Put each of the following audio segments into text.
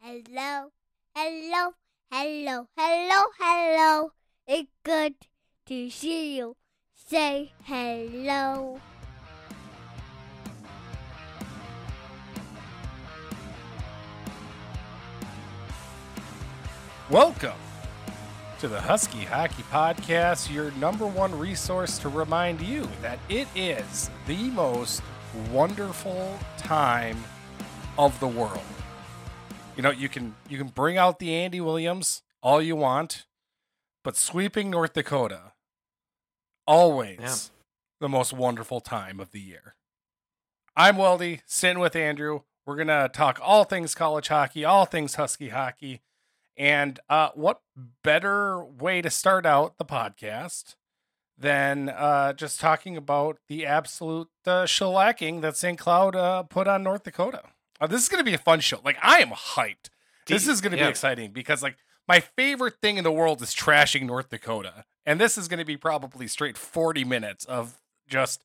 Hello, hello, hello, hello, hello. It's good to see you. Say hello. Welcome to the Husky Hockey Podcast, your number one resource to remind you that it is the most wonderful time of the world. You know, you can you can bring out the Andy Williams all you want, but sweeping North Dakota always Yeah. the most wonderful time of the year. I'm Weldy, sitting with Andrew. We're gonna talk all things college hockey, all things Husky hockey. And uh, what better way to start out the podcast than uh, just talking about the absolute uh, shellacking that St. Cloud uh, put on North Dakota? Uh, this is going to be a fun show. Like, I am hyped. This is going to yeah. be exciting because, like, my favorite thing in the world is trashing North Dakota. And this is going to be probably straight 40 minutes of just,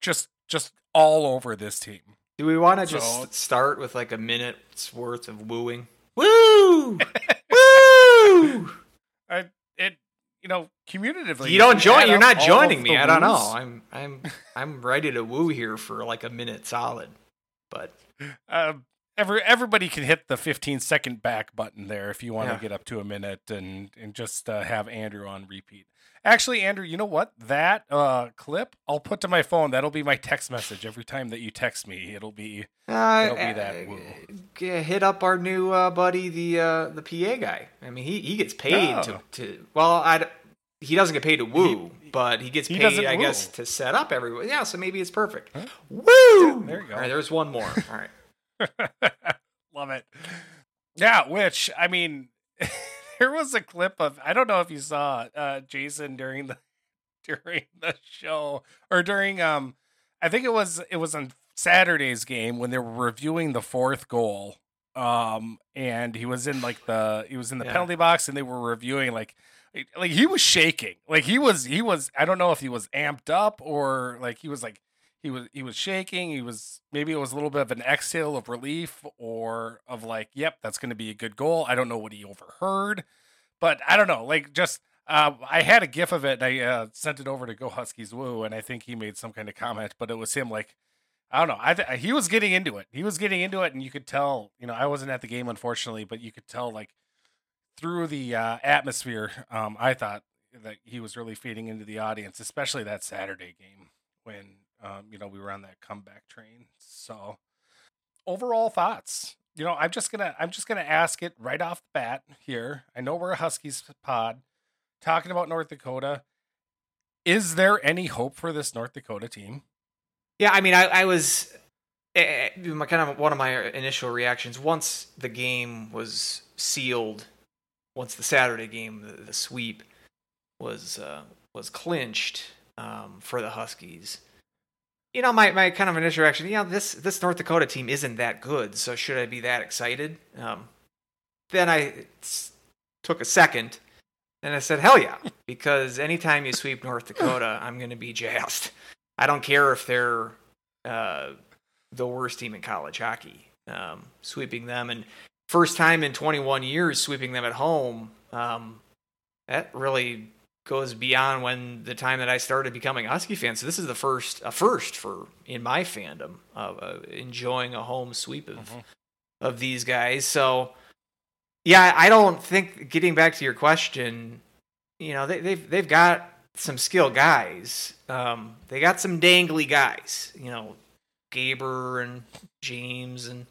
just, just all over this team. Do we want to So- just start with like a minute's worth of wooing? Woo! Woo! I, it, you know, commutatively. You don't join. You're not joining me. I don't know. I'm I'm I'm ready to woo here for like a minute solid. But uh, every everybody can hit the 15 second back button there if you want to Yeah. get up to a minute and and just uh, have Andrew on repeat. Actually, Andrew, you know what? That uh, clip I'll put to my phone. That'll be my text message every time that you text me. It'll be uh, It'll be that woo. hit up our new uh, buddy, the uh, the PA guy. I mean, he he gets paid to Oh. to. Well, I he doesn't get paid to woo, but he gets he paid, I guess, to set up everyone. Yeah, so maybe it's perfect. Huh? Woo! there you go. All right, there's one more. All right. Love it. Yeah, which I mean, there was a clip of I don't know if you saw uh, Jason during the during the show or during um I think it was it was on Saturday's game when they were reviewing the fourth goal. Um and he was in like the he was in the Yeah. penalty box and they were reviewing like like he was shaking. Like he was he was I don't know if he was amped up or like he was like he was he was shaking. He was maybe it was a little bit of an exhale of relief or of like yep that's going to be a good goal. I don't know what he overheard but i don't know. Like just uh, i had a gif of it and i uh, sent it over to go huskies woo and i think he made some kind of comment but it was him like i don't know. I th- he was getting into it. He was getting into it and you could tell you know i wasn't at the game unfortunately but you could tell like through the uh, atmosphere um, i thought that he was really feeding into the audience especially that saturday game when um, you know we were on that comeback train. So overall thoughts. You know, I'm just gonna I'm just gonna ask it right off the bat here. I know we're a Huskies pod talking about North Dakota. Is there any hope for this North Dakota team? Yeah, I mean, I, I was eh, eh, my kind of one of my initial reactions once the game was sealed, once the Saturday game, the, the sweep was uh, was clinched um, for the Huskies. You know, my, my kind of initial reaction, you know, this this North Dakota team isn't that good, so should I be that excited? Um, then I took a second, and I said, hell yeah, because anytime you sweep North Dakota, I'm going to be jazzed. I don't care if they're uh, the worst team in college hockey. Um, sweeping them and first time in 21 years sweeping them at home. Um, that really goes beyond when the time that I started becoming a Husky fan. So this is the first a first for in my fandom of uh, enjoying a home sweep of Mhm. of these guys. So yeah, I don't think getting back to your question, you know, they, they've they've got some skill guys. Um, they got some dangly guys, you know, Gaber and James and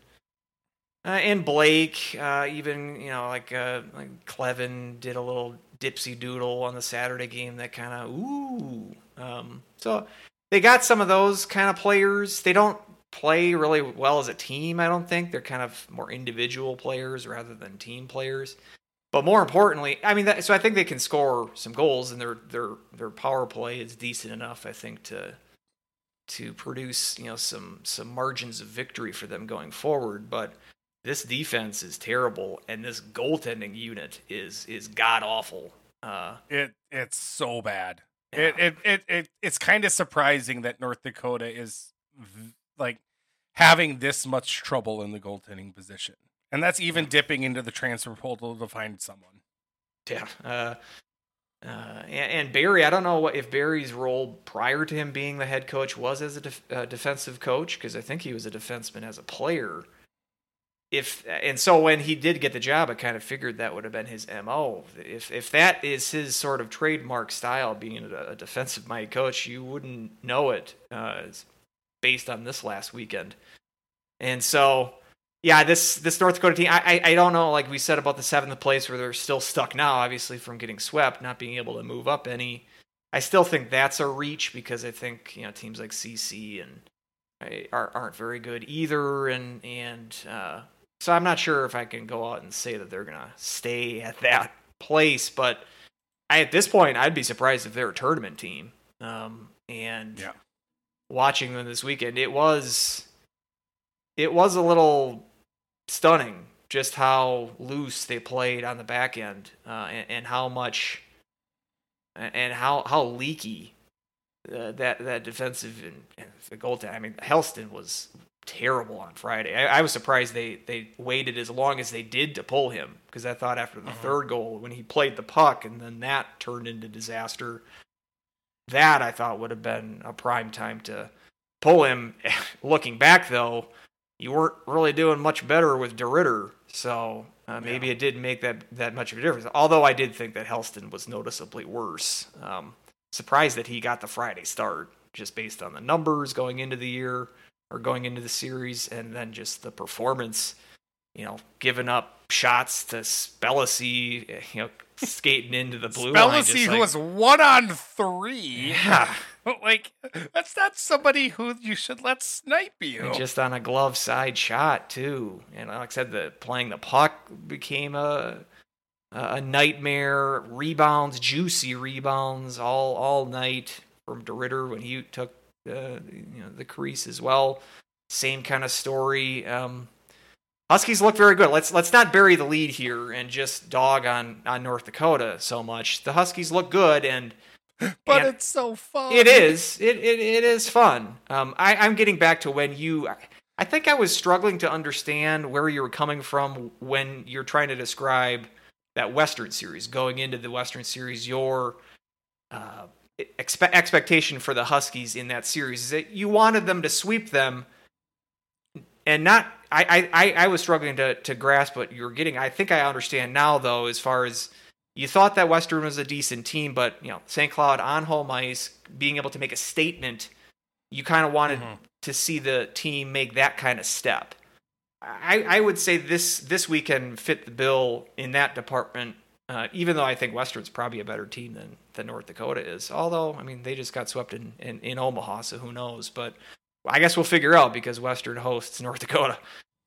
uh, and Blake. Uh, even you know, like uh, like Kleven did a little dipsy doodle on the Saturday game that kind of ooh. Um, so they got some of those kind of players. They don't play really well as a team. I don't think they're kind of more individual players rather than team players. But more importantly, I mean, that, so I think they can score some goals, and their their their power play is decent enough, I think, to to produce you know some some margins of victory for them going forward. But this defense is terrible, and this goaltending unit is is god awful. Uh, It it's so bad. It, it it it it's kind of surprising that North Dakota is v- like having this much trouble in the goaltending position. And that's even dipping into the transfer portal to find someone. Yeah. Uh, uh, and, and, Barry, I don't know what if Barry's role prior to him being the head coach was as a def, uh, defensive coach because I think he was a defenseman as a player. If and so when he did get the job, I kind of figured that would have been his mo. If if that is his sort of trademark style, being a, defensive minded coach, you wouldn't know it uh, based on this last weekend. And so yeah, this this North Dakota team, I, I, I don't know. Like we said about the seventh place, where they're still stuck now, obviously from getting swept, not being able to move up any. I still think that's a reach because I think you know teams like CC and are, aren't very good either, and and uh, so I'm not sure if I can go out and say that they're gonna stay at that place. But I, at this point, I'd be surprised if they're a tournament team. Um, and yeah. watching them this weekend, it was it was a little stunning just how loose they played on the back end uh, and, and, how much and how how leaky uh, that that defensive and, and the goaltending. I mean, Hellsten was terrible on Friday. I, I, was surprised they they waited as long as they did to pull him because I thought after the uh-huh. third goal when he played the puck and then that turned into disaster. That I thought would have been a prime time to pull him. Looking back though, you weren't really doing much better with DeRidder, so uh, maybe yeah. it didn't make that that much of a difference. Although I did think that Hellsten was noticeably worse. Um, surprised that he got the Friday start just based on the numbers going into the year or going into the series, and then just the performance. You know, giving up shots to Spellacy, you know, skating into the blue Spellacy, line. Spellacy, who was one on three. Yeah. like that's not somebody who you should let snipe you. And just on a glove side shot too. And like I said, the playing the puck became a a nightmare. Rebounds, juicy rebounds all all night from DeRidder when he took uh, you know the crease as well. Same kind of story. Um, Huskies look very good. Let's let's not bury the lead here and just dog on on North Dakota so much. The Huskies look good and but and it's so fun. It is. It it, it is fun. Um, I, I'm getting back to when you. I think I was struggling to understand where you were coming from when you're trying to describe that Western series. Going into the Western series, your uh, expe- expectation for the Huskies in that series is that you wanted them to sweep them, and not. I I, I was struggling to to grasp what you were getting. I think I understand now, though, as far as you thought that Western was a decent team, but you know, St. Cloud on home ice, being able to make a statement, you kind of wanted mm-hmm. to see the team make that kind of step. I, I would say this this weekend fit the bill in that department. Uh, even though I think Western's probably a better team than than North Dakota is. Although I mean they just got swept in, in, in Omaha, so who knows? But I guess we'll figure out because Western hosts North Dakota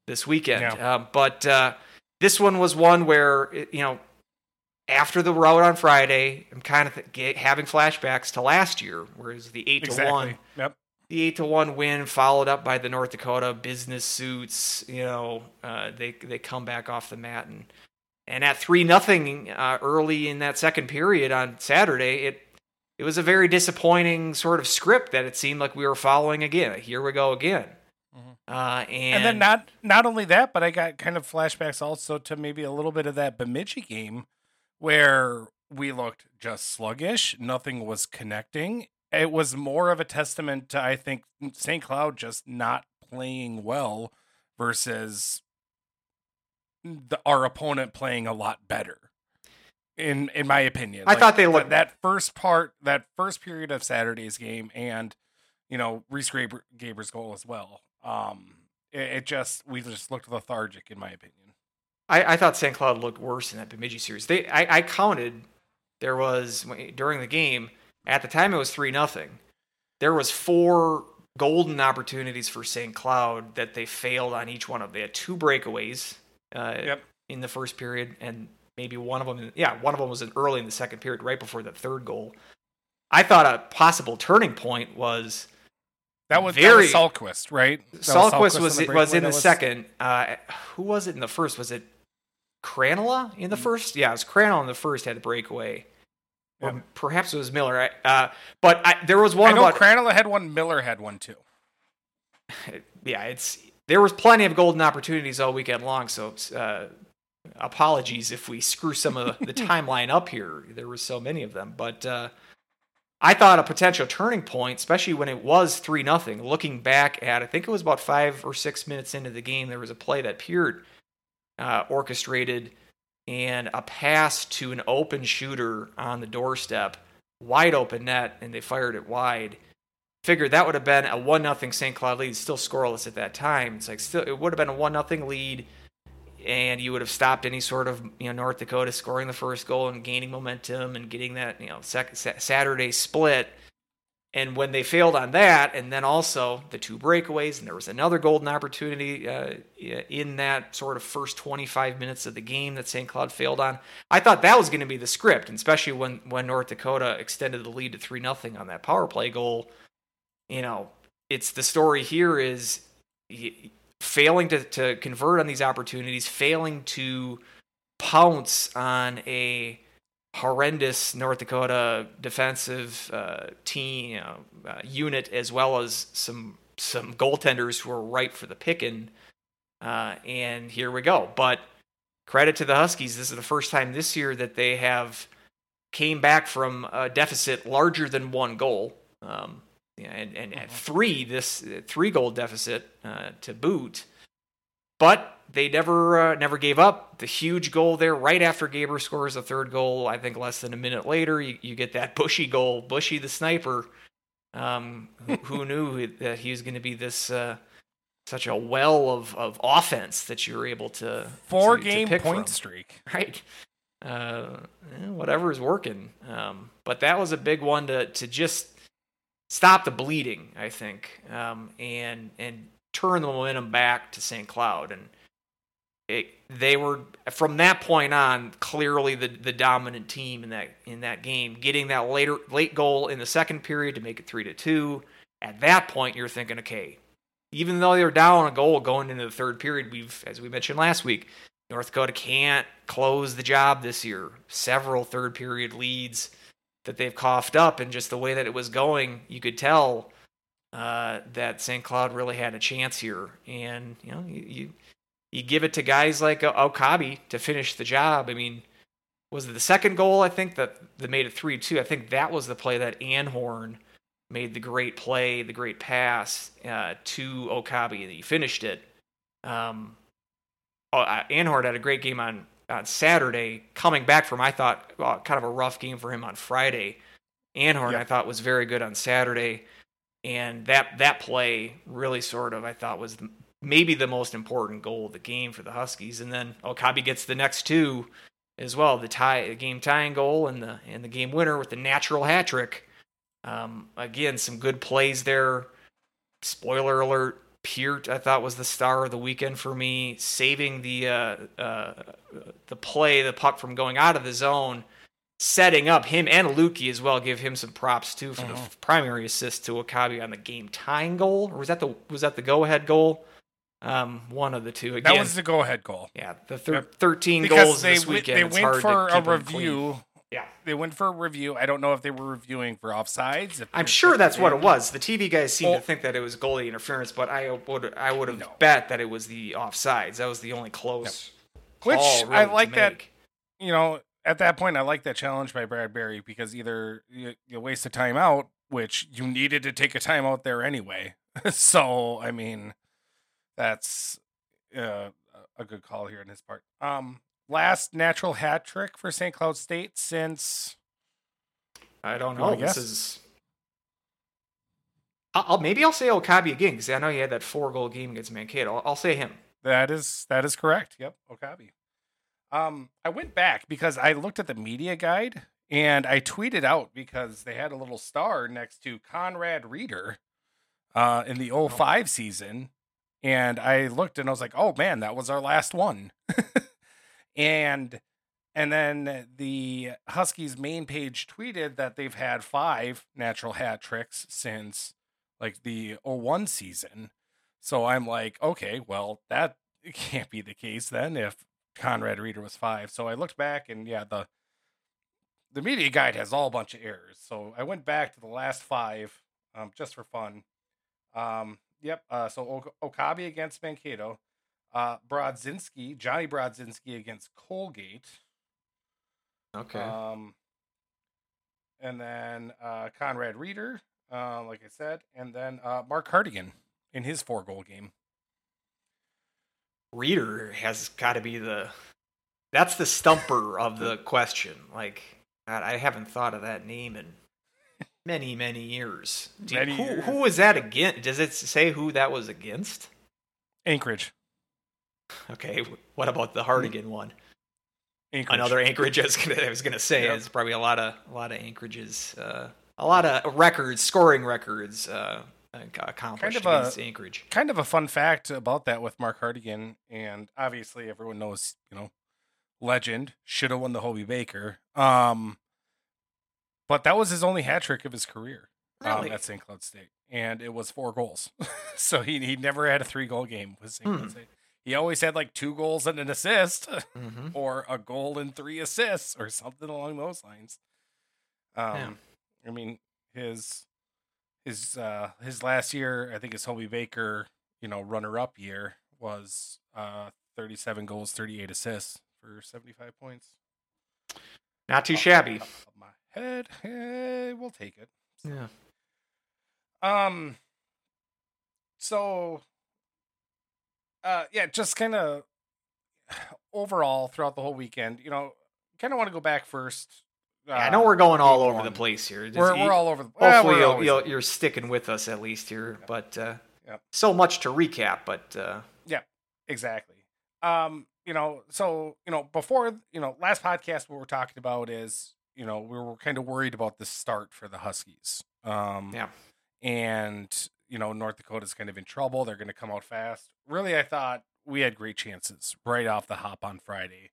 this weekend. Yeah. Uh, but uh, this one was one where you know after the route on Friday, I'm kind of th- having flashbacks to last year, whereas the eight exactly. to one, yep. the eight to one win followed up by the North Dakota business suits. You know, uh, they they come back off the mat and and at three nothing uh, early in that second period on Saturday, it it was a very disappointing sort of script that it seemed like we were following again. Here we go again. Mm-hmm. Uh, and, and, then not not only that, but I got kind of flashbacks also to maybe a little bit of that Bemidji game where we looked just sluggish, nothing was connecting. It was more of a testament to I think St. Cloud just not playing well versus the, our opponent playing a lot better. In in my opinion, I like, thought they looked that first part, that first period of Saturday's game, and you know Riese Gaber's goal as well. Um, it, it just we just looked lethargic, in my opinion. I, I thought St. Cloud looked worse in that Bemidji series. They, I, I counted. There was during the game at the time it was three nothing. There was four golden opportunities for St. Cloud that they failed on each one of. They had two breakaways uh, yep. in the first period, and maybe one of them. Yeah, one of them was early in the second period, right before the third goal. I thought a possible turning point was that was very that was Saltquist, right? Saltquist was was, it, was in the was... second. Uh, who was it in the first? Was it Krannila in the mm. first. Yeah, it was Krannila in the first had the breakaway. Or yeah. perhaps it was Miller. Uh, but I, there was one. I know about, Krannila had one. Miller had one too. yeah, it's there was plenty of golden opportunities all weekend long. So uh, apologies if we screw some of the, timeline up here. There were so many of them, but uh, I thought a potential turning point, especially when it was three nothing. Looking back at, I think it was about five or six minutes into the game, there was a play that Peart uh, orchestrated and a pass to an open shooter on the doorstep, wide open net, and they fired it wide. Figured that would have been a one nothing St. Cloud lead, still scoreless at that time. It's like still it would have been a one nothing lead and you would have stopped any sort of you know North Dakota scoring the first goal and gaining momentum and getting that you know second Saturday split. And when they failed on that, and then also the two breakaways, and there was another golden opportunity uh, in that sort of first 25 minutes of the game that St. Cloud failed on. I thought that was going to be the script, especially when when North Dakota extended the lead to three nothing on that power play goal. You know, it's the story here is failing to, to convert on these opportunities, failing to pounce on a horrendous North Dakota defensive uh, team you know, uh, unit, as well as some some goaltenders who are ripe for the picking. Uh, and here we go. But credit to the Huskies. This is the first time this year that they have came back from a deficit larger than one goal. Um, yeah, and, and at mm-hmm. three, this three goal deficit uh, to boot. But they never uh, never gave up. The huge goal there, right after Gaber scores the third goal, I think less than a minute later, you, you get that Bushy goal. Bushy the sniper, um, who, who, knew that he was going to be this uh, such a well of, of offense that you were able to four to, game to point from. streak, right? Uh, whatever is working. Um, but that was a big one to to just stop the bleeding, I think, um, and and turn the momentum back to St. Cloud. And it, they were from that point on clearly the, the dominant team in that in that game, getting that later late goal in the second period to make it three to two. At that point, you're thinking, okay, even though they're down a goal going into the third period, we've as we mentioned last week, North Dakota can't close the job this year. Several third period leads that they've coughed up, and just the way that it was going, you could tell uh, that St. Cloud really had a chance here. And you know, you, you, you give it to guys like Okabe to finish the job. I mean, was it the second goal? I think that that made it three two. I think that was the play that Anhorn made the great play, the great pass uh, to Okabe, and he finished it. Um, oh, Anhorn had a great game on on Saturday, coming back from I thought well, kind of a rough game for him on Friday. Anhorn yep. I thought was very good on Saturday, and that that play really sort of I thought was the, maybe the most important goal of the game for the Huskies. And then Okabe gets the next two as well, the tie, the game tying goal, and the and the game winner with the natural hat trick. Um, again, some good plays there. Spoiler alert: Peart, I thought was the star of the weekend for me, saving the uh, uh, the play, the puck from going out of the zone, setting up him and Lukey as well. Give him some props too for uh-huh. the primary assist to Okabe on the game tying goal, or was that the was that the go ahead goal? Um, one of the two. Again, that was the go ahead goal. Yeah, the thir- yep. thirteen because goals they, this weekend. They went for a review yeah. They went for a review. I don't know if they were reviewing for offsides. I'm sure that's what it was. The TV guys seem well, to think that it was goalie interference, but I would I would have no. bet that it was the offsides. That was the only close. No. Which really I like that. You know, at that point, I like that challenge by Brad Berry because either you, you waste a timeout, which you needed to take a timeout there anyway. so I mean, that's uh, a good call here in his part. Um, last natural hat trick for St. Cloud State since I don't know. I this is I'll, maybe I'll say Okabe again because I know he had that four goal game against Mankato. I'll, I'll, say him. That is that is correct. Yep, Okabe. Um, I went back because I looked at the media guide and I tweeted out because they had a little star next to Conrad Reeder uh, in the 05 season. And I looked and I was like, oh man, that was our last one. and and then the Huskies main page tweeted that they've had five natural hat tricks since like the 01 season. So I'm like, okay, well, that can't be the case then if Conrad Reeder was five. So I looked back and yeah, the the media guide has all a bunch of errors. So I went back to the last five um, just for fun. Um, Yep. Uh, so ok- Okabe against Mankato. Uh, Brodzinski, Johnny Brodzinski against Colgate. Okay. Um, and then uh, Conrad Reeder, uh, like I said, and then uh, Mark Hartigan in his four goal game. Reeder has got to be the. That's the stumper of the question. Like, God, I haven't thought of that name in many, many years. Many who, years. who was that against? Does it say who that was against? Anchorage. Okay. What about the Hartigan one? Anchorage. Another Anchorage. I was gonna, I was gonna say Yep. it's probably a lot of a lot of Anchorages, uh, a lot of records, scoring records, uh, accomplished Kind of a- Anchorage. kind of a fun fact about that with Mark Hartigan, and obviously everyone knows, you know, legend should have won the Hobey Baker. Um, but that was his only hat trick of his career um, at St. Cloud State, and it was four goals. so he he never had a three goal game with St. Hmm. Cloud State. He always had like two goals and an assist, hmm or a goal and three assists, or something along those lines. Um, Yeah. I mean his his uh his last year, I think his Hobey Baker, you know, runner up year was uh 37 goals, 38 assists for 75 points. Not too Off- shabby. of my head, eh, we'll take it. Yeah. Um. So. Uh, yeah, just kind of overall throughout the whole weekend, you know, kind of want to go back first. Yeah, I know we're going all over the place here. Just We're, eat- we're all over the. well, Hopefully, we're you'll, you'll, you're sticking with us at least here. But uh, Yep. so much to recap. But uh, yeah, exactly. Um, you know, so you know, before you know, last podcast, what we're talking about is, you know, we were kind of worried about the start for the Huskies. Um, Yeah. and you know, North Dakota's kind of in trouble. They're going to come out fast. Really, I thought we had great chances right off the hop on Friday.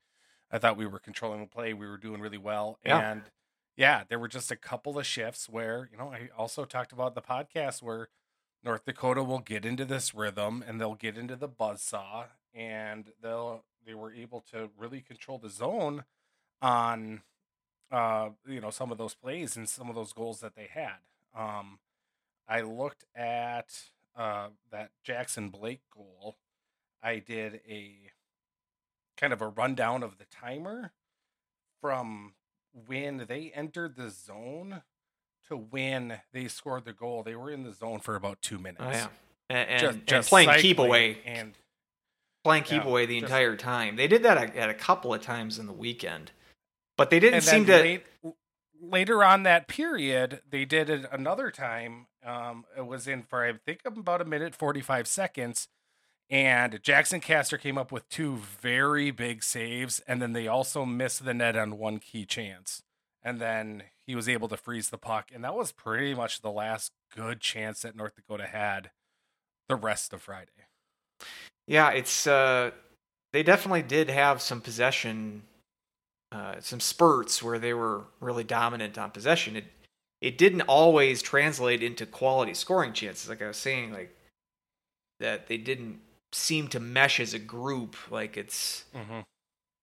I thought we were controlling the play. We were doing really well, Yeah. and yeah, there were just a couple of shifts where you know I also talked about the podcast where North Dakota will get into this rhythm and they'll get into the buzzsaw and they'll they were able to really control the zone on uh you know some of those plays and some of those goals that they had. Um I looked at uh that Jackson Blake goal. I did a kind of a rundown of the timer from when they entered the zone to when they scored the goal. They were in the zone for about two minutes. oh yeah, and, and, Just, and just playing keep away, and playing yeah, keep away the just- entire time. They did that a, at a couple of times in the weekend, but they didn't seem to. late, later on that period, they did it another time. Um, it was in for I think about a minute forty five seconds, and Jaxon Castor came up with two very big saves, and then they also missed the net on one key chance, and then he was able to freeze the puck, and that was pretty much the last good chance that North Dakota had the rest of Friday. Yeah, it's uh, they definitely did have some possession, uh, some spurts where they were really dominant on possession. It it didn't always translate into quality scoring chances, like I was saying, like that they didn't seem to mesh as a group. Like it's, Mm-hmm.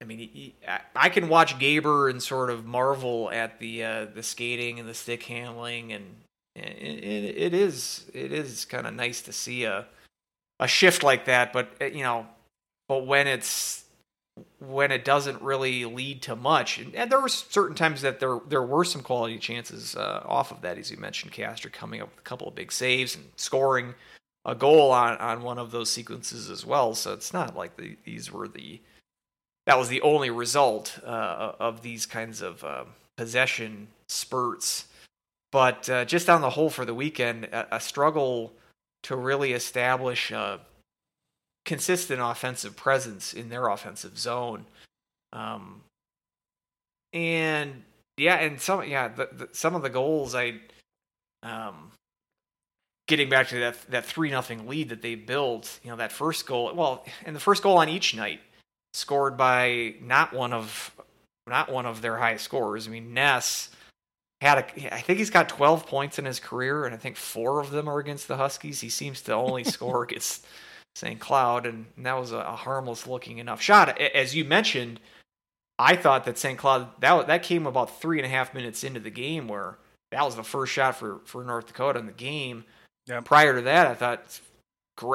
I mean, he- I- I can watch Gaber and sort of marvel at the uh, the skating and the stick handling, and it, it, it is it is kind of nice to see a a shift like that. But uh, you know, but when it's when it doesn't really lead to much, and, there were certain times that there there were some quality chances uh, off of that, as you mentioned, Castor coming up with a couple of big saves and scoring a goal on on one of those sequences as well. So it's not like the, these were the that was the only result uh, of these kinds of uh, possession spurts. But uh, just on the whole for the weekend, a, a struggle to really establish a consistent offensive presence in their offensive zone. Um, and yeah, and some yeah, the, the, some of the goals I um, getting back to that that three nothing lead that they built. You know that first goal. Well, and the first goal on each night scored by not one of not one of their highest scorers. I mean, Ness had a I think he's got 12 points in his career and I think 4 of them are against the Huskies. He seems to only score against St. Cloud and that was a, a harmless looking enough shot. As you mentioned, I thought that St. Cloud that that came about three and a half minutes into the game where that was the first shot for for North Dakota in the game. Yeah. Prior to that, I thought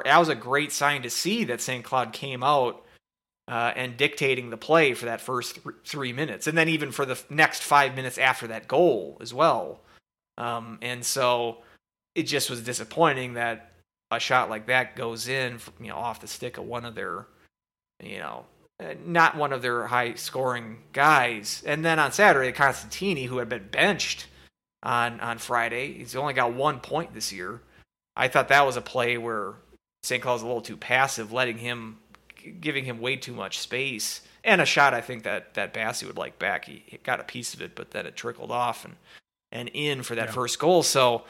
that was a great sign to see that St. Cloud came out uh, and dictating the play for that first th- three minutes, and then even for the f- next five minutes after that goal as well. Um, and so it just was disappointing that a shot like that goes in, you know, off the stick of one of their, you know, uh, not one of their high scoring guys. And then on Saturday, Constantini, who had been benched on on Friday, he's only got one point this year. I thought that was a play where St. Cloud was a little too passive, letting him, giving him way too much space. And a shot I think that that Bassey would like back. He, he got a piece of it, but then it trickled off and and in for that Yeah. first goal. So,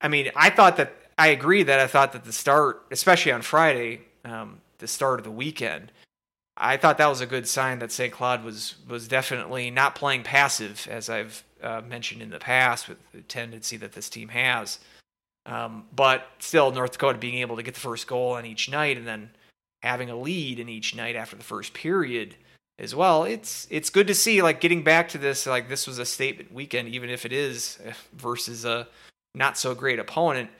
I mean, I thought that I agree that I thought that the start, especially on Friday, um, the start of the weekend, I thought that was a good sign that St. Cloud was was definitely not playing passive, as I've uh, mentioned in the past, with the tendency that this team has. Um, but still, North Dakota being able to get the first goal on each night and then having a lead in each night after the first period as well. It's it's good to see like getting back to this like this was a statement weekend, even if it is eh, versus a not so great opponent.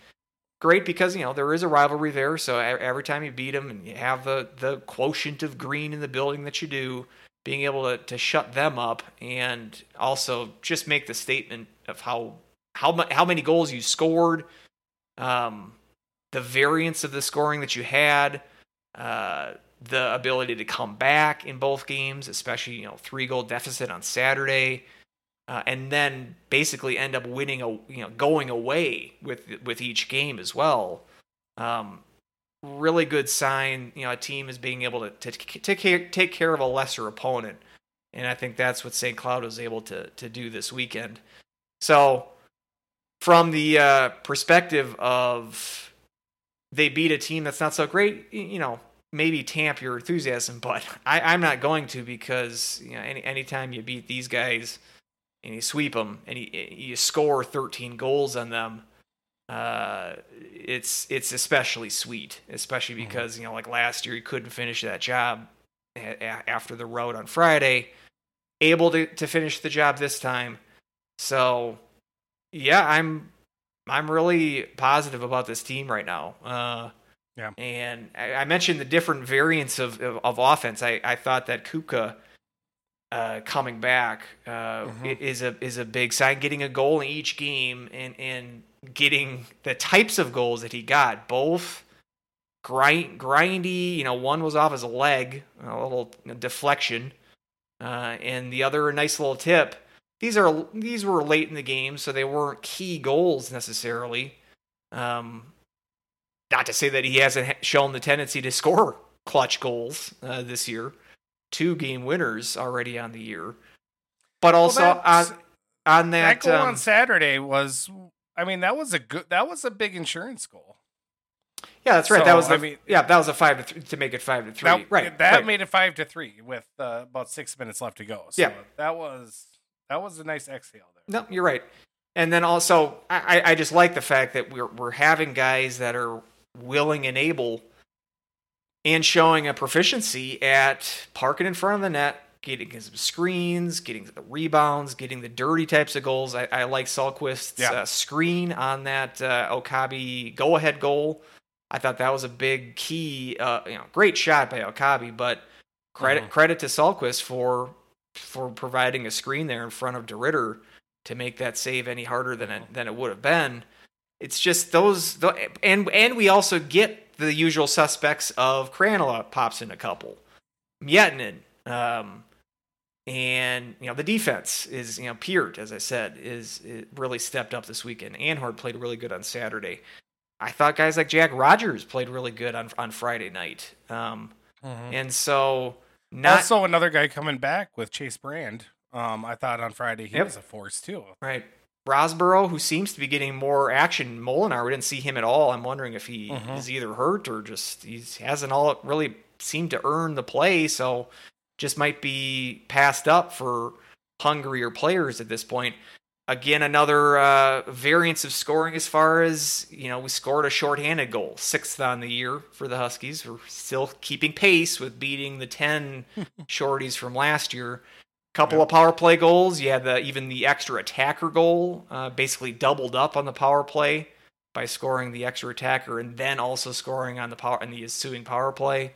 Great because you know there is a rivalry there, so every time you beat them and you have the the quotient of green in the building that you do, being able to to shut them up and also just make the statement of how how how many goals you scored, um, the variance of the scoring that you had, uh, the ability to come back in both games, especially you know three goal deficit on Saturday, uh, and then basically end up winning a you know going away with with each game as well. Um, really good sign. You know, a team is being able to to take care, take care of a lesser opponent, and I think that's what St. Cloud was able to to do this weekend. So, from the uh, perspective of they beat a team that's not so great, you know, maybe tamp your enthusiasm, but I, I'm not going to because you know any anytime you beat these guys and you sweep them and you, you score 13 goals on them, uh, it's it's especially sweet, especially Mhm. because you know like last year you couldn't finish that job a- a- after the road on Friday, able to to finish the job this time. So yeah, I'm I'm really positive about this team right now. Uh, Yeah. And I, I mentioned the different variants of of, of offense. I, I thought that Kupka uh, coming back uh, Mhm. is a is a big sign. Getting a goal in each game and and getting the types of goals that he got, both grind grindy. You know, one was off his leg, a little deflection, uh, and the other a nice little tip. These are these were late in the game, so they weren't key goals necessarily. Um, not to say that he hasn't shown the tendency to score clutch goals uh, this year, two game winners already on the year, but also Well, on on that that, goal um, on Saturday was, I mean, that was a good, that was a big insurance goal. yeah, that's right. so, that was the, I mean- yeah, that was a five to, three, to make it five to three. That, right, That right. made it five to three with uh, about six minutes left to go. So Yeah. that was that was a nice exhale there. No, you're right. And then also, I, I- I just like the fact that we're we're having guys that are willing and able, and showing a proficiency at parking in front of the net, getting some screens, getting the rebounds, getting the dirty types of goals. I, I like Salquist's Yeah. uh, screen on that uh, Okabe go ahead goal. I thought that was a big key. Uh, you know, great shot by Okabe, but credit Mhm. credit to Salquist for for providing a screen there in front of DeRidder to make that save any harder than it than it would have been. It's just those, tho- and and we also get the usual suspects of Krannila pops in a couple, Miettinen, um, and you know the defense is you know Peart, as I said, is it really stepped up this weekend. Anhorn played really good on Saturday. I thought guys like Jack Rogers played really good on on Friday night, um, and so not also, another guy coming back with Chase Brand. Um, I thought on Friday he Yep. was a force too. Right. Rosborough, who seems to be getting more action. Molinar, we didn't see him at all. I'm wondering if he Mhm. is either hurt or just he hasn't all really seemed to earn the play. So just might be passed up for hungrier players at this point. Again, another uh, variance of scoring as far as, you know, we scored a shorthanded goal, sixth on the year for the Huskies. We're still keeping pace with beating the 10 shorties from last year couple Yeah. of power play goals. You had the even the extra attacker goal, uh, basically doubled up on the power play by scoring the extra attacker and then also scoring on the power and the ensuing power play.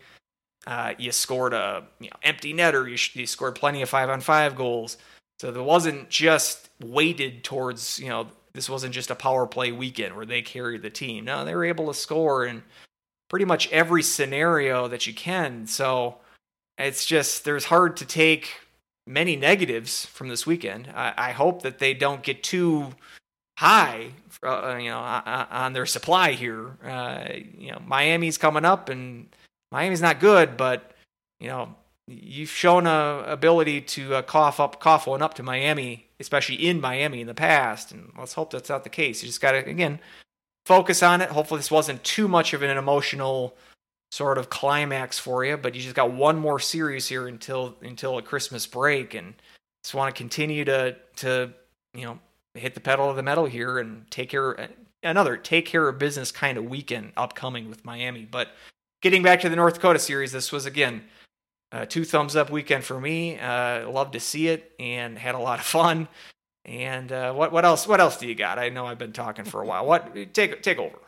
Uh, you scored a you know, empty netter. You, you scored plenty of five on five goals. So there wasn't just weighted towards you know this wasn't just a power play weekend where they carried the team. No, they were able to score in pretty much every scenario that you can. So it's just there's hard to take many negatives from this weekend. I, I hope that they don't get too high, uh, you know, on their supply here. Uh, you know, Miami's coming up, and Miami's not good, but you know, you've shown a ability to uh, cough up, cough one up to Miami, especially in Miami in the past, and let's hope that's not the case. You just got to again focus on it. Hopefully, this wasn't too much of an emotional sort of climax for you, but you just got one more series here until until a Christmas break, and just want to continue to to you know hit the pedal of the metal here and take care another take care of business kind of weekend upcoming with Miami. But getting back to the North Dakota series, this was again uh, two thumbs up weekend for me. Uh, loved to see it and had a lot of fun. And uh, what what else? What else do you got? I know I've been talking for a while. What take take over?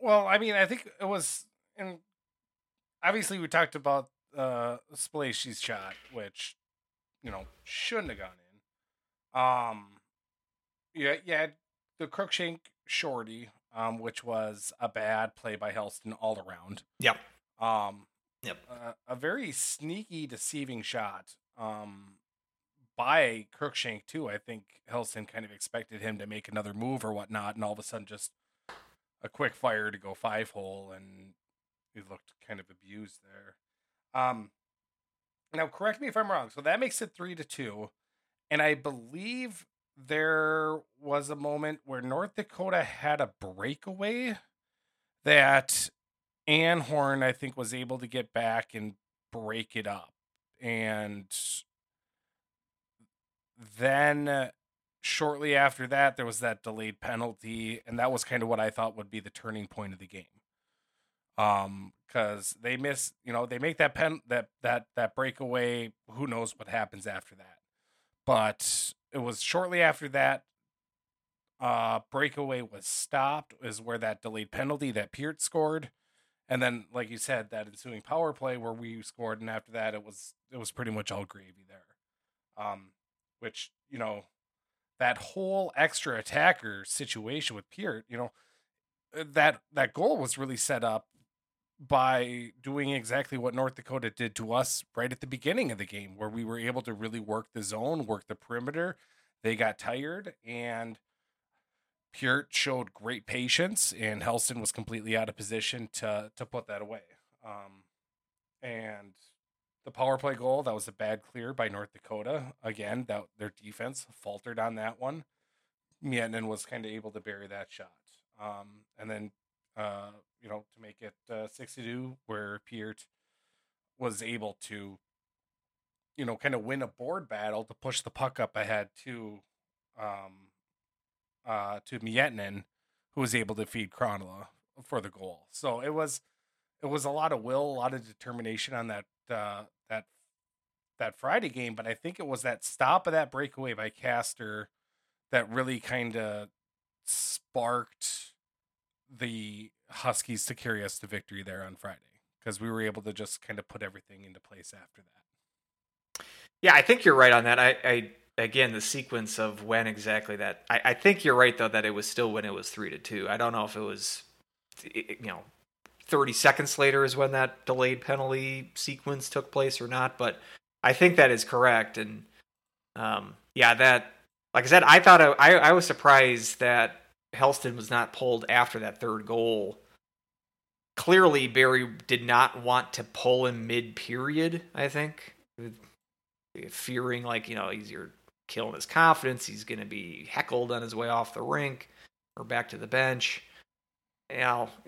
Well, I mean, I think it was, and obviously we talked about uh Spalaci's shot, which you know shouldn't have gone in. Um, yeah, yeah, the Cruikshank shorty, um, which was a bad play by Hellsten all around. Yep. Um, Yep. Uh, a very sneaky, deceiving shot um, by Cruikshank too. I think Hellsten kind of expected him to make another move or whatnot, and all of a sudden just a quick fire to go five hole, and he looked kind of abused there. Um, now, correct me if I'm wrong. So that makes it three to two, and I believe there was a moment where North Dakota had a breakaway that Anhorn, I think, was able to get back and break it up. And then shortly after that, there was that delayed penalty. And that was kind of what I thought would be the turning point of the game. Um, because they miss, you know, they make that pen that that that breakaway. Who knows what happens after that? But it was shortly after that uh breakaway was stopped is where that delayed penalty that Peart scored and then like you said that ensuing power play where we scored and after that it was it was pretty much all gravy there um which you know that whole extra attacker situation with Peart you know uh, that that goal was really set up by doing exactly what North Dakota did to us right at the beginning of the game where we were able to really work the zone work the perimeter they got tired and Peart showed great patience, and Hellsten was completely out of position to to put that away. Um, and the power play goal that was a bad clear by North Dakota. Again, that their defense faltered on that one. Miettinen was kind of able to bury that shot. Um, and then uh, you know to make it uh, six to two, where Peart was able to you know kind of win a board battle to push the puck up ahead to um, uh, to Miettinen, who was able to feed Krannila for the goal. So it was it was a lot of will, a lot of determination on that uh, that that Friday game. But I think it was that stop of that breakaway by Castor that really kind of sparked the Huskies to carry us to victory there on Friday because we were able to just kind of put everything into place after that. Yeah, I think you're right on that. I, I again the sequence of when exactly that I, I think you're right though that it was still when it was three to two i don't know if it was you know 30 seconds later is when that delayed penalty sequence took place or not but i think that is correct and um yeah that like i said i thought i i was surprised that hellsten was not pulled after that third goal clearly barry did not want to pull him mid period i think fearing like you know he's your killing his confidence. He's going to be heckled on his way off the rink or back to the bench. Know,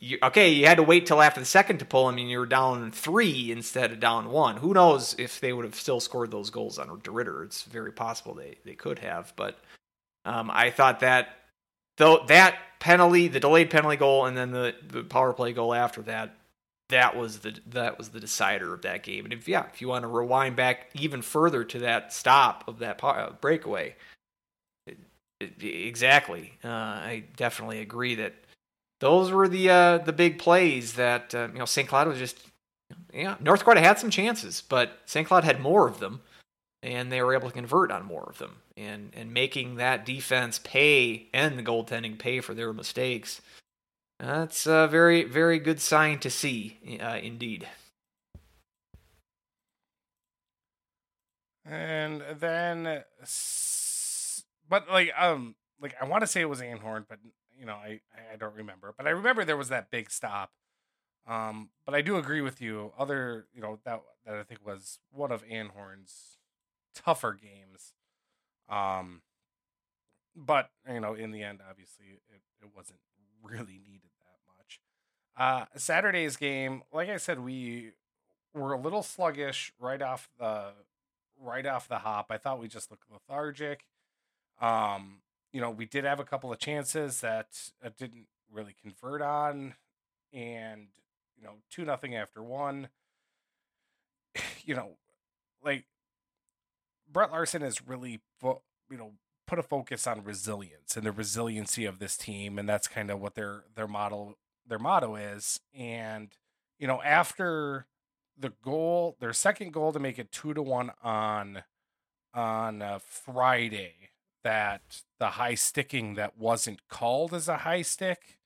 you, okay, you had to wait till after the second to pull him, and you were down three instead of down one. Who knows if they would have still scored those goals on DeRidder? It's very possible they they could have, but um, I thought that though that penalty, the delayed penalty goal, and then the, the power play goal after that that was the that was the decider of that game. And if yeah, if you want to rewind back even further to that stop of that uh, breakaway, exactly. Uh, I definitely agree that those were the uh, the big plays that uh, you know St. Cloud was just yeah North Dakota had some chances, but St. Cloud had more of them, and they were able to convert on more of them, and and making that defense pay and the goaltending pay for their mistakes. That's a very very good sign to see, uh, indeed. And then, but like um like I want to say it was Anhorn, but you know I I don't remember. But I remember there was that big stop. Um, but I do agree with you. Other you know that that I think was one of Anhorn's tougher games. Um, but you know in the end, obviously it it wasn't really needed that much. Uh, Saturday's game, like I said, we were a little sluggish right off the right off the hop. I thought we just looked lethargic. Um, you know, we did have a couple of chances that uh, didn't really convert on, and you know, two nothing after one. You know, like Brett Larson has really, you know, put a focus on resilience and the resiliency of this team, and that's kind of what their their model their motto is. And you know, after the goal, their second goal to make it two to one on on uh, Friday. That the high sticking that wasn't called as a high stick,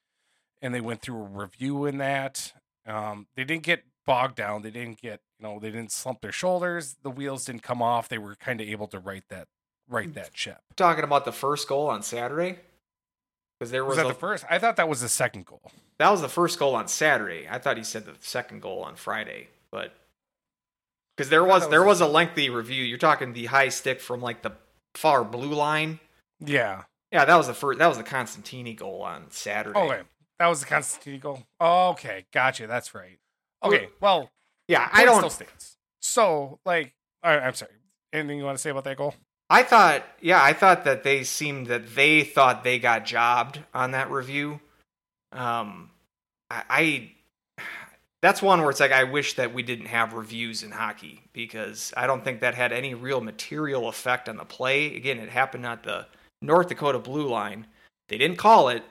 and they went through a review in that. Um, they didn't get bogged down. They didn't get you know they didn't slump their shoulders. The wheels didn't come off. They were kind of able to right that right mm. that ship. Talking about the first goal on Saturday, because there was, was that a, the first. I thought that was the second goal. That was the first goal on Saturday. I thought he said the second goal on Friday but because there was, was there was a lengthy review. You're talking the high stick from like the far blue line. Yeah, yeah, that was the first. That was the Constantini goal on Saturday. Oh, wait. that was the Constantini goal. Okay, gotcha. That's right. Okay, well, yeah, I don't. Still stands. So, like, I'm sorry. Anything you want to say about that goal? I thought, yeah, I thought that they seemed that they thought they got jobbed on that review. Um, I, that's one where it's like I wish that we didn't have reviews in hockey because I don't think that had any real material effect on the play. Again, it happened at the North Dakota blue line. They didn't call it,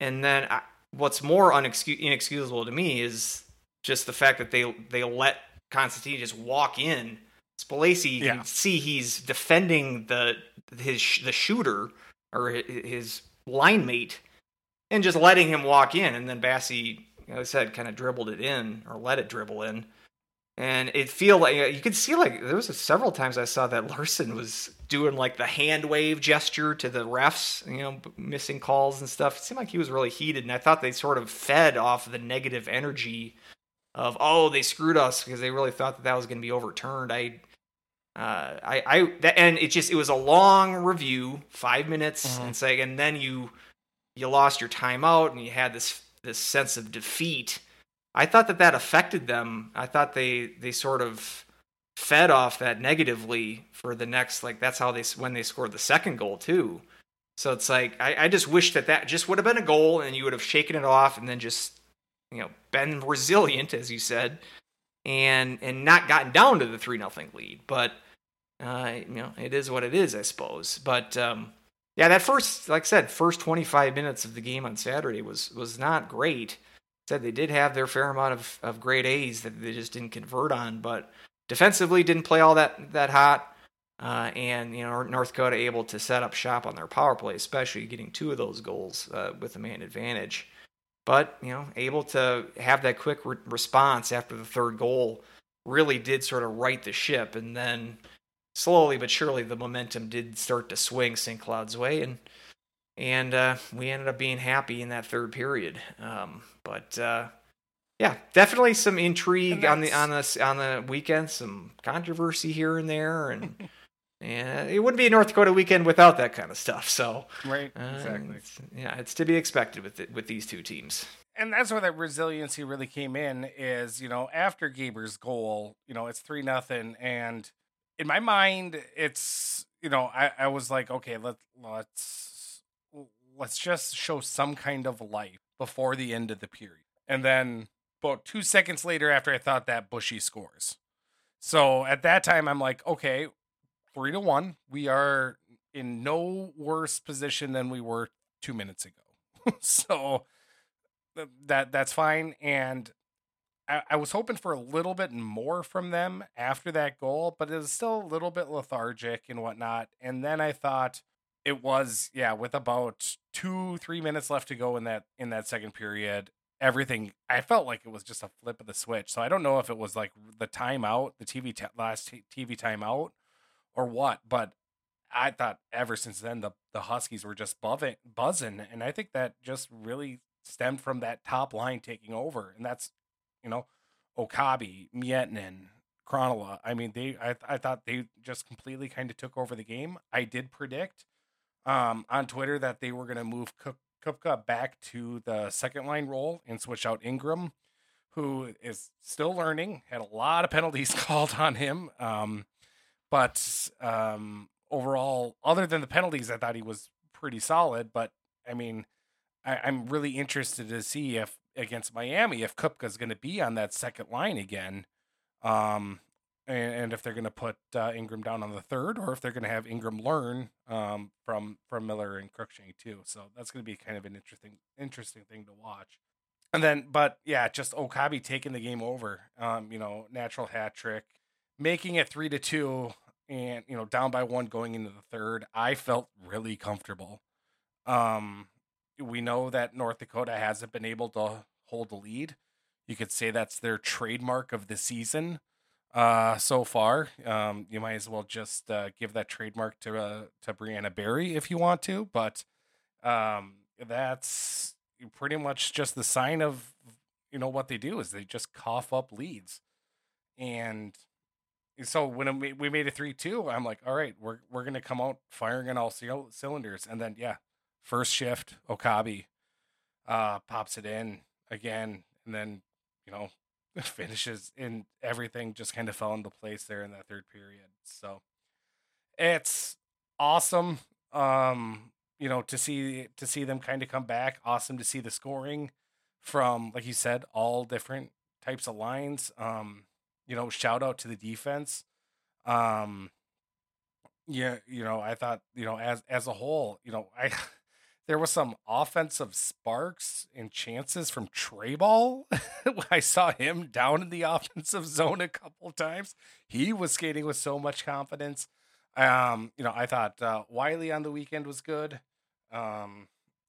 and then I, what's more unexcus- inexcusable to me is just the fact that they they let Constantine just walk in. Spalacy yeah. can see he's defending the his the shooter or his line mate, and just letting him walk in, and then Bassey like I said, kind of dribbled it in or let it dribble in. And it feel like you could see like there was a, several times I saw that Larson was doing like the hand wave gesture to the refs, you know, missing calls and stuff. It seemed like he was really heated, and I thought they sort of fed off the negative energy of oh they screwed us because they really thought that that was going to be overturned. I, uh, I, I, that, and it just it was a long review, five minutes, mm-hmm. and say, and then you you lost your timeout and you had this this sense of defeat. I thought that that affected them. I thought they they sort of fed off that negatively for the next like that's how they when they scored the second goal too. So it's like I, I just wish that that just would have been a goal and you would have shaken it off and then just you know been resilient as you said and and not gotten down to the three nothing lead. But uh, you know it is what it is, I suppose. But um, yeah, that first, like I said, first 25 minutes of the game on Saturday was was not great. Said they did have their fair amount of, of great A's that they just didn't convert on, but defensively didn't play all that that hot. Uh, and you know North Dakota able to set up shop on their power play, especially getting two of those goals uh, with a man advantage. But you know, able to have that quick re- response after the third goal really did sort of right the ship, and then slowly but surely the momentum did start to swing St. Cloud's way, and and uh, we ended up being happy in that third period. Um, but uh, yeah, definitely some intrigue on the on the on the weekend, some controversy here and there, and and it wouldn't be a North Dakota weekend without that kind of stuff. So right, uh, exactly. It's, yeah, it's to be expected with it, with these two teams. And that's where that resiliency really came in. Is you know after Gaber's goal, you know it's three nothing, and in my mind, it's you know, I, I was like, okay, let let's let's just show some kind of life before the end of the period. And then about two seconds later after I thought that Bushy scores. So at that time I'm like, okay, three to one. We are in no worse position than we were two minutes ago. so that that's fine. And I, I, was hoping for a little bit more from them after that goal, but it was still a little bit lethargic and whatnot. And then I thought it was, yeah, with about two, three minutes left to go in that in that second period, everything I felt like it was just a flip of the switch. So I don't know if it was like the timeout, the TV t- last t- TV timeout, or what. But I thought ever since then the the Huskies were just buzzing, buzzing, and I think that just really stemmed from that top line taking over, and that's you know Okabe, Miettinen, Krannila. I mean, they I I thought they just completely kind of took over the game. I did predict um, on Twitter that they were going to move Cook Kupka back to the second line role and switch out Ingram, who is still learning. Had a lot of penalties called on him, um, but um, overall, other than the penalties, I thought he was pretty solid. But I mean, I, am really interested to see if against Miami if Kupka's going to be on that second line again. Um, and, and if they're going to put uh, Ingram down on the third, or if they're going to have Ingram learn um, from from Miller and Cruikshank too. So that's going to be kind of an interesting interesting thing to watch. And then, but yeah, just Okabe taking the game over. Um, you know, natural hat trick, making it three to two, and you know, down by one going into the third. I felt really comfortable. Um, we know that North Dakota hasn't been able to hold the lead. You could say that's their trademark of the season uh, so far. Um, you might as well just uh, give that trademark to uh, to Brianna Barry if you want to, but um, that's pretty much just the sign of you know what they do is they just cough up leads, and so when we made a three two, I'm like, all right, we're we're gonna come out firing on all cylinders, and then yeah, first shift Okabe uh, pops it in again, and then you know finishes and everything just kind of fell into place there in that third period. So it's awesome. Um, you know, to see to see them kind of come back. Awesome to see the scoring from, like you said, all different types of lines. Um, you know, shout out to the defense. Um, yeah, you know, I thought, you know, as as a whole, you know, I there was some offensive sparks and chances from Trayball. I saw him down in the offensive zone a couple times. He was skating with so much confidence. Um, you know, I thought uh, Wiley on the weekend was good, um,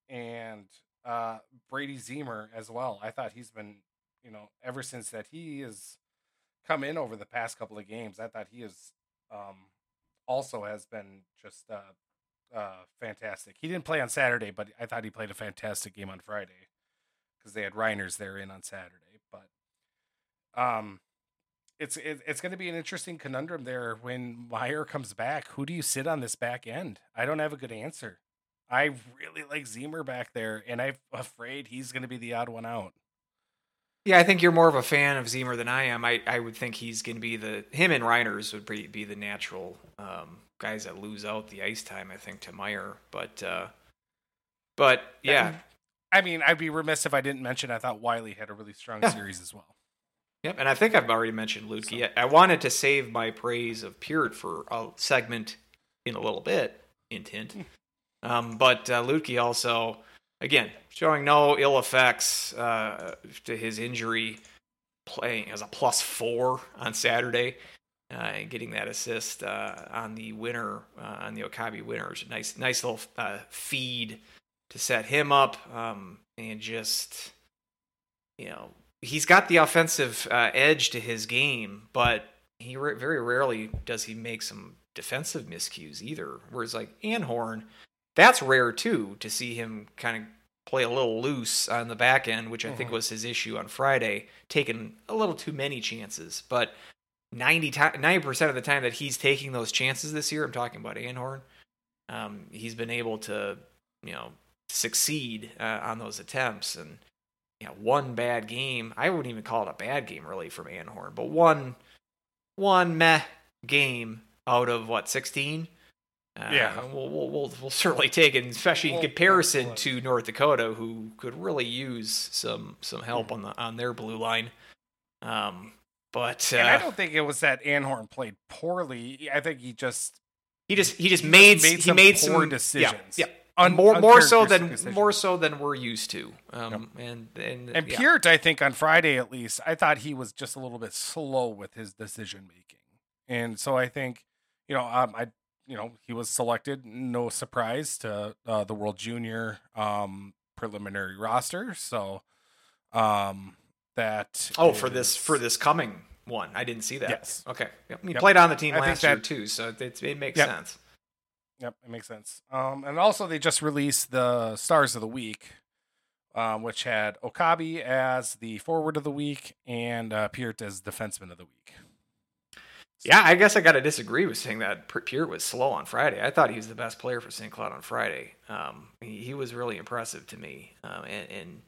and uh, Brady Ziemer as well. I thought he's been, you know, ever since that he has come in over the past couple of games. I thought he is um, also has been just uh, uh, fantastic. He didn't play on Saturday, but I thought he played a fantastic game on Friday because they had Reiners there in on Saturday. But um, it's it, it's going to be an interesting conundrum there when Meier comes back. Who do you sit on this back end? I don't have a good answer. I really like Ziemer back there, and I'm afraid he's going to be the odd one out. Yeah, I think you're more of a fan of Ziemer than I am. I, I would think he's going to be the him and Reiners would be, be the natural um, guys that lose out the ice time. I think to Meyer, but uh, but yeah. I mean, I'd be remiss if I didn't mention. I thought Wiley had a really strong yeah. series as well. Yep, and I think I've already mentioned Luedtke. So. I wanted to save my praise of Peart for a segment in a little bit, hint hmm. Um, but uh, also again, showing no ill effects uh, to his injury, playing as a plus four on Saturday, uh, and getting that assist uh, on the winner uh, on the Okabe winners. Nice, nice little uh, feed to set him up, um, and just you know he's got the offensive uh, edge to his game, but he re- very rarely does he make some defensive miscues either. Whereas like Anhorn that's rare too to see him kind of play a little loose on the back end, which I mm-hmm. think was his issue on Friday, taking a little too many chances. But 90 percent of the time that he's taking those chances this year, I'm talking about Anhorn, um, he's been able to, you know, succeed uh, on those attempts. And you know, one bad game, I wouldn't even call it a bad game really from Anhorn, but one one meh game out of what 16 uh, yeah, we'll, we'll, we'll we'll certainly take it, especially in comparison to North Dakota, who could really use some some help on the on their blue line. Um, but uh, I don't think it was that Anhorn played poorly. I think he just he just he just made made he some made poor some decisions. Yeah, yeah. Un- more more so than decisions. more so than we're used to. Um, and and And yeah. Peart, I think on Friday at least, I thought he was just a little bit slow with his decision making, and so I think, you know, um, I, you know, he was selected, no surprise to uh, the World Junior um, preliminary roster. So, um, that Oh, for this for this coming one, I didn't see that. Yes. Okay. Yep. He Yep. played on the team I last year too, so it, it makes Yep. sense. Yep, it makes sense. Um, and also they just released the stars of the week, um, which had Okabe as the forward of the week and uh, Peart as defenseman of the week. Yeah, I guess I got to disagree with saying that Peart was slow on Friday. I thought he was the best player for St. Cloud on Friday. Um, he, he was really impressive to me, um, and, and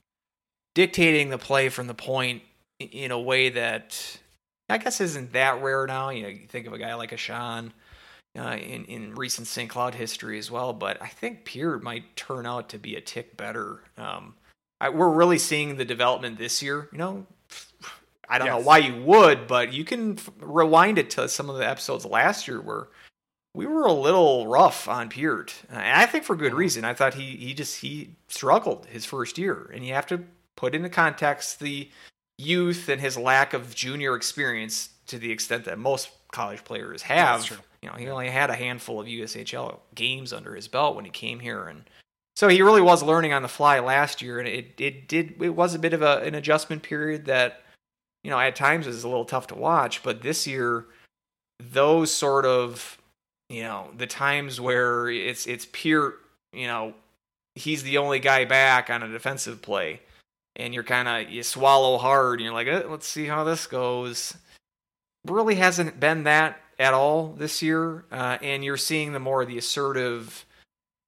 dictating the play from the point in a way that I guess isn't that rare now. You know, you think of a guy like a Sean uh, in in recent St. Cloud history as well, but I think Peart might turn out to be a tick better. Um, I, we're really seeing the development this year. You know, I don't know why you would, but you can f- rewind it to some of the episodes last year where we were a little rough on Peart, and I think for good reason. I thought he he just he struggled his first year, and you have to put into context the youth and his lack of junior experience to the extent that most college players have. You know, he only had a handful of USHL games under his belt when he came here, and so he really was learning on the fly last year, and it it did it was a bit of a, an adjustment period that you know at times is a little tough to watch, but this year those sort of you know the times where it's it's pure you know he's the only guy back on a defensive play and you're kind of you swallow hard and you're like eh, let's see how this goes. Really hasn't been that at all this year uh, and you're seeing the more the assertive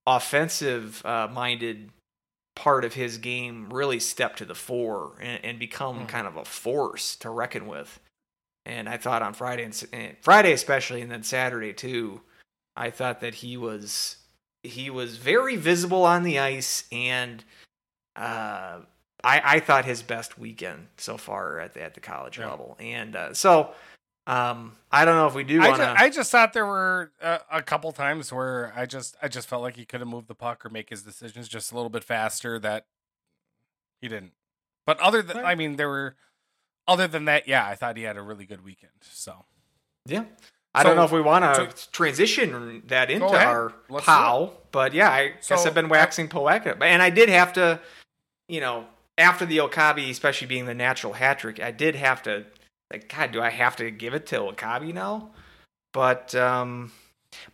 offensive uh, minded part of his game really step to the fore and, and become Mhm. kind of a force to reckon with and I thought on Friday and, and Friday especially, and then Saturday too, I thought that he was he was very visible on the ice, and uh, I I thought his best weekend so far at the, at the college Yeah. level, and uh, so um, I don't know if we do I, Wanna... I just thought there were uh, a couple times where I just I just felt like he could have moved the puck or make his decisions just a little bit faster that he didn't. But other than Right. I mean there were other than that, yeah, I thought he had a really good weekend. So Yeah. I don't know if we want to so- transition that into our Let's POW, but yeah, I guess I've been waxing poetic. And I did have to, you know, after the Okabe, especially being the natural hat trick, I did have to, like, God, do I have to give it to Okabe now? But, um,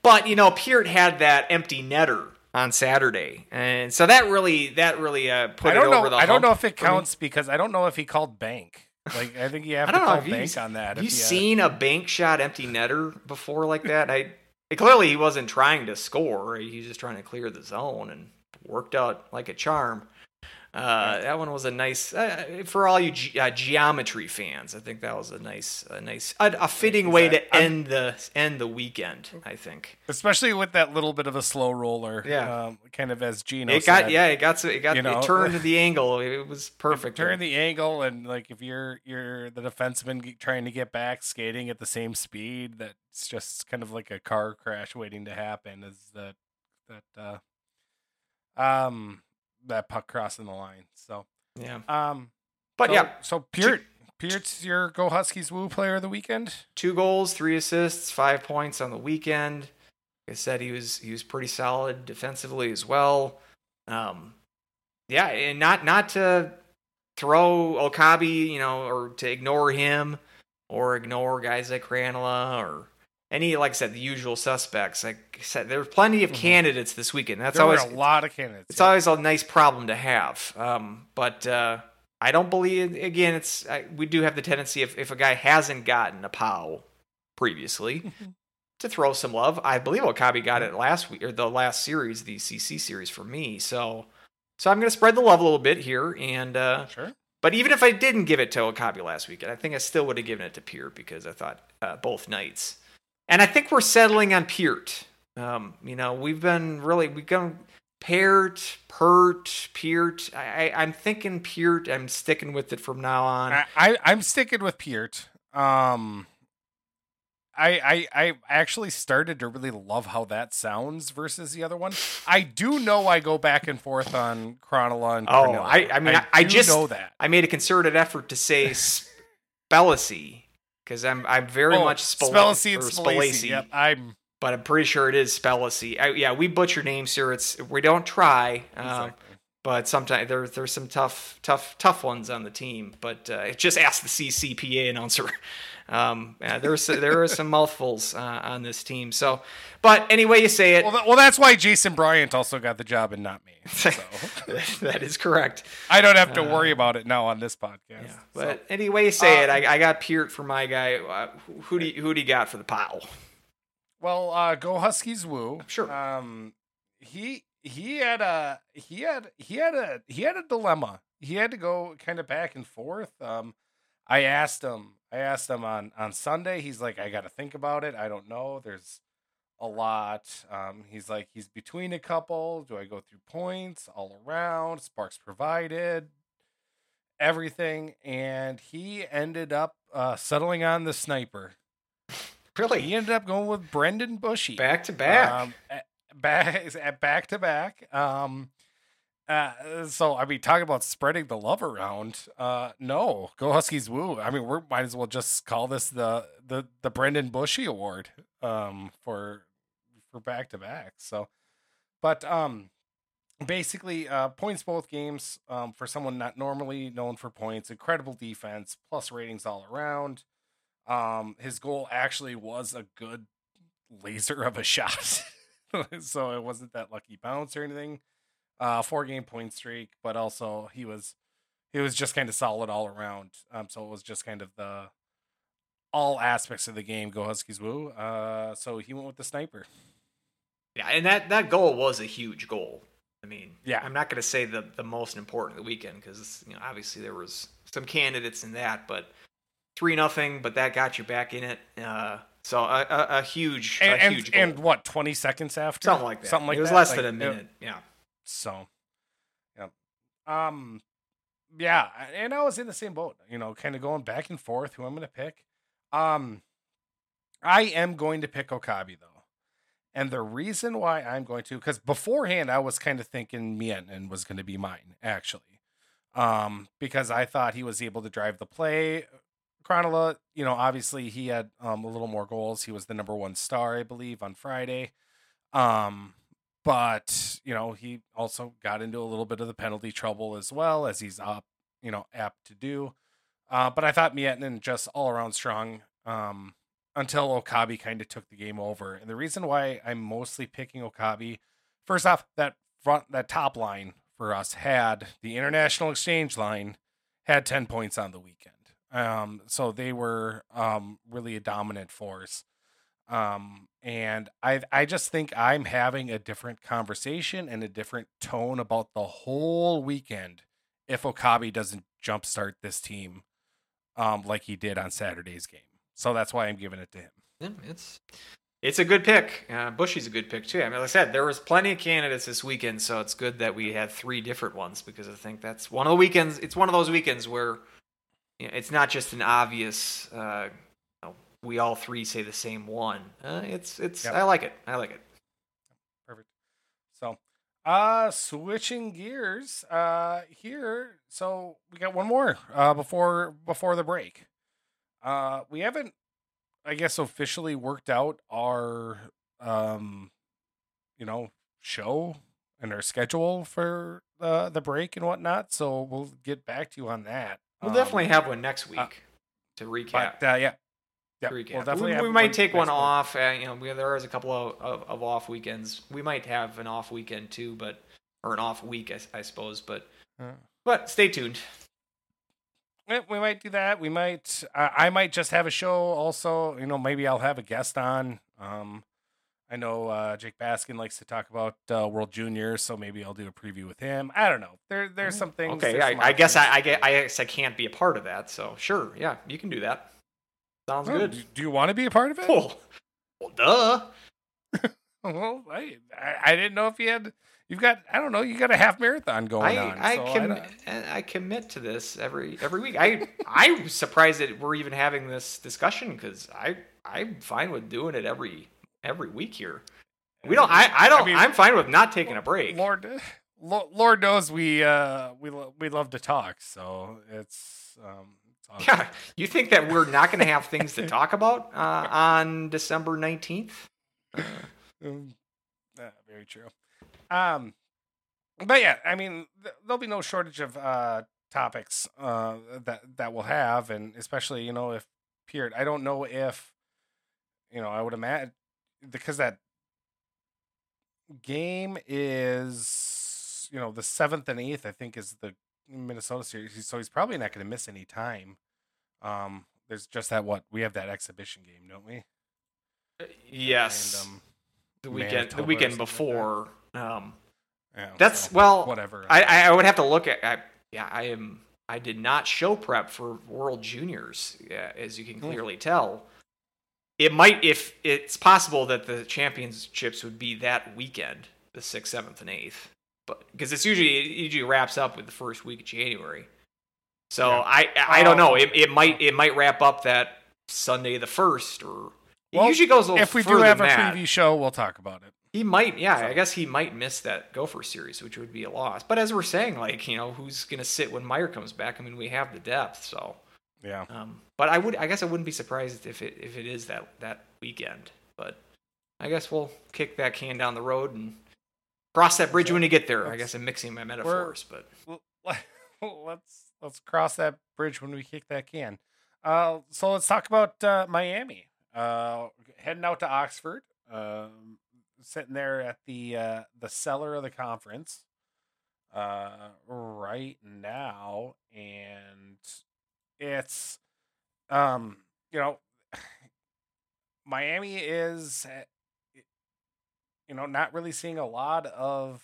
but you know, Peart had that empty netter on Saturday, and so that really, that really uh, put I don't it know over the. I don't know if it counts because I don't know if he called bank. Like I think you have to know call bank on that. Have you- seen a bank shot empty netter before like that? I clearly he wasn't trying to score. He was just trying to clear the zone and worked out like a charm. Uh, that one was a nice uh, for all you ge- uh, geometry fans. I think that was a nice, a nice, a, a fitting way to end the end the weekend. I think especially with that little bit of a slow roller. Yeah. um, kind of as Gino it got said. yeah, it got so- it got you know. it turned the angle. It was perfect. Turn the angle and like if you're you're the defenseman trying to get back skating at the same speed, that's just kind of like a car crash waiting to happen. Is that that uh um that puck crossing the line? So yeah, um, but so, yeah, so Peart Peart's your Go Huskies Woo player of the weekend. two goals, three assists, five points on the weekend. Like I said, he was he was pretty solid defensively as well. Um, yeah, and not not to throw Okabe, you know, or to ignore him, or ignore guys like Krannila or any like I said the usual suspects. Like I said, there were plenty of Mhm. candidates this weekend. That's there always were a lot of candidates. it's always a nice problem to have. Um, but uh, I don't believe again. It's I, we do have the tendency if if a guy hasn't gotten a POW previously to throw some love. I believe Okabe got it last week or the last series, the CC series for me. So so I'm going to spread the love a little bit here and. Uh, sure. but even if I didn't give it to Okabe last weekend, I think I still would have given it to Peart because I thought uh, both nights. And I think we're settling on Peart. Um, you know, we've been really we've gone Peart, Pert, Peart. I, I, I'm thinking Peart. I'm sticking with it from now on. I, I I'm sticking with Peart. Um, I, I I actually started to really love how that sounds versus the other one. I do know I go back and forth on Krannila and Oh, I- I mean, I- I just- know that. I made a concerted effort to say Spellacy because I'm I'm very Oh, much Spellacy or and Spalacy. Yep, I'm but I'm pretty sure it is Spellacy. I, yeah, we butcher names here. It's we don't try, um, exactly. but sometimes there there's some tough tough tough ones on the team. But uh, just ask the CCPA announcer. Um, yeah, there's there are some mouthfuls uh, on this team. So, but anyway, you say it. well, well, that's why Jason Bryant also got the job and not me. So that is correct. I don't have to worry about it now on this podcast. Uh, Yeah, So, but anyway, you say it. Um, I, I got Peart for my guy. Uh, who do you, who do you got for the pile? well, uh, go Huskies, woo. Sure. Um, he he had a he had he had a he had a dilemma. He had to go kind of back and forth. Um, I asked him. I asked him on on Sunday. He's like, I got to think about it. I don't know. There's a lot. Um, he's like, he's between a couple. Do I go through points all around? Sparks provided everything, and he ended up uh, settling on the sniper. Really? He ended up going with Brendan Bushy. Back to back. Um, at- back at back to back. Um, uh, so I mean, talking about spreading the love around. Uh, no, go Huskies woo. I mean, we might as well just call this the the the Brendan Bushy Award. Um, for for back to back. So, but um, basically, uh, points both games. Um, for someone not normally known for points, incredible defense, plus ratings all around. Um, his goal actually was a good laser of a shot. so it wasn't that lucky bounce or anything. Uh, four game point streak, but also he was he was just kind of solid all around. Um, so it was just kind of the all aspects of the game go Huskies woo. Uh, so he went with the sniper. yeah, and that that goal was a huge goal. I mean, Yeah. I'm not going to say the the most important of the weekend because you know obviously there was some candidates in that, but three nothing, but that got you back in it. Uh, so a, a, a huge, And a and, huge goal. and what twenty seconds after something like that. Something like it was that? less Like, than a it- minute. yeah. So, yeah. Um, yeah, and I was in the same boat, you know, kind of going back and forth who I'm going to pick. Um, I am going to pick Okabe though. And the reason why I'm going to, because beforehand I was kind of thinking Mietten was going to be mine, actually. Um, because I thought he was able to drive the play. Krannila, you know, obviously he had um, a little more goals. He was the number one star, I believe, on Friday. Um, but you know he also got into a little bit of the penalty trouble as well as he's up you know apt to do. Uh, but i thought Miettinen just all around strong um, until okabe kind of took the game over. And the reason why i'm mostly picking okabe first off that front that top line for us had the international exchange line had 10 points on the weekend. Um, so they were um, really a dominant force um and i i just think i'm having a different conversation and a different tone about the whole weekend if okabe doesn't jumpstart this team um like he did on saturday's game so that's why i'm giving it to him Yeah, it's it's a good pick. Uh, Bushy's a good pick too. I mean, like I said, there was plenty of candidates this weekend, so it's good that we had three different ones because I think that's one of the weekends. It's one of those weekends where you know, it's not just an obvious. Uh, we all three say the same one. Uh, it's it's. Yep. I like it. I like it. perfect so uh switching gears uh here so we got one more uh before before the break uh we haven't i guess officially worked out our um you know show and our schedule for uh, the break and whatnot so we'll get back to you on that We'll Um, definitely have one next week uh, to recap. but uh, yeah yeah to we'll definitely we, we might take one week. off. Uh, you know, we, there is a couple of, of, of off weekends. We might have an off weekend too, but or an off week, I, I suppose. But Uh, but stay tuned. Yeah, we might do that. We might. Uh, I might just have a show. Also, you know, maybe I'll have a guest on. Um, I know uh, Jake Baskin likes to talk about uh, World Juniors, so maybe I'll do a preview with him. I don't know. There, there's some things. Okay, I, some I guess options. I, I get I guess I can't be a part of that. So sure, yeah, you can do that. Sounds Oh, good. Do, do you want to be a part of it? Well, well, duh. well, I, I I didn't know if you had. You've got. I don't know. You got a half marathon going I on. I, so com- don't- I commit to this every every week. I I'm surprised that we're even having this discussion because I I'm fine with doing it every every week here. We don't. I I don't. I mean, am fine with not taking a break. Lord, Lord knows we uh we lo- we love to talk. So it's um. Yeah, you think that we're not going to have things to talk about uh, on December nineteenth? Um, yeah, very true. Um, but yeah, I mean, th- there'll be no shortage of uh topics uh that that we'll have, and especially you know if period. I don't know if you know I would imagine because that game is you know the seventh and eighth. I think is the Minnesota series, so he's probably not going to miss any time. Um, there's just that what we have that exhibition game, don't we? Yes, And, um, the weekend Manitoba the weekend something like that. before. Um, yeah, That's- so, well, whatever. I I would have to look at. I, yeah, I am. I did not show prep for World Juniors, yeah, as you can Hmm. clearly tell. It might, if it's possible that the championships would be that weekend, the sixth, seventh, and eighth, but because it's usually it usually wraps up with the first week of January. So Yeah. I I don't know. Oh. It, it might it might wrap up that Sunday the first, or it Well, usually goes a little if we do have a preview show, we'll talk about it. He might, yeah. So- I guess he might miss that Gopher series, which would be a loss. But as we're saying, like you know, who's gonna sit when Meyer comes back? I mean, we have the depth, so. Yeah. Um, but I would, I guess, I wouldn't be surprised if it if it is that that weekend. But I guess we'll kick that can down the road and cross that bridge when you get there. I Let's- guess I'm mixing my metaphors, but let's let's cross that bridge when we kick that can. Uh, so let's talk about uh, Miami. Uh, heading out to Oxford. Um, sitting there at the uh, the cellar of the conference. Uh, right now, and it's um, you know, Miami is, you know, not really seeing a lot of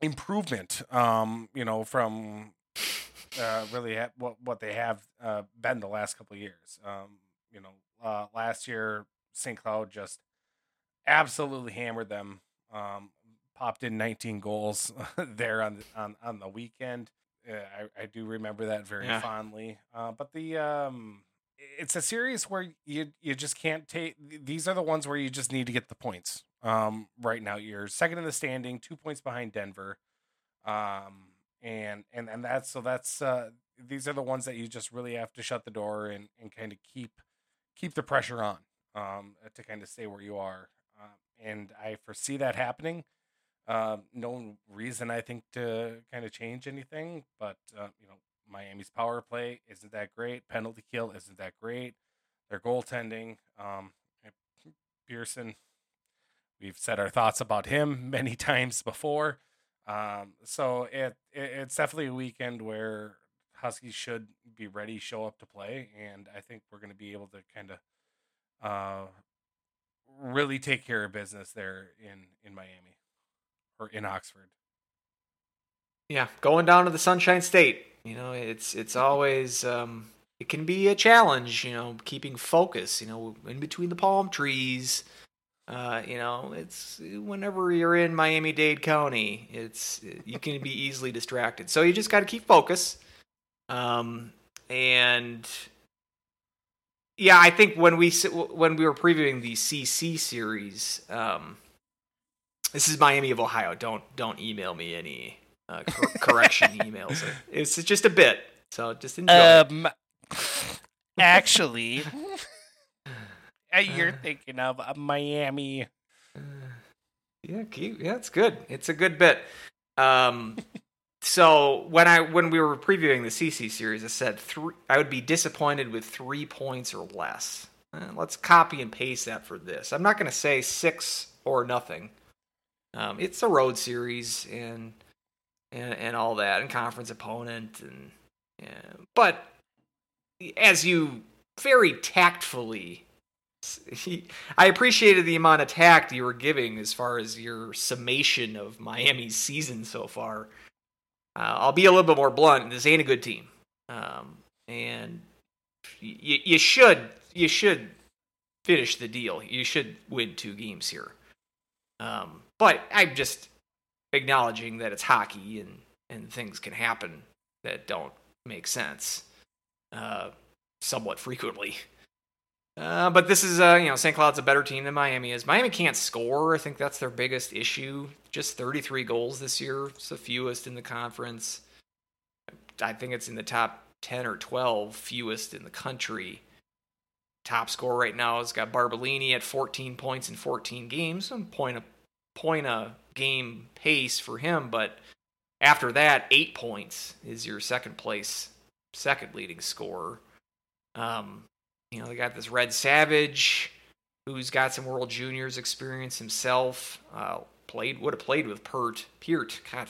improvement um you know from uh really ha- what what they have uh been the last couple of years um you know uh last year St. Cloud just absolutely hammered them um popped in 19 goals there on the, on on the weekend uh, I I do remember that very Yeah. fondly uh but the um it's a series where you you just can't take these are the ones where you just need to get the points um right now. You're second in the standing two points behind denver um and and and that's so that's uh these are the ones that you just really have to shut the door and and kind of keep keep the pressure on um to kind of stay where you are um, and i foresee that happening. Um no reason i think to kind of change anything but uh, you know miami's power play isn't that great penalty kill isn't that great their goaltending um Persson we've said our thoughts about him many times before. Um, so it, it it's definitely a weekend where Huskies should be ready, show up to play, and I think we're going to be able to kind of uh, really take care of business there in in Miami or in Oxford. Yeah, going down to the Sunshine State, you know, it's it's always um, it can be a challenge, you know, keeping focus, you know, in between the palm trees. Uh, you know, it's whenever you're in Miami-Dade County, it's you can be easily distracted. So you just got to keep focus. Um, and yeah, I think when we when we were previewing the CC series, um, this is Miami of Ohio. Don't don't email me any uh, cor- correction emails. It's just a bit, so just enjoy. Um, actually, uh, you're thinking of uh, Miami. Yeah, keep, yeah, it's good. It's a good bit. Um, so when I when we were previewing the CC series, I said three. I would be disappointed with three points or less. Eh, let's copy and paste that for this. I'm not going to say six or nothing. Um, it's a road series and and and all that, and conference opponent, and yeah. But as you very tactfully I appreciated the amount of tact you were giving as far as your summation of Miami's season so far. Uh, I'll be a little bit more blunt. This ain't a good team, um, and you, you should you should finish the deal. You should win two games here. Um, but I'm just acknowledging that it's hockey and and things can happen that don't make sense uh, somewhat frequently. Uh, but this is, uh, you know, St. Cloud's a better team than Miami is. Miami can't score. I think that's their biggest issue. Just 33 goals this year. It's the fewest in the conference. I think it's in the top 10 or 12 fewest in the country. Top score right now has got Barbolini at 14 points in 14 games. Point a point a game pace for him, but after that, eight points is your second place, second leading scorer. Um, you know, they got this Red Savage, who's got some World Juniors experience himself. Uh, played would have played with Pert Peart. God,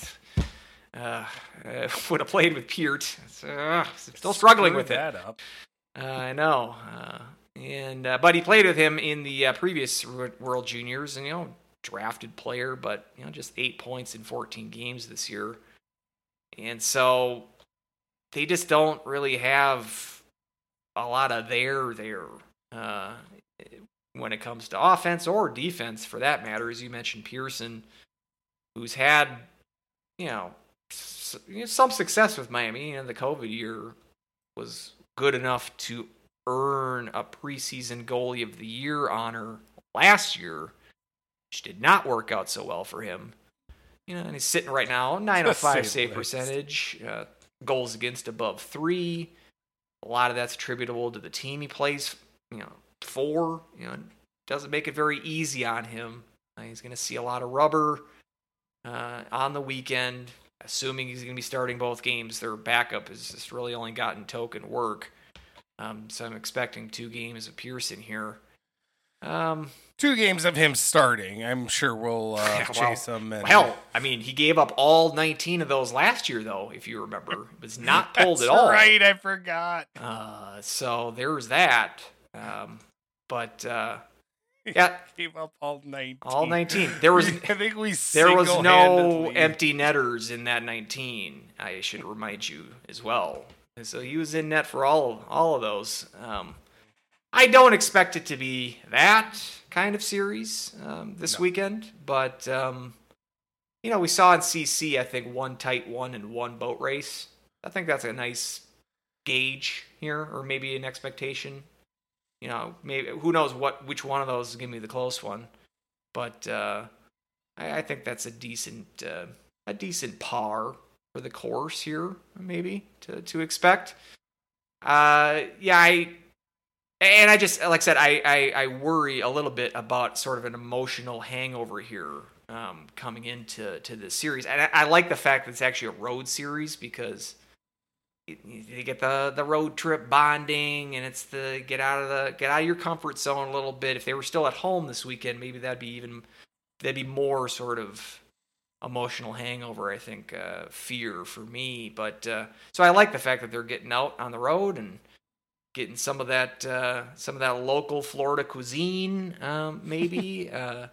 uh, uh, would have played with Peart. Still struggling with that it. up. Uh, I know. Uh, and uh, but he played with him in the uh, previous Wor- World Juniors, and you know, drafted player, but you know, just eight points in 14 games this year, and so they just don't really have a lot of there there uh, when it comes to offense or defense, for that matter. As you mentioned, Persson, who's had you know some success with Miami. You know, the COVID year was good enough to earn a preseason goalie of the year honor last year, which did not work out so well for him. You know, and he's sitting right now 905 say save percentage, uh, goals against above three. A lot of that's attributable to the team he plays. You know, for you know, doesn't make it very easy on him. Uh, he's going to see a lot of rubber uh, on the weekend. Assuming he's going to be starting both games, their backup has just really only gotten token work. Um, so I'm expecting two games of Persson here. Um, Two games of him starting. I'm sure we'll uh, Yeah, well, chase him. And Hell, I mean, he gave up all 19 of those last year, though, if you remember. It was not pulled at all. Right, I forgot. Uh, so there's that. Um, but uh, yeah, Gave up all 19. all 19. There was I think we there was no empty netters in that 19. I should remind you as well. So he was in net for all all of those. Um, I don't expect it to be that kind of series um, this No. weekend, but um, you know we saw in CC I think one tight one and one boat race. I think that's a nice gauge here, or maybe an expectation. You know, maybe who knows what which one of those is gonna be the close one, but uh, I, I think that's a decent uh, a decent par for the course here, maybe to to expect. Uh, yeah, I and I just like I said, I, I I worry a little bit about sort of an emotional hangover here um, coming into to this series, and I, I like the fact that it's actually a road series because you, get the the road trip bonding, and it's the get out of the get out of your comfort zone a little bit. If they were still at home this weekend, maybe that'd be even that'd be more sort of emotional hangover. I think uh, fear for me, but uh, so I like the fact that they're getting out on the road and getting some of that uh, some of that local Florida cuisine, um, maybe, uh,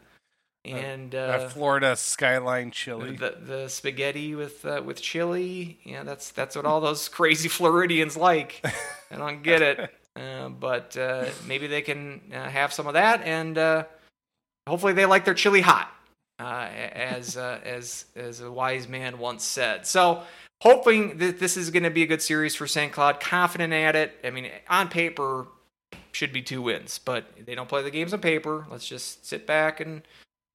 and uh, Florida skyline chili. the the spaghetti with uh, with chili. Yeah, that's that's what all those crazy Floridians like. I don't get it, uh, but uh, maybe they can uh, have some of that, and uh, hopefully they like their chili hot, uh, as uh, as as a wise man once said. So. Hoping that this is going to be a good series for St. Cloud, confident at it. I mean, on paper, should be two wins, but they don't play the games on paper. Let's just sit back and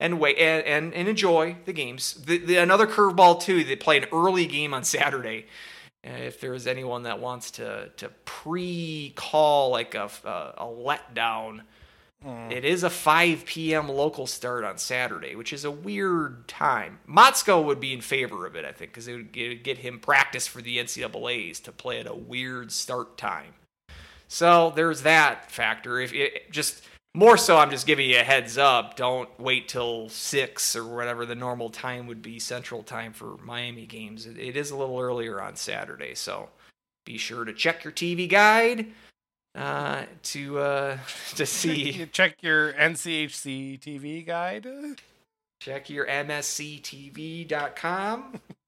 and wait and, and, and enjoy the games. The, the, another curveball too. They play an early game on Saturday. Uh, if there is anyone that wants to to pre-call like a a, a letdown, Hmm. it is a 5 p.m. local start on Saturday, which is a weird time. Motzko would be in favor of it, I think, because it would get, get him practice for the NCAA's to play at a weird start time. So there's that factor. If it, just more so, I'm just giving you a heads up. Don't wait till six or whatever the normal time would be Central Time for Miami games. It, it is a little earlier on Saturday, so be sure to check your TV guide uh, to uh, to see. Check your NCHC TV guide. check your msctv.com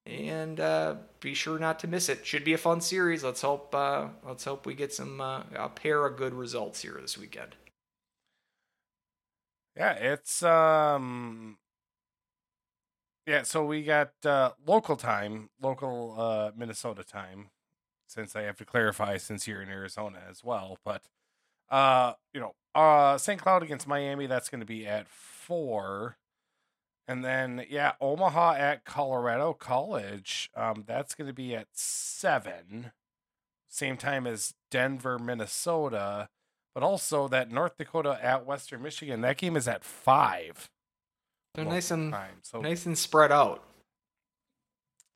and uh, be sure not to miss it. Should be a fun series. Let's hope uh, let's hope we get some uh, a pair of good results here this weekend. Yeah, it's um yeah, so we got uh local time, local uh Minnesota time since I have to clarify since you're in Arizona as well, but uh you know, uh St. Cloud against Miami that's going to be at 4 and then yeah, Omaha at Colorado College, um that's going to be at 7 same time as Denver Minnesota but also that North Dakota at Western Michigan, that game is at five. They're nice and time. So nice and spread out.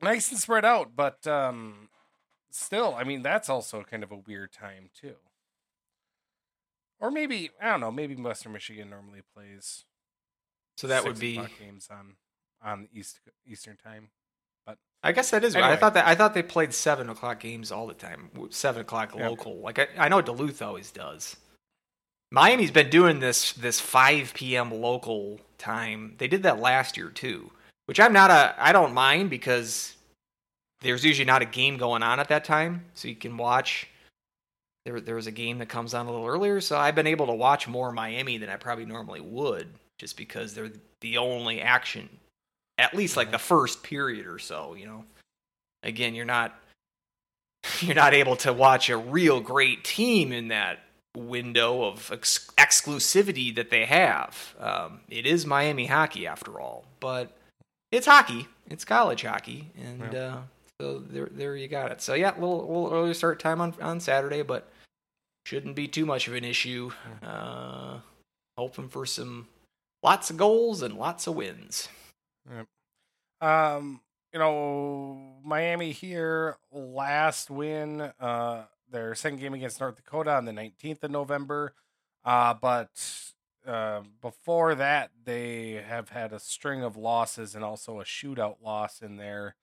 nice and spread out, but um, still, I mean, that's also kind of a weird time too. Or maybe I don't know. Maybe Western Michigan normally plays. So that would be. games on on east Eastern time. But I guess that is. I thought that I thought they played seven o'clock games all the time. Seven o'clock Yeah. local. Like I, I know Duluth always does. Miami's been doing this this five p.m. local time. They did that last year too, which I'm not a. I don't mind because there's usually not a game going on at that time, so you can watch. There, there's a game that comes on a little earlier, so I've been able to watch more Miami than I probably normally would, just because they're the only action, at least like the first period or so. You know, again, you're not you're not able to watch a real great team in that window of ex- exclusivity that they have. Um, it is Miami hockey after all, but it's hockey. It's college hockey, and Yeah. uh, so there, there you got it. So yeah, a little, a little earlier start time on on Saturday, but shouldn't be too much of an issue. Uh, hoping for some lots of goals and lots of wins. Yep. Um, you know, Miami here last win, uh, their second game against North Dakota on the 19th of November. Uh, but uh, before that, they have had a string of losses and also a shootout loss in there,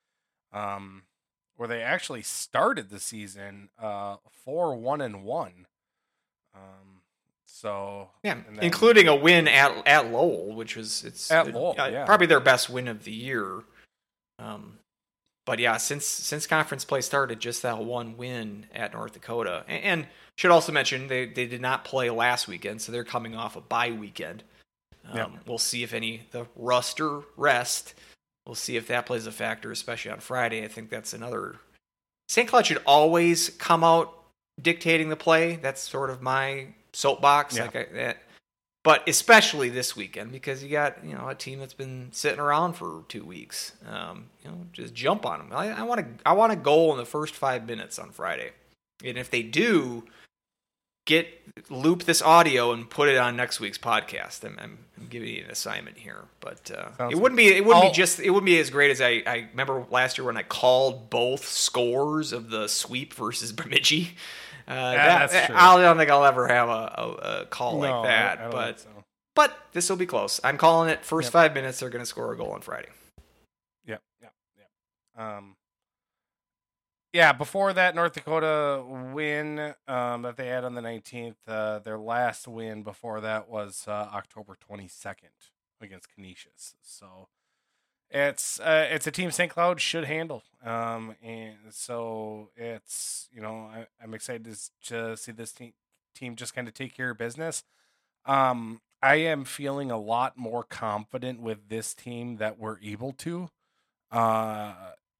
um, where they actually started the season uh, four one and one. Um, so Yeah, then- including a win at at Lowell, which was it's At Lowell, uh, yeah. probably their best win of the year. Um, but yeah, since since conference play started, just that one win at North Dakota, and, and should also mention they they did not play last weekend, so they're coming off a bye weekend. Um, Yeah. We'll see if any the roster rest. We'll see if that plays a factor, especially on Friday. I think that's another. St. Cloud should always come out dictating the play. That's sort of my soapbox. Yeah. Like I, that, but especially this weekend because you got you know a team that's been sitting around for two weeks. Um, you know, just jump on them. I, I want to I want a goal in the first five minutes on Friday, and if they do, get loop this audio and put it on next week's podcast. I'm, I'm, I'm giving you an assignment here, but uh, it wouldn't be it wouldn't I'll- be just it wouldn't be as great as I, I remember last year when I called both scores of the sweep versus Bemidji. Uh, that- that's true. I don't think I'll ever have a, a, a call No, like that, I don't but so. but this will be close. I'm calling it. First Yep. five minutes, they're going to score a goal on Friday. Yep, yep, yep. Um, yeah, before that North Dakota win um, that they had on the 19th, uh, their last win before that was uh, October 22nd against Canisius. So it's uh, it's a team St. Cloud should handle. Um, and so it's you know I, I'm excited to, to see this team team just kind of take care of business. Um, I am feeling a lot more confident with this team that we're able to uh,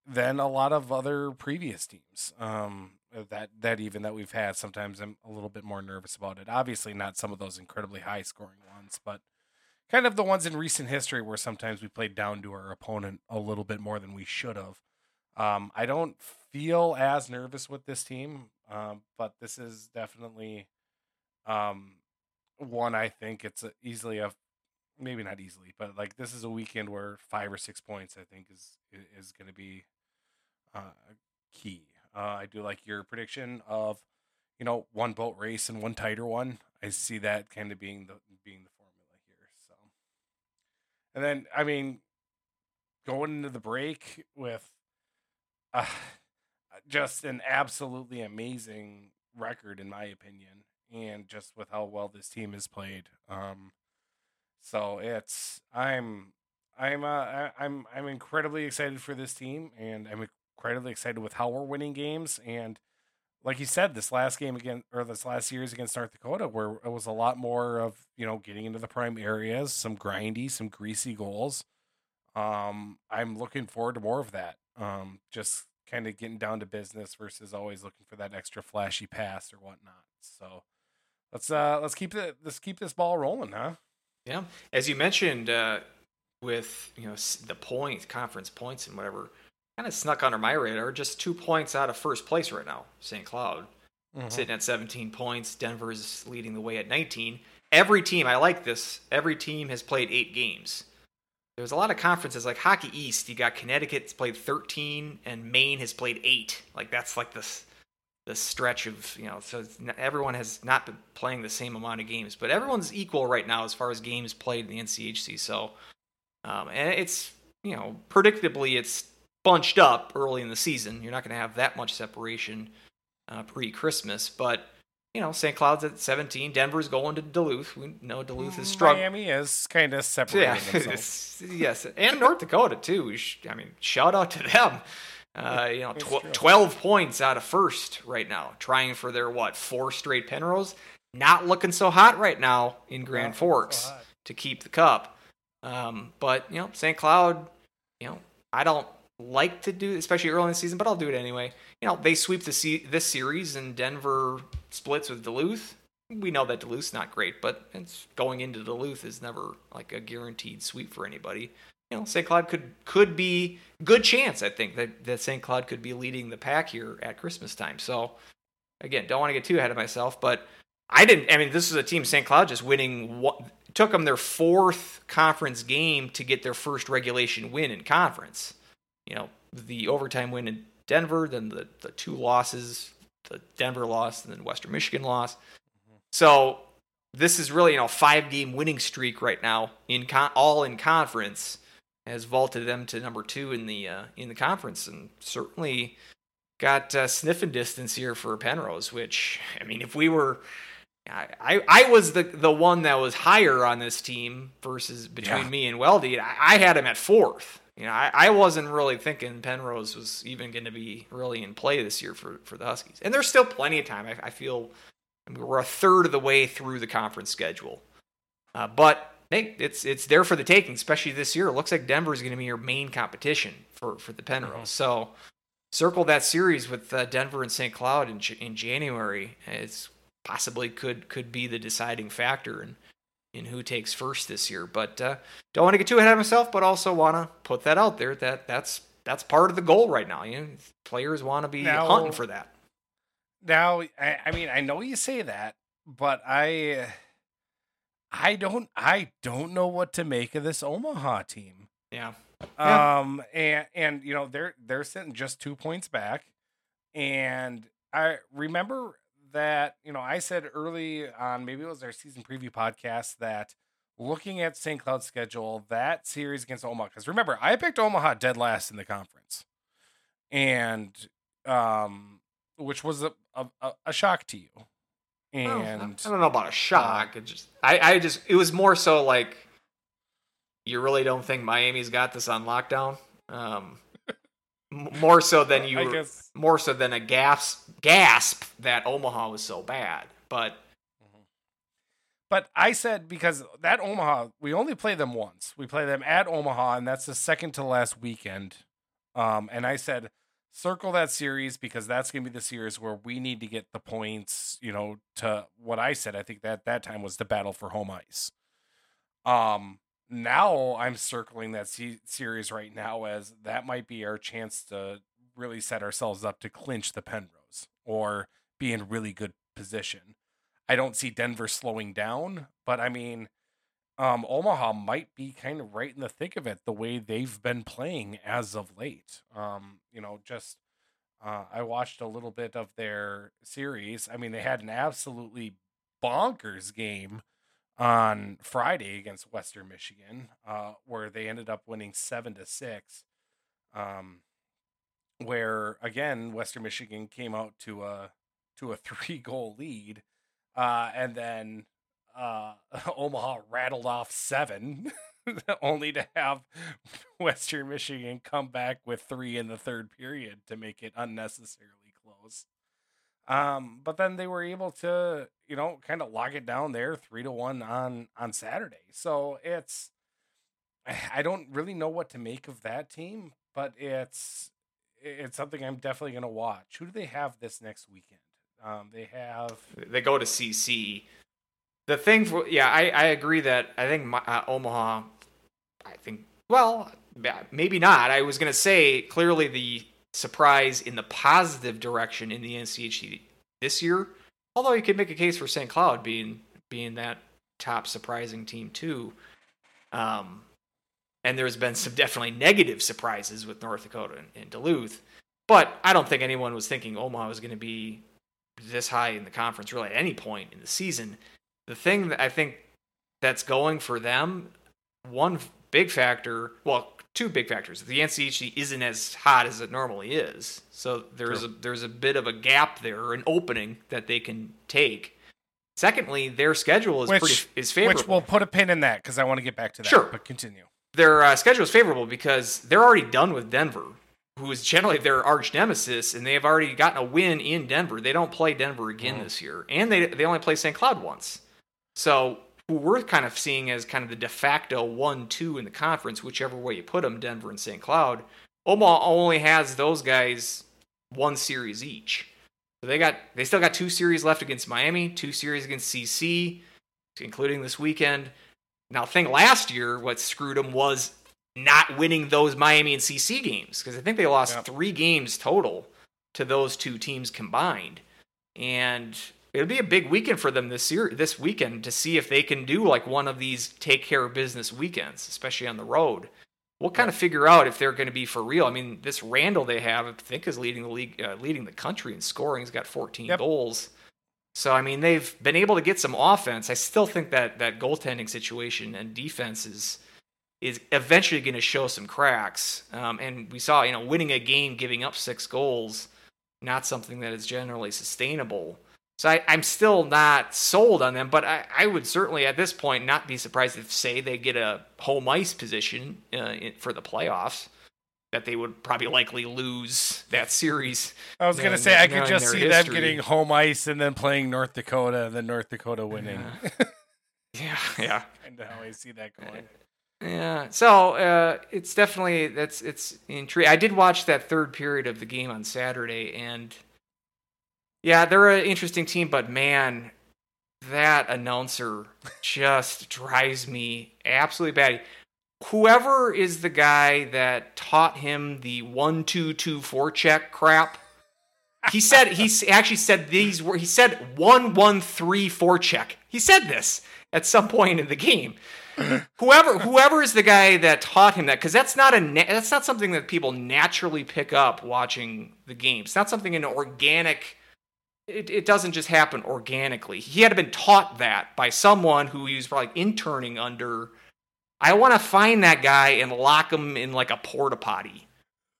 than a lot of other previous teams. Um, that that even that we've had. Sometimes I'm a little bit more nervous about it. Obviously, not some of those incredibly high scoring ones, but kind of the ones in recent history where sometimes we played down to our opponent a little bit more than we should have. Um, I don't feel as nervous with this team, um, but this is definitely um, one I think it's a, easily a maybe not easily, but like this is a weekend where five or six points I think is is going to be uh, key. Uh, I do like your prediction of you know one boat race and one tighter one. I see that kind of being the being the formula here. So, and then I mean, going into the break with uh, just an absolutely amazing record in my opinion, and just with how well this team has played. Um, so it's I'm I'm uh, I'm I'm incredibly excited for this team, and I'm incredibly excited with how we're winning games. And like you said, this last game again or this last series against North Dakota, where it was a lot more of you know getting into the prime areas, some grindy, some greasy goals. Um, I'm looking forward to more of that. Um, just kind of getting down to business versus always looking for that extra flashy pass or whatnot. So let's uh let's keep the let's keep this ball rolling, huh? Yeah, as you mentioned, uh, with you know the points, conference points, and whatever, kind of snuck under my radar. Just two points out of first place right now. St. Cloud Mm-hmm. sitting at 17 points. Denver's leading the way at 19. Every team, I like this. Every team has played eight games. There's a lot of conferences like Hockey East. You got Connecticut's played 13, and Maine has played eight. Like that's like this the stretch of you know. So everyone has not been playing the same amount of games, but everyone's equal right now as far as games played in the NCHC. So, um, and it's you know predictably it's bunched up early in the season. You're not going to have that much separation uh, pre-Christmas, but you know St. Cloud's at 17. Denver's going to Duluth. We know Duluth is struggling. Miami is kind of separating Yeah, themselves. yes, and North Dakota too. I mean, shout out to them. Uh, you know, tw- twelve points out of first right now, trying for their what four straight Penrose. Not looking so hot right now in Grand Not looking so Forks to keep the cup. Um, but you know, St. Cloud, you know, I don't like to do, especially early in the season, but I'll do it anyway. You know, they sweep the se- this series, and Denver splits with Duluth. We know that Duluth's not great, but it's going into Duluth is never like a guaranteed sweep for anybody. You know, St. Cloud could could be good chance. I think that that St. Cloud could be leading the pack here at Christmas time. So again, don't want to get too ahead of myself, but I didn't. I mean, this is a team St. Cloud just winning. What took them their fourth conference game to get their first regulation win in conference. You know, the overtime win in Denver, then the the two losses, the Denver loss, and then Western Michigan loss. Mm-hmm. So this is really you know five game winning streak right now in con- all in conference has vaulted them to number two in the uh, in the conference and certainly got uh, sniffing distance here for Penrose. Which I mean, if we were, I I, I was the the one that was higher on this team versus between Yeah. me and Weldy. I, I had him at fourth. You know, I, I wasn't really thinking Penrose was even going to be really in play this year for, for the Huskies. And there's still plenty of time. I, I feel I mean, we're a third of the way through the conference schedule. Uh, but hey, it's it's there for the taking, especially this year. It looks like Denver is going to be your main competition for, for the Penrose. Mhm. So circle that series with uh, Denver and St. Cloud in, in January. It's possibly could could be the deciding factor in, in who takes first this year. But uh, don't want to get too ahead of myself, but also want to put that out there that that's that's part of the goal right now. You know, players want to be Now- hunting for that. Now, I, I mean, I know you say that, but I, I don't, I don't know what to make of this Omaha team. Yeah. Yeah. Um, and and you know they're they're sitting just two points back, and I remember that you know I said early on, maybe it was our season preview podcast that looking at St. Cloud's schedule, that series against Omaha, because remember I picked Omaha dead last in the conference, and um, which was a a, a- a shock to you, and I don't know about a shock. It just I, I just it was more so like you really don't think Miami's got this on lockdown. Um, more so than you were- more so than a gasp gasp that Omaha was so bad. But But I said because that Omaha, we only play them once. We play them at Omaha, and that's the second to last weekend. Um, and I said, circle that series because that's going to be the series where we need to get the points. You know, to what I said. I think that that time was the battle for home ice. Um, now I'm circling that se- series right now as that might be our chance to really set ourselves up to clinch the Penrose or be in really good position. I don't see Denver slowing down, but I mean, um, Omaha might be kind of right in the thick of it the way they've been playing as of late. Um, you know, just uh, I watched a little bit of their series. I mean, they had an absolutely bonkers game on Friday against Western Michigan, uh, where they ended up winning seven to six. Um, where again, Western Michigan came out to a to a three goal lead, uh, and then uh, Omaha rattled off seven, only to have Western Michigan come back with three in the third period to make it unnecessarily close. Um, but then they were able to, you know, kind of lock it down there, three to one on on Saturday. So it's, I don't really know what to make of that team, but it's it's something I'm definitely going to watch. Who do they have this next weekend? Um, they have they go to CC. The thing for yeah, I, I agree that I think my, uh, Omaha, I think well maybe not. I was gonna say clearly the surprise in the positive direction in the NCHC this year. Although you could make a case for St. Cloud being being that top surprising team too. Um, and there's been some definitely negative surprises with North Dakota and, and Duluth. But I don't think anyone was thinking Omaha was going to be this high in the conference really at any point in the season. The thing that I think that's going for them, one big factor, well, two big factors. The NCHC isn't as hot as it normally is, so there's sure. a there's a bit of a gap there, an opening that they can take. Secondly, their schedule is which, pretty is favorable. Which we'll put a pin in that because I want to get back to that. Sure, but continue. Their uh, schedule is favorable because they're already done with Denver, who is generally their arch nemesis, and they have already gotten a win in Denver. They don't play Denver again mm. this year, and they they only play St. Cloud once. So who we're kind of seeing as kind of the de facto one-two in the conference, whichever way you put them, Denver and St. Cloud. Omaha only has those guys one series each. So they got they still got two series left against Miami, two series against CC, including this weekend. Now, I think last year what screwed them was not winning those Miami and CC games because I think they lost yep. three games total to those two teams combined. And it'll be a big weekend for them this year, this weekend, to see if they can do like one of these take care of business weekends, especially on the road. We'll kind of figure out if they're going to be for real. I mean, this Randall they have, I think, is leading the league, uh, leading the country in scoring. He's got 14 yep. goals. So I mean, they've been able to get some offense. I still think that that goaltending situation and defense is is eventually going to show some cracks. Um, and we saw, you know, winning a game, giving up six goals, not something that is generally sustainable. So I, am still not sold on them, but I, I, would certainly at this point not be surprised if, say, they get a home ice position uh, for the playoffs. That they would probably likely lose that series. I was going to say I could just see history. them getting home ice and then playing North Dakota, and then North Dakota winning. Yeah, yeah. yeah. kind of how I see that going. Yeah, so uh, it's definitely that's it's intriguing. I did watch that third period of the game on Saturday, and yeah, they're an interesting team, but man, that announcer just drives me absolutely bad. Whoever is the guy that taught him the one two two four check crap, he said he actually said these were he said one one three four check. He said this at some point in the game. whoever whoever is the guy that taught him that because that's not a that's not something that people naturally pick up watching the game. It's not something an organic it, it doesn't just happen organically. He had been taught that by someone who he was probably interning under. I want to find that guy and lock him in like a porta potty.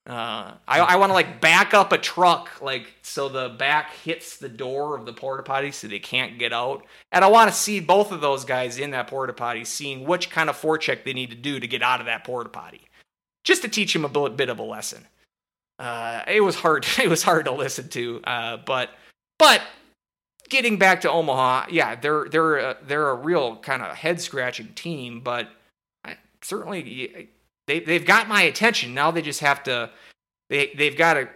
Uh, I, I want to like back up a truck like so the back hits the door of the porta potty so they can't get out. And I want to see both of those guys in that porta potty, seeing which kind of forecheck they need to do to get out of that porta potty, just to teach him a bit of a lesson. Uh, it was hard. It was hard to listen to, uh, but but getting back to Omaha, yeah, they're they're a, they're a real kind of head scratching team, but I, certainly they they've got my attention. Now they just have to they they've got to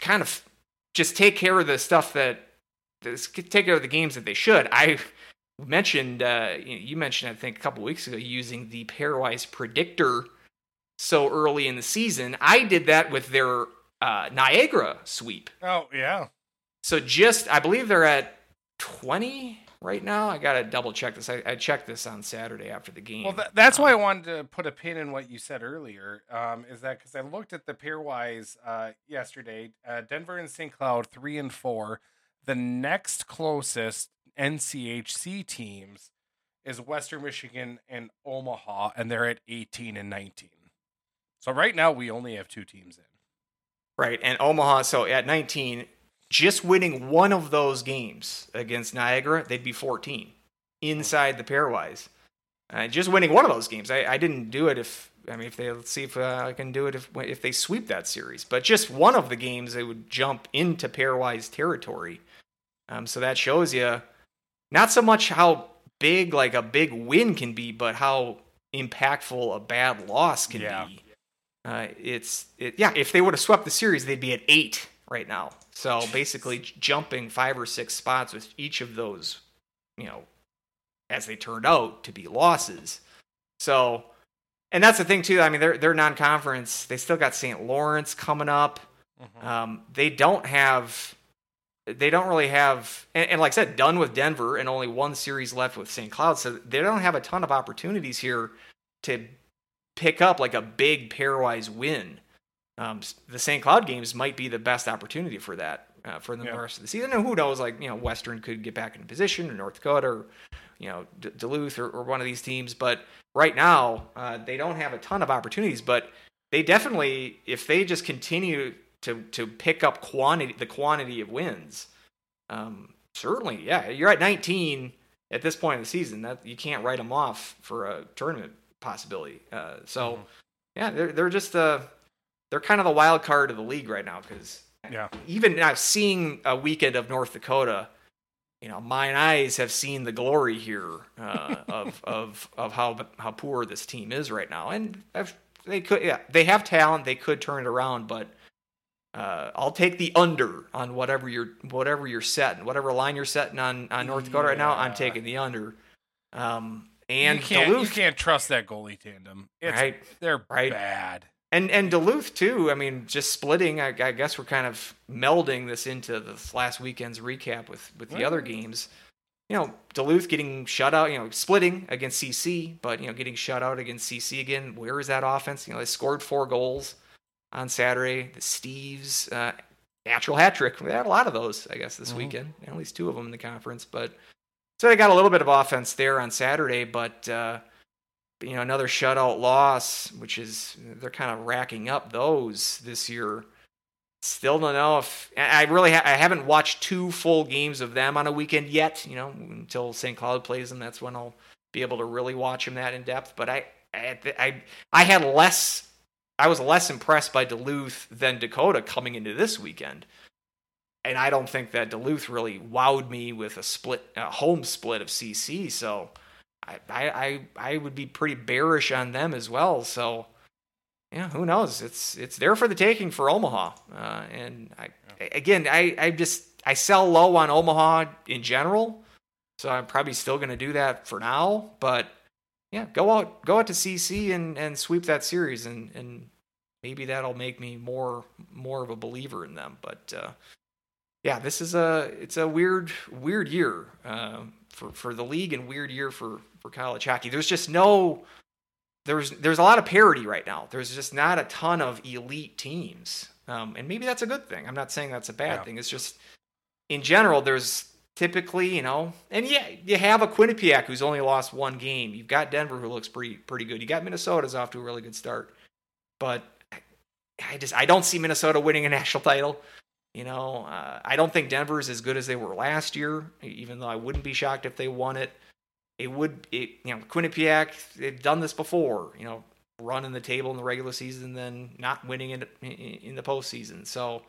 kind of just take care of the stuff that take care of the games that they should. I mentioned uh, you mentioned I think a couple weeks ago using the pairwise predictor so early in the season. I did that with their uh, Niagara sweep. Oh yeah. So just, I believe they're at 20 right now. I got to double check this. I, I, checked this on Saturday after the game. Well, th- that's um, why I wanted to put a pin in what you said earlier. Um, is that because I looked at the pairwise uh, yesterday? Uh, Denver and St. Cloud, three and four. The next closest NCHC teams is Western Michigan and Omaha, and they're at 18 and 19. So right now we only have two teams in. Right, and Omaha. So at 19, just winning one of those games against Niagara, they'd be 14 inside the pairwise. Uh, just winning one of those games. I, I didn't do it if I mean, if they let's see if uh, I can do it if if they sweep that series. But just one of the games, they would jump into pairwise territory. Um, so that shows you not so much how big like a big win can be, but how impactful a bad loss can Yeah. be. Uh, it's it, yeah. If they would have swept the series, they'd be at eight right now. So basically, jumping five or six spots with each of those, you know, as they turned out to be losses. So, and that's the thing too. I mean, they're they're non-conference. They still got St. Lawrence coming up. Mhm. Um, they don't have, they don't really have, and, and like I said, done with Denver and only one series left with St. Cloud. So they don't have a ton of opportunities here to pick up like a big pairwise win. Um, the St. Cloud games might be the best opportunity for that uh, for the Yeah. rest of the season. And who knows, like, you know, Western could get back in position, or North Dakota, or, you know, D- Duluth, or, or one of these teams. But right now, uh, they don't have a ton of opportunities. But they definitely, if they just continue to to pick up quantity, the quantity of wins, um, certainly, yeah, you're at 19 at this point in the season. That you can't write them off for a tournament possibility. Uh, so, Mhm. yeah, they're they're just uh they're kind of the wild card of the league right now because Yeah. even now seeing a weekend of North Dakota, you know, mine eyes have seen the glory here uh, of of of how how poor this team is right now, and I've, they could yeah they have talent they could turn it around, but. Uh, I'll take the under on whatever you're whatever you're setting, whatever line you're setting on, on North Dakota right now. I'm taking the under. Um, and you can't, Duluth, you can't trust that goalie tandem. It's, right? They're Right. bad. And and Duluth too. I mean, just splitting. I, I guess we're kind of melding this into this last weekend's recap with with the other games. You know, Duluth getting shut out. You know, splitting against CC, but you know, getting shut out against CC again. Where is that offense? You know, they scored four goals on Saturday. The Steves uh, natural hat trick. They had a lot of those, I guess, this Mhm. weekend. At least two of them in the conference, but. So they got a little bit of offense there on Saturday, but uh, you know another shutout loss, which is they're kind of racking up those this year. Still don't know if I really ha- I haven't watched two full games of them on a weekend yet. You know until St. Cloud plays them, that's when I'll be able to really watch them that in depth. But I I I, I had less. I was less impressed by Duluth than Dakota coming into this weekend and I don't think that Duluth really wowed me with a split, a home split of CC. So I, I, I, would be pretty bearish on them as well. So yeah, who knows? It's it's there for the taking for Omaha. Uh, and I, again, I, I just I sell low on Omaha in general. So I'm probably still going to do that for now. But yeah, go out go out to CC and, and sweep that series, and, and maybe that'll make me more more of a believer in them. But uh, yeah, this is a it's a weird weird year uh, for for the league and weird year for for college hockey. There's just no there's there's a lot of parity right now. There's just not a ton of elite teams, um, and maybe that's a good thing. I'm not saying that's a bad Yeah. thing. It's just in general there's typically you know, and yeah, you have a Quinnipiac who's only lost one game. You've got Denver who looks pretty pretty good. You got Minnesota's off to a really good start, but I- I just I don't see Minnesota winning a national title. You know, uh, I don't think Denver is as good as they were last year. Even though I wouldn't be shocked if they won it. It would, it, you know, Quinnipiac. They've done this before. You know, running the table in the regular season, then not winning it in, in the postseason. So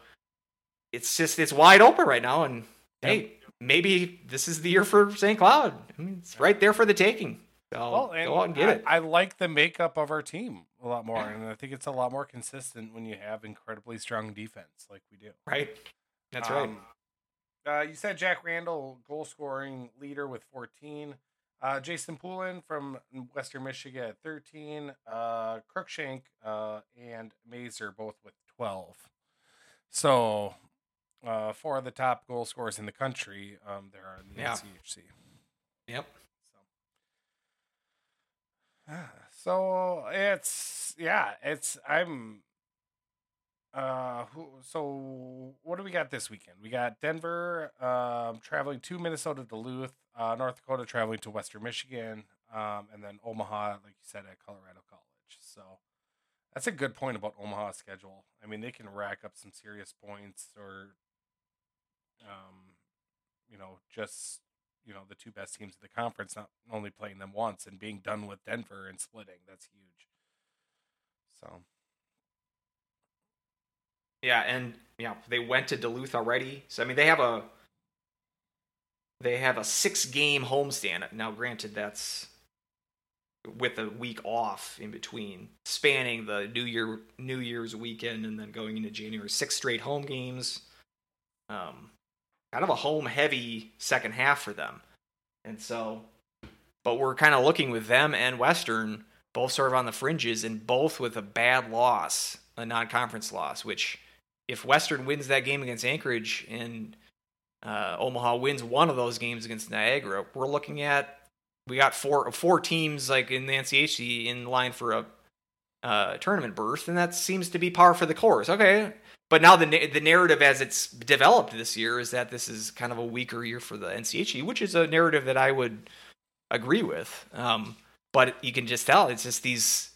it's just it's wide open right now. And hey, maybe this is the year for St. Cloud. I mean, it's right there for the taking. So Well, go out and get I, it. I like the makeup of our team a lot more, and I think it's a lot more consistent when you have incredibly strong defense like we do. right. That's right. Um, Uh, you said Jack Randall, goal scoring leader with 14. Uh, Jason Polin from Western Michigan at 13. Uh, Cruikshank uh, and Mazur both with 12. So, uh, four of the top goal scorers in the country um, there are in the Yeah. NCHC. Yep. So, so it's yeah, it's I'm. Uh, who, so what do we got this weekend? We got Denver um, traveling to Minnesota, Duluth, uh, North Dakota traveling to Western Michigan, um, and then Omaha, like you said, at Colorado College. So that's a good point about Omaha's schedule. I mean, they can rack up some serious points, or um, you know, just you know the two best teams of the conference, not only playing them once and being done with Denver and splitting. That's huge. So Yeah, and yeah, they went to Duluth already. So I mean, they have a they have a six game homestand. Now, granted, that's with a week off in between, spanning the New Year New Year's weekend and then going into January. Six straight home games. Um, kind of a home heavy second half for them, and so, but we're kind of looking with them and Western both sort of on the fringes and both with a bad loss, a non conference loss, which if Western wins that game against Anchorage and uh, Omaha wins one of those games against Niagara, we're looking at we got four four teams like in the NCHC in line for a uh, tournament berth, and that seems to be par for the course. Okay, but now the the narrative as it's developed this year is that this is kind of a weaker year for the NCHC, which is a narrative that I would agree with. Um, but you can just tell it's just these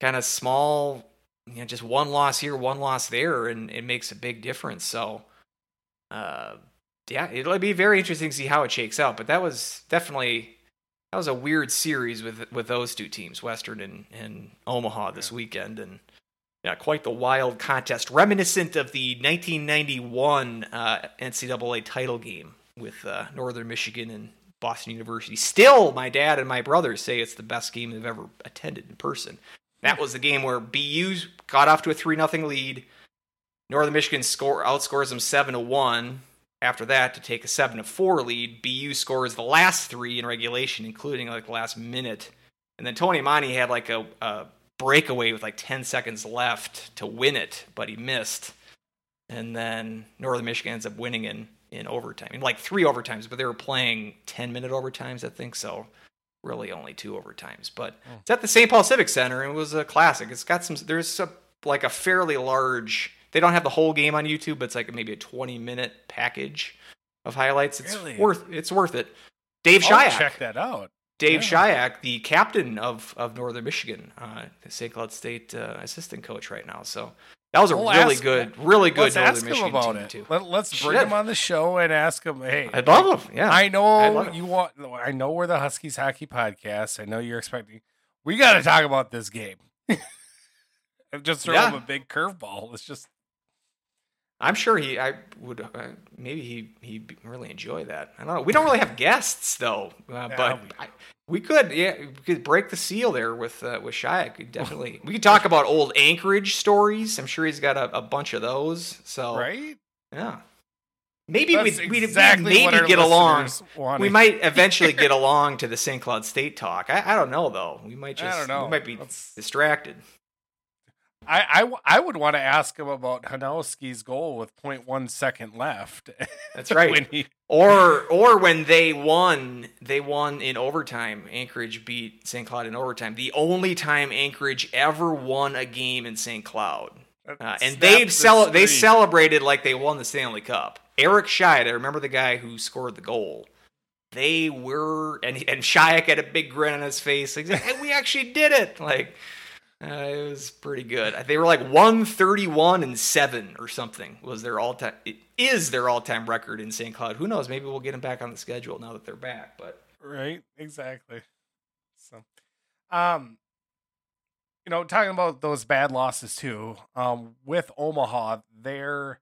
kind of small, you know, just one loss here, one loss there, and it makes a big difference. So, uh, yeah, it'll be very interesting to see how it shakes out. But that was definitely that was a weird series with with those two teams, Western and, and Omaha this weekend, and yeah, quite the wild contest, reminiscent of the 1991 uh, NCAA title game with uh, Northern Michigan and Boston University. Still, my dad and my brothers say it's the best game they've ever attended in person. That was the game where BU got off to a three 0 lead. Northern Michigan score outscores them seven to one. After that, to take a seven to four lead, BU scores the last three in regulation, including like the last minute. And then Tony Amonte had like a, a breakaway with like 10 seconds left to win it, but he missed. And then Northern Michigan ends up winning in, in overtime. In like three overtimes, but they were playing 10 minute overtimes, I think. So really only two overtimes. But Oh. it's at the St. Paul Civic Center and it was a classic. It's got some, there's a, like a fairly large, they don't have the whole game on YouTube, but it's like maybe a 20 minute package of highlights. It's Really? worth, it's worth it. Dave I'll Shyiak. check that out. Dave Yeah. Shyiak, the captain of, of Northern Michigan, uh, the St. Cloud State uh, assistant coach right now. So that was a We'll really ask- good, really good Let's Northern ask him Michigan about team it. too. Let, let's bring Should. him on the show and ask him. Hey, I'd love him. Yeah, I know it. you want. I know we're the Huskies hockey podcast. I know you're expecting. We got to talk about this game. just throw him a big curveball. It's just I'm sure he. I would. Uh, maybe he. He'd really enjoy that. I don't know. We don't really have guests though, uh, but we- I, we could. Yeah, we could break the seal there with uh, with Shyiak. We'd Definitely. we could talk about old Anchorage stories. I'm sure he's got a, a bunch of those. So right. yeah. Maybe we'd, we'd exactly maybe get along. wanted. We might eventually get along to the St. Cloud State talk. I, I don't know though. We might just. I don't know. we might be Let's- distracted. I, I, w- I would want to ask him about Hanowski's goal with 0.1 second left. That's right. when he, Or or when they won, they won in overtime. Anchorage beat St. Cloud in overtime. The only time Anchorage ever won a game in St. Cloud. Uh, and they the cel- they celebrated like they won the Stanley Cup. Eric Scheid, I remember the guy who scored the goal. They were and and Shyiak had a big grin on his face. Like, hey, we actually did it. Like uh, it was pretty good. They were like 131 and 7 or something was their all-time it is their all-time record in St. Cloud. Who knows, maybe we'll get them back on the schedule now that they're back, but right exactly so um you know talking about those bad losses too um with omaha their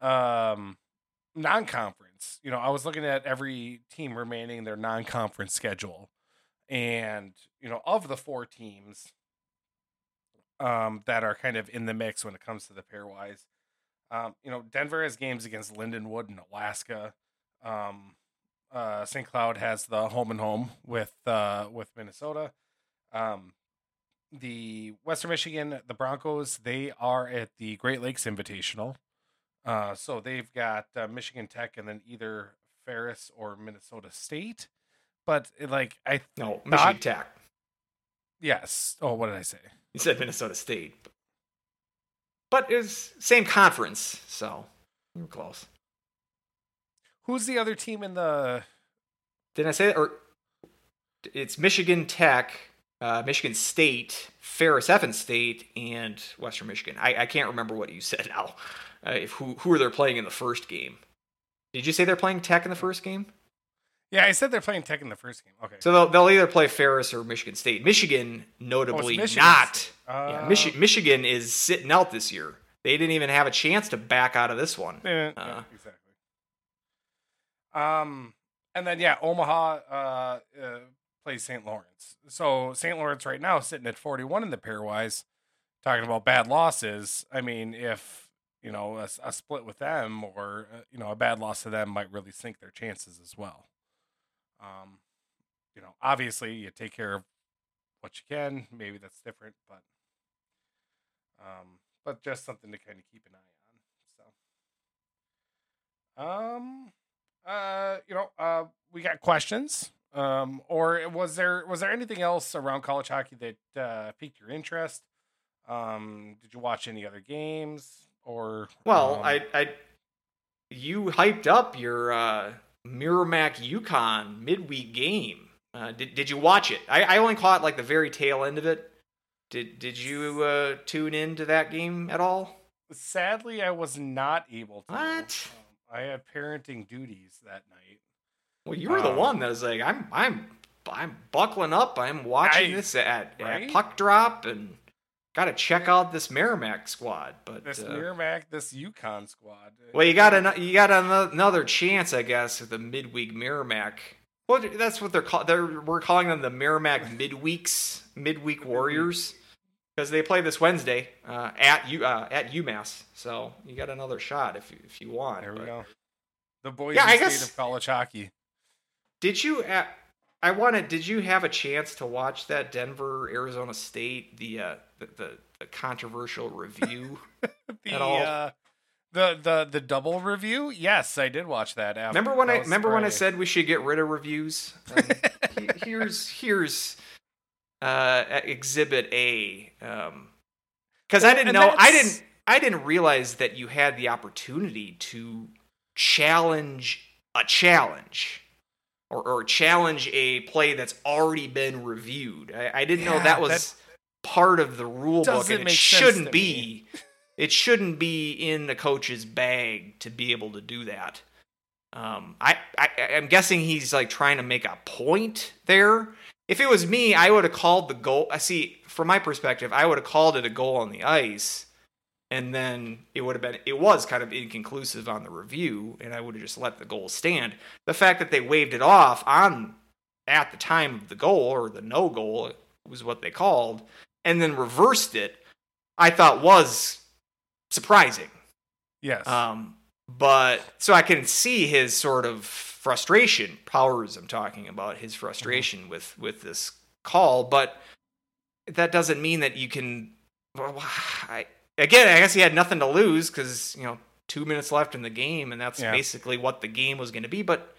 um non-conference you know i was looking at every team remaining their non-conference schedule and you know of the four teams um that are kind of in the mix when it comes to the pairwise um you know denver has games against lindenwood and alaska um uh, St. Cloud has the home and home with uh, with Minnesota. Um, the Western Michigan, the Broncos, they are at the Great Lakes Invitational. Uh, so they've got uh, Michigan Tech and then either Ferris or Minnesota State. But it, like I no, thought- Michigan Tech. Yes. Oh, what did I say? You said Minnesota State. But it was same conference, so we were close. Who's the other team in the? Didn't I say that? Or it's Michigan Tech, uh, Michigan State, Ferris Evans State, and Western Michigan. I, I can't remember what you said now. Uh, if who who are they playing in the first game? Did you say they're playing Tech in the first game? Yeah, I said they're playing Tech in the first game. Okay. So they'll, they'll either play Ferris or Michigan State. Michigan, notably, Oh, Michigan not. State. yeah, Uh, Michi- Michigan is sitting out this year. They didn't even have a chance to back out of this one. Yeah, Uh. exactly. Um, and then yeah, Omaha uh, uh plays St. Lawrence. So St. Lawrence right now is sitting at forty-one in the pairwise. Talking about bad losses. I mean, if you know a split with them or uh, you know a bad loss to them might really sink their chances as well. Um, you know, obviously you take care of what you can. Maybe that's different, but um, but just something to kind of keep an eye on. So, um, uh, you know, uh, we got questions. Um, or was there was there anything else around college hockey that uh, piqued your interest? Um, did you watch any other games or? Well, um, I, I, you hyped up your uh, Merrimack UConn midweek game. Uh, did did you watch it? I, I only caught like the very tail end of it. Did did you uh, tune into that game at all? sadly I was not able to. What? Um, I had parenting duties that night. Well, you were the Um, one that was like, I'm I'm I'm buckling up. I'm watching I- this at, right? at puck drop and got to check out this Merrimack squad. But This uh, Merrimack, this UConn squad. well, you got an, you got ano- another chance, I guess, with the midweek Merrimack. Well, that's what they're called. They're we're calling them the Merrimack midweeks, midweek warriors, because they play this Wednesday uh, at U uh, at UMass. So you got another shot if you, if you want. There we but- go. The boys Yeah, I state guess- of college hockey. Did you? I wanted. Did you have a chance to watch that Denver Arizona State the uh, the, the, the controversial review? The At all. uh, the the the double review. Yes, I did watch that. After, remember when that I remember when I said we should get rid of reviews? Um, here's here's uh, Exhibit A. Because I didn't And know. I didn't. I didn't realize that you had the opportunity to challenge a challenge. Or, or challenge a play that's already been reviewed. I, I didn't know that was part of the rulebook, doesn't and it shouldn't be. It shouldn't be in the coach's bag to be able to do that. Um, I, I I'm guessing he's like trying to make a point there. If it was me, I would have called the goal. I see from my perspective, I would have called it a goal on the ice, and then it would have been it was kind of inconclusive on the review, and I would have just let the goal stand. The fact that they waved it off on at the time of the goal or the no goal was what they called, and then reversed it, I thought was surprising. yes. Um, but so I can see his sort of frustration. Powers, I'm talking about his frustration with with this call, but that doesn't mean that you can. well, I, again, I guess he had nothing to lose because you know two minutes left in the game, and that's Yeah. basically what the game was going to be. But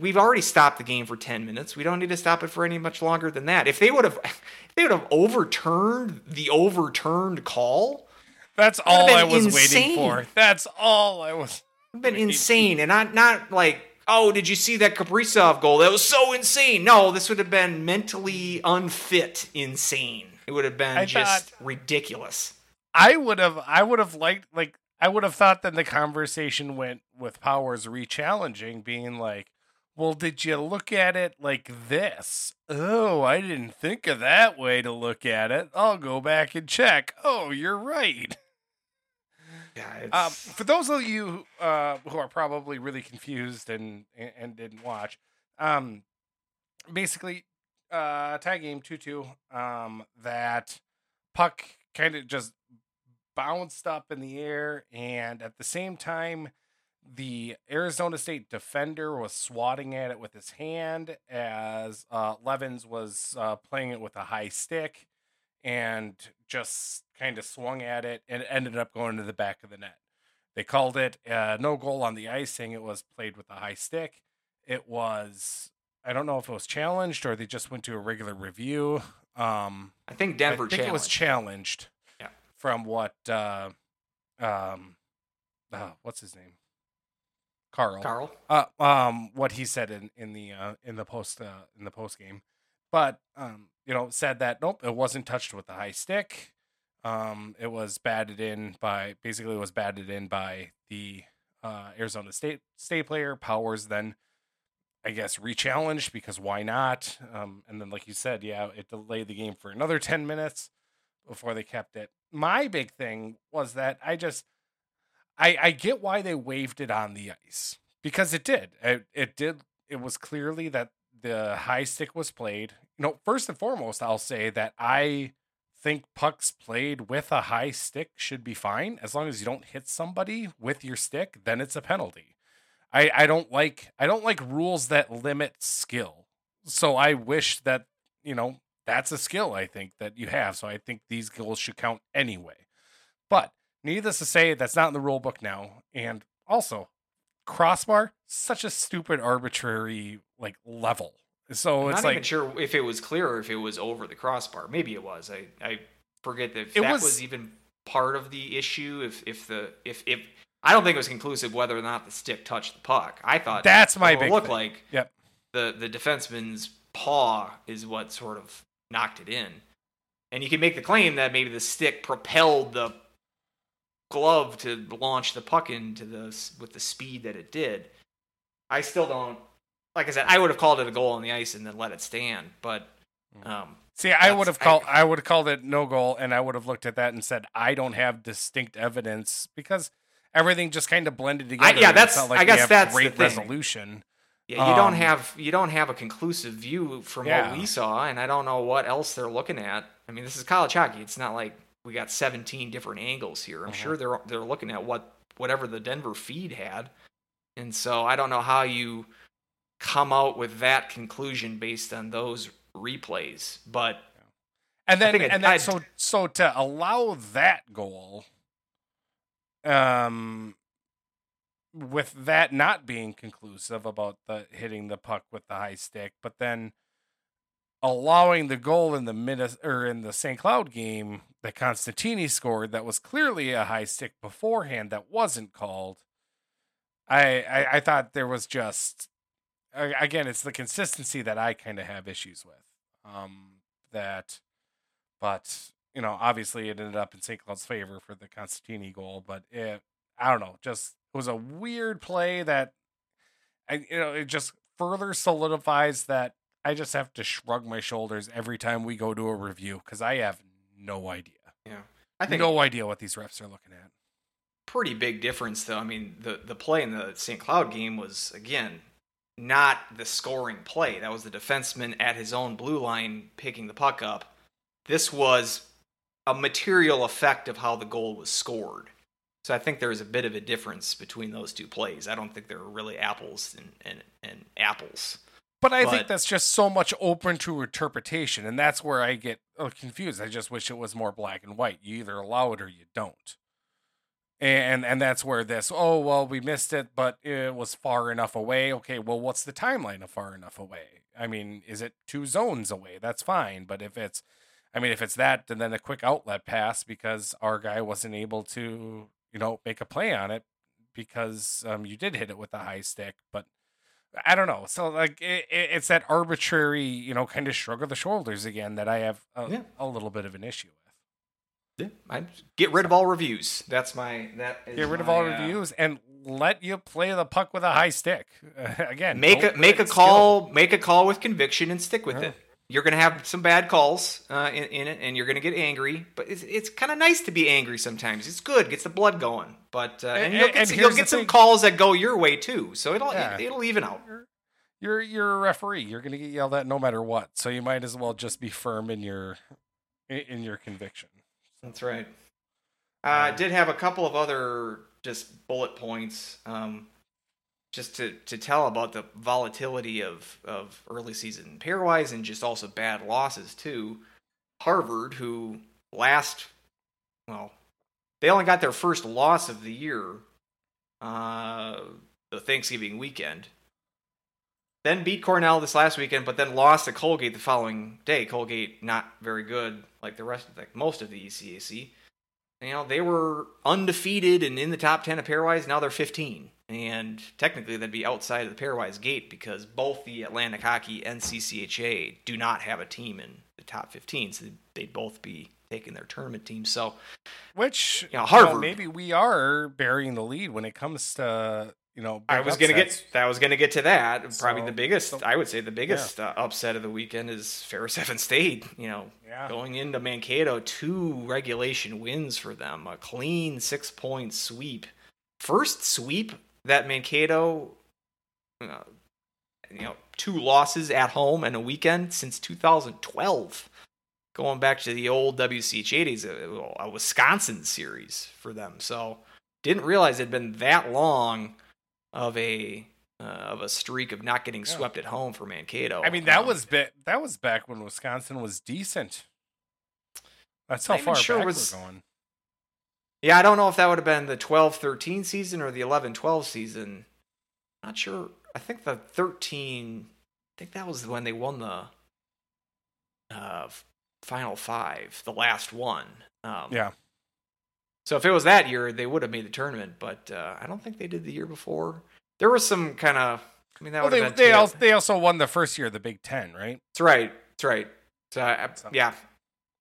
we've already stopped the game for ten minutes. We don't need to stop it for any much longer than that. If they would have, if they would have overturned the overturned call. That's all I was insane. waiting for. That's all I was. Been insane, and not not like oh, did you see that Kaprizov goal? That was so insane. No, this would have been mentally unfit insane. It would have been I just ridiculous. I would have. I would have liked. Like I would have thought that the conversation went with Powers re-challenging, being like, "Well, did you look at it like this? Oh, I didn't think of that way to look at it. I'll go back and check. Oh, you're right." Yeah, Um, for those of you uh, who are probably really confused and and, didn't watch, um, basically, uh, tag game two two. Um, that puck kind of just bounced up in the air, and at the same time, the Arizona State defender was swatting at it with his hand as uh, Levens was uh, playing it with a high stick and just kind of swung at it and it ended up going to the back of the net. They called it uh, no goal on the icing. It was played with a high stick. It was, I don't know if it was challenged or they just went to a regular review. Um, I think Denver I think it was challenged. challenged. Yeah. From what, uh, um, uh, what's his name? Carle. Carle. Uh, um, what he said in in the uh, in the post uh, in the post game, but um, you know, said that nope, it wasn't touched with the high stick. Um, it was batted in by basically it was batted in by the uh, Arizona State State player. Powers then I guess rechallenged because why not? Um, and then, like you said, yeah, it delayed the game for another ten minutes before they kept it. My big thing was that I just, I I get why they waved it on the ice because it did. It, it did. It was clearly that the high stick was played. You know, first and foremost, I'll say that I think pucks played with a high stick should be fine as long as you don't hit somebody with your stick. Then it's a penalty. I I don't like I don't like rules that limit skill. So I wish that you know that's a skill I think that you have. So I think these goals should count anyway. But needless to say, that's not in the rule book now. And also, crossbar such a stupid arbitrary like level. So I'm it's not like even sure if it was clear or if it was over the crossbar. Maybe it was. I, I forget that that was- was, even part of the issue. If if the if if I don't think it was conclusive whether or not the stick touched the puck. I thought That's my big thing. like Yep. the the defenseman's paw is what sort of knocked it in. And you can make the claim that maybe the stick propelled the glove to launch the puck into the with the speed that it did. I still don't. Like I said, I would have called it a goal on the ice and then let it stand. But um, See, I would have called I, would have called it no goal, and I would have looked at that and said I don't have distinct evidence because everything just kind of blended together. yeah, that's- not like I guess have that's the great thing. resolution. yeah, you don't Um, have you don't have a conclusive view from Yeah. what we saw, and I don't know what else they're looking at. I mean, this is college hockey. It's not like we got 17 different angles here. I'm Mhm. sure they're they're looking at what whatever the Denver feed had, and so I don't know how you come out with that conclusion based on those replays. But And then and then I'd- so so to allow that goal, um, with that not being conclusive about the hitting the puck with the high stick, but then allowing the goal in the Minnes or in the St. Cloud game that Constantini scored that was clearly a high stick beforehand that wasn't called. I I, I thought there was just again it's the consistency that I kind of have issues with. Um, that, but you know obviously it ended up in St. Cloud's favor for the Constantini goal, but it I don't know just it was a weird play that I you know it just further solidifies that I just have to shrug my shoulders every time we go to a review because I have no idea. yeah, I think no idea what these refs are looking at. pretty big difference though. I mean, the the play in the St. Cloud game was again not the scoring play. That was the defenseman at his own blue line picking the puck up. This was a material effect of how the goal was scored. So I think there is a bit of a difference between those two plays. I don't think they're really apples and, and, and apples. But I think that's just so much open to interpretation, and that's where I get uh, confused. I just wish it was more black and white. You either allow it or you don't. And and that's where this. Oh well, we missed it, but it was far enough away. Okay, well, what's the timeline of far enough away? I mean, is it two zones away? That's fine. But if it's, I mean, if it's that, and then a quick outlet pass because our guy wasn't able to, you know, make a play on it because um, you did hit it with a high stick, but I don't know. So like it, it, it's that arbitrary, you know, kind of shrug of the shoulders again that I have a, Yeah. a little bit of an issue with. Yeah, I get rid of all reviews. That's my that. Is Get rid of all uh, reviews and let you play the puck with a high stick again. make a make a call make a call with conviction and stick with Yeah. it you're gonna have some bad calls uh, in, in it and you're gonna get angry but it's, it's kind of nice to be angry sometimes it's good gets the blood going but uh, and, And- you'll get, and some, you'll get some thing. calls that go your way too so it'll Yeah. it, it'll even out. You're you're a referee. You're gonna get yelled at no matter what. So you might as well just be firm in your in- your conviction. That's right. Uh, Um, did have a couple of other just bullet points, um, just to, to tell about the volatility of, of early season pairwise and just also bad losses too. Harvard, who last, well, they only got their first loss of the year, uh, the Thanksgiving weekend. Then beat Cornell this last weekend, but then lost to Colgate the following day. Colgate not very good, like the rest, of, like most of the ECAC. You know, they were undefeated and in the top ten of pairwise. Now they're 15, and technically that'd be outside of the pairwise gate because both the Atlantic Hockey and CCHA do not have a team in the top 15, so they'd both be taking their tournament team. So Which you know, Harvard. maybe we are burying the lead when it comes to you know, I was gonna get that was gonna get to that. Probably So- the biggest. so- I would say the biggest uh, upset of the weekend is Ferris Evan State. You know, Yeah. going into Mankato, two regulation wins for them, a clean six point sweep, first sweep that Mankato, uh, you know, two losses at home and a weekend since 2012. Going back to the old WCHA days, a, a Wisconsin series for them. So didn't realize it'd been that long of a uh, of a streak of not getting Yeah. swept at home for Mankato. I mean, that Um, was ba- that was back when Wisconsin was decent. That's how far sure back was- we're going. Yeah, I don't know if that would have been the 12-13 season or the 11-12 season. Not sure. I think the 13 I think that was when they won the uh final 5, the last one. Um Yeah. So if it was that year, they would have made the tournament, but uh, I don't think they did the year before. There was some kind of I mean that Well, would they have been they also they also won the first year of the Big Ten, right? That's right. That's right. So, I, So- yeah,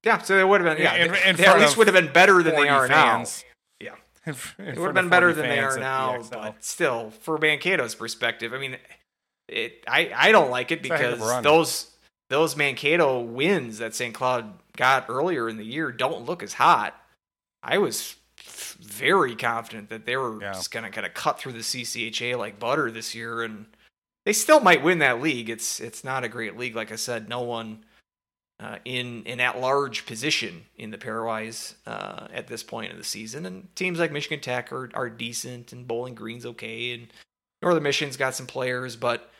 yeah. So it would have been. Yeah, In- they, in they at least would have been better than they are fans. now. Yeah, it would have been better than they are now, but still, for Mankato's perspective, I mean, it. I I don't like it It's a heck of a because those those Mankato wins that St. Cloud got earlier in the year don't look as hot. I was very confident that they were Yeah. just gonna kind of cut through the CCHA like butter this year, and they still might win that league. It's it's not a great league, like I said. No one uh, in in at large position in the pairwise uh, at this point in the season, and teams like Michigan Tech are are decent, and Bowling Green's okay, and Northern Michigan's got some players, but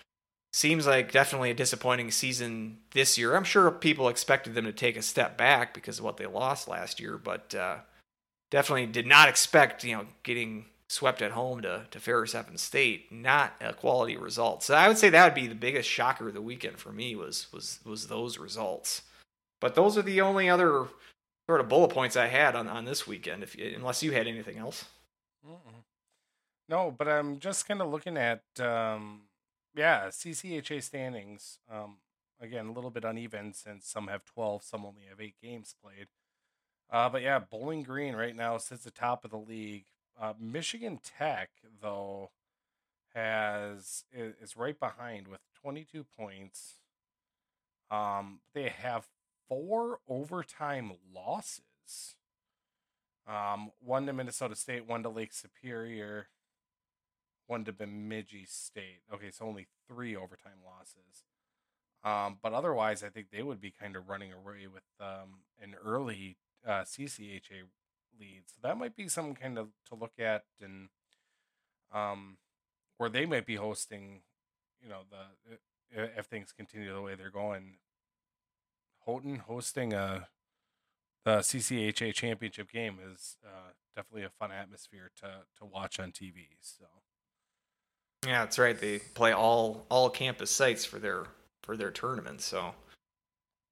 seems like definitely a disappointing season this year. I'm sure people expected them to take a step back because of what they lost last year, but uh, definitely did not expect you know getting swept at home to to Ferris Evan State. Not a quality result. So I would say that would be the biggest shocker of the weekend for me was was was those results. But those are the only other sort of bullet points I had on on this weekend. If you, unless you had anything else. Mm-mm. No, but I'm just kind of looking at, um, yeah, CCHA standings. Um, again, a little bit uneven since some have 12, some only have eight games played. Uh, but yeah, Bowling Green right now sits atop of the league. Uh, Michigan Tech, though, has is, is right behind with 22 points. Um, they have four overtime losses. Um, one to Minnesota State, one to Lake Superior, one to Bemidji State. Okay, so only three overtime losses. Um, but otherwise, I think they would be kind of running away with um, an early uh, CCHA lead. So that might be something kind of to look at, and um, where they might be hosting, you know, the if things continue the way they're going. Houghton hosting a the CCHA championship game is uh, definitely a fun atmosphere to to watch on TV. So Yeah, that's right. They play all all campus sites for their for their tournament. So,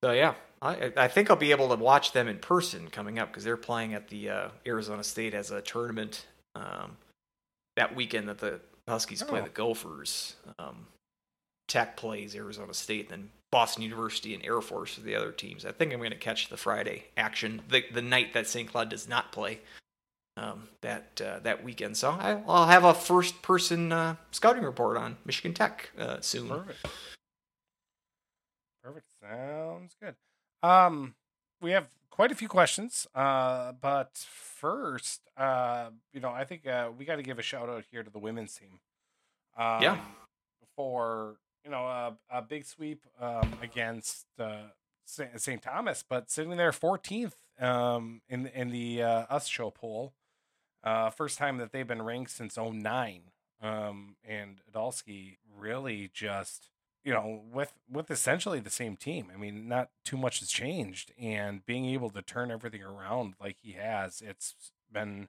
so yeah, I I think I'll be able to watch them in person coming up because they're playing at the uh, Arizona State as a tournament um, that weekend that the Huskies play Oh. the Gophers. Um, Tech plays Arizona State, then Boston University and Air Force are the other teams. I think I'm going to catch the Friday action, the the night that St. Cloud does not play um, that uh, that weekend. So I, I'll have a first person uh, scouting report on Michigan Tech uh, soon. perfect, perfect. Sounds good. Um, we have quite a few questions. Uh, but first, uh, you know, I think uh, we got to give a shout out here to the women's team. Um, Yeah. For you know a, a big sweep um, against uh, St. Thomas, but sitting there 14th um, in in the uh, USCHO poll. Uh, first time that they've been ranked since 09. Um, and Idalski really just, you know, with with essentially the same team. I mean, not too much has changed, and being able to turn everything around like he has, it's been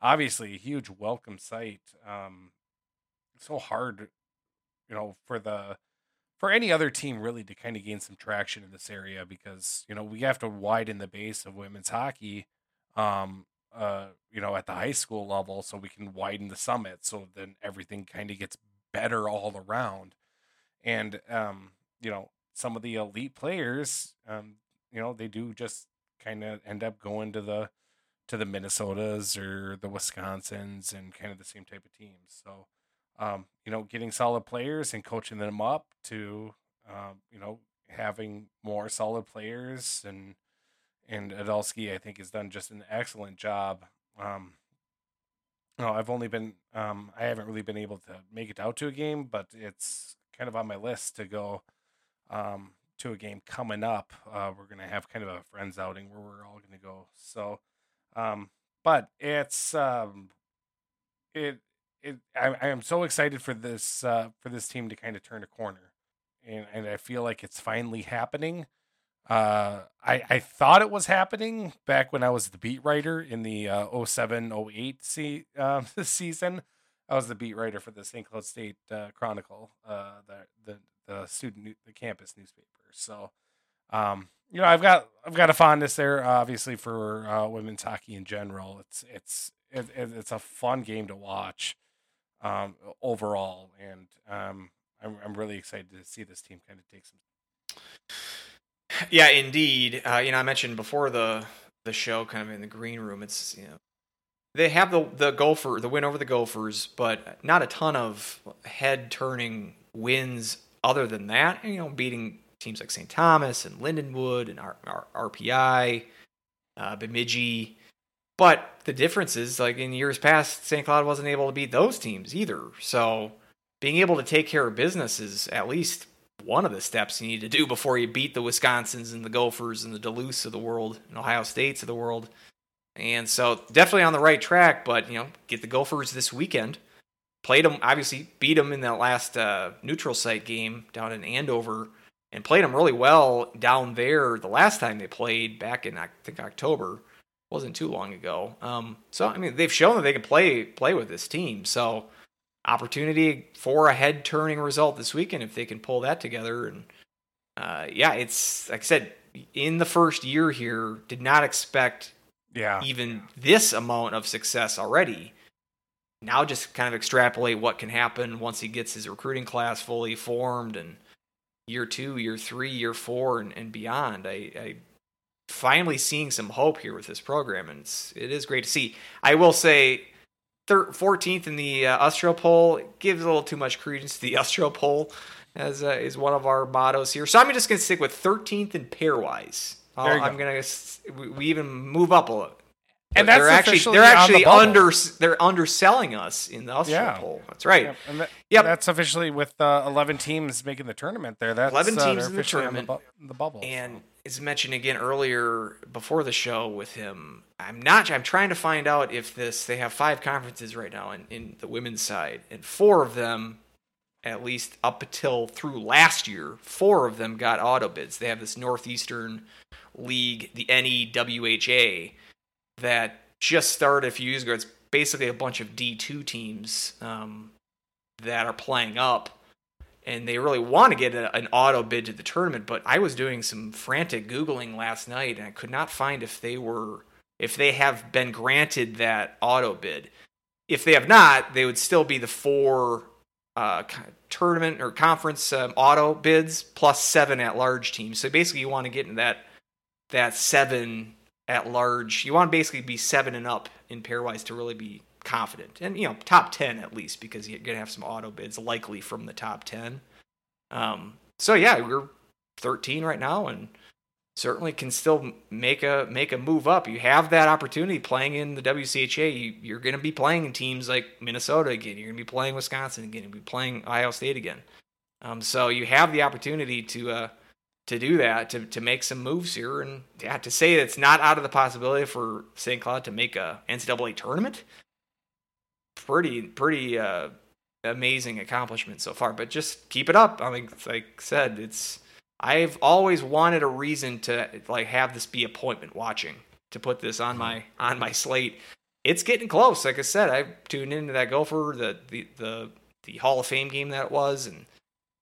obviously a huge welcome sight. Um, so hard, you know, for the for any other team really to kind of gain some traction in this area because you know we have to widen the base of women's hockey um uh you know at the high school level so we can widen the summit so then everything kind of gets better all around and um you know some of the elite players um you know they do just kind of end up going to the to the Minnesotas or the Wisconsins and kind of the same type of teams so um, you know, getting solid players and coaching them up to, um, you know, having more solid players and and Idalski, I think, has done just an excellent job. Um, know, I've only been, um, I haven't really been able to make it out to a game, but it's kind of on my list to go um, to a game coming up. Uh, we're gonna have kind of a friends outing where we're all gonna go. So, um, but it's um, it it I, I am so excited for this uh, for this team to kind of turn a corner, and and I feel like it's finally happening. Uh, I I thought it was happening back when I was the beat writer in the uh, 07 08 se- uh, season. I was the beat writer for the St. Cloud State uh, Chronicle, uh, the the the student the campus newspaper. So, um, you know, I've got I've got a fondness there, obviously for uh, women's hockey in general. It's it's it, it's a fun game to watch um, overall, and um, I'm I'm really excited to see this team kind of take some. Yeah, indeed. Uh, you know, I mentioned before the the show, kind of in the green room. It's you know they have the the Gopher the win over the Gophers, but not a ton of head turning wins other than that. You know, beating teams like St. Thomas and Lindenwood and R- R- RPI, uh, Bemidji. But the difference is, like in years past, St. Cloud wasn't able to beat those teams either. So being able to take care of business is at least one of the steps you need to do before you beat the Wisconsins and the Gophers and the Duluths of the world and Ohio States of the world. And so definitely on the right track, but you know, get the Gophers this weekend. Played them, obviously beat them in that last uh, neutral site game down in Andover, and played them really well down there the last time they played back in I think October. wasn't too long ago. Um, so I mean, they've shown that they can play play with this team. So opportunity for a head turning result this weekend if they can pull that together. And uh, yeah, it's like I said in the first year here, did not expect yeah even this amount of success already. Now just kind of extrapolate what can happen once he gets his recruiting class fully formed and year two, year three, year four, and, and beyond. I, I finally seeing some hope here with this program, and it's, it is great to see. I will say, thir- 14th in the uh, USCHO poll gives a little too much credence to the USCHO poll, as uh, is one of our mottos here. So I'm just going to stick with 13th in pairwise. There you I'm go. going to we even move up a little. And they're that's actually officially they're on the actually bubble. under they're underselling us in the USCHO Yeah. poll. That's right. Yep, and that, Yep. that's officially with uh, 11 teams making the tournament there. That's 11 uh, teams they're in the officially on tournament. bu- the bubble. And as mentioned again earlier before the show with him, I'm not. I'm trying to find out if this. They have five conferences right now in, in the women's side, and four of them, at least up until through last year, four of them got auto bids. They have this Northeastern League, the NEWHA, that just started a few years ago. It's basically a bunch of D2 teams um, that are playing up and they really want to get a, an auto bid to the tournament. But I was doing some frantic googling last night, and I could not find if they were if they have been granted that auto bid. If they have not, they would still be the four uh, tournament or conference um, auto bids plus seven at large teams. So basically, you want to get in that that seven at large. You want to basically be seven and up in pairwise to really be confident, and you know top ten at least because you're gonna have some auto bids likely from the top ten. Um, so yeah, we're 13 right now, and certainly can still make a make a move up. You have that opportunity playing in the WCHA. You, you're going to be playing in teams like Minnesota again. You're going to be playing Wisconsin again. To be playing Ohio State again. Um, so you have the opportunity to uh, to do that to to make some moves here, and yeah, to say it's not out of the possibility for St. Cloud to make a NCAA tournament. Pretty pretty uh, amazing accomplishment so far. But just keep it up. I mean, like said, it's I've always wanted a reason to like have this be appointment watching to put this on my on my slate. It's getting close. Like I said, I tuned into that Gopher the the the, the Hall of Fame game that it was, and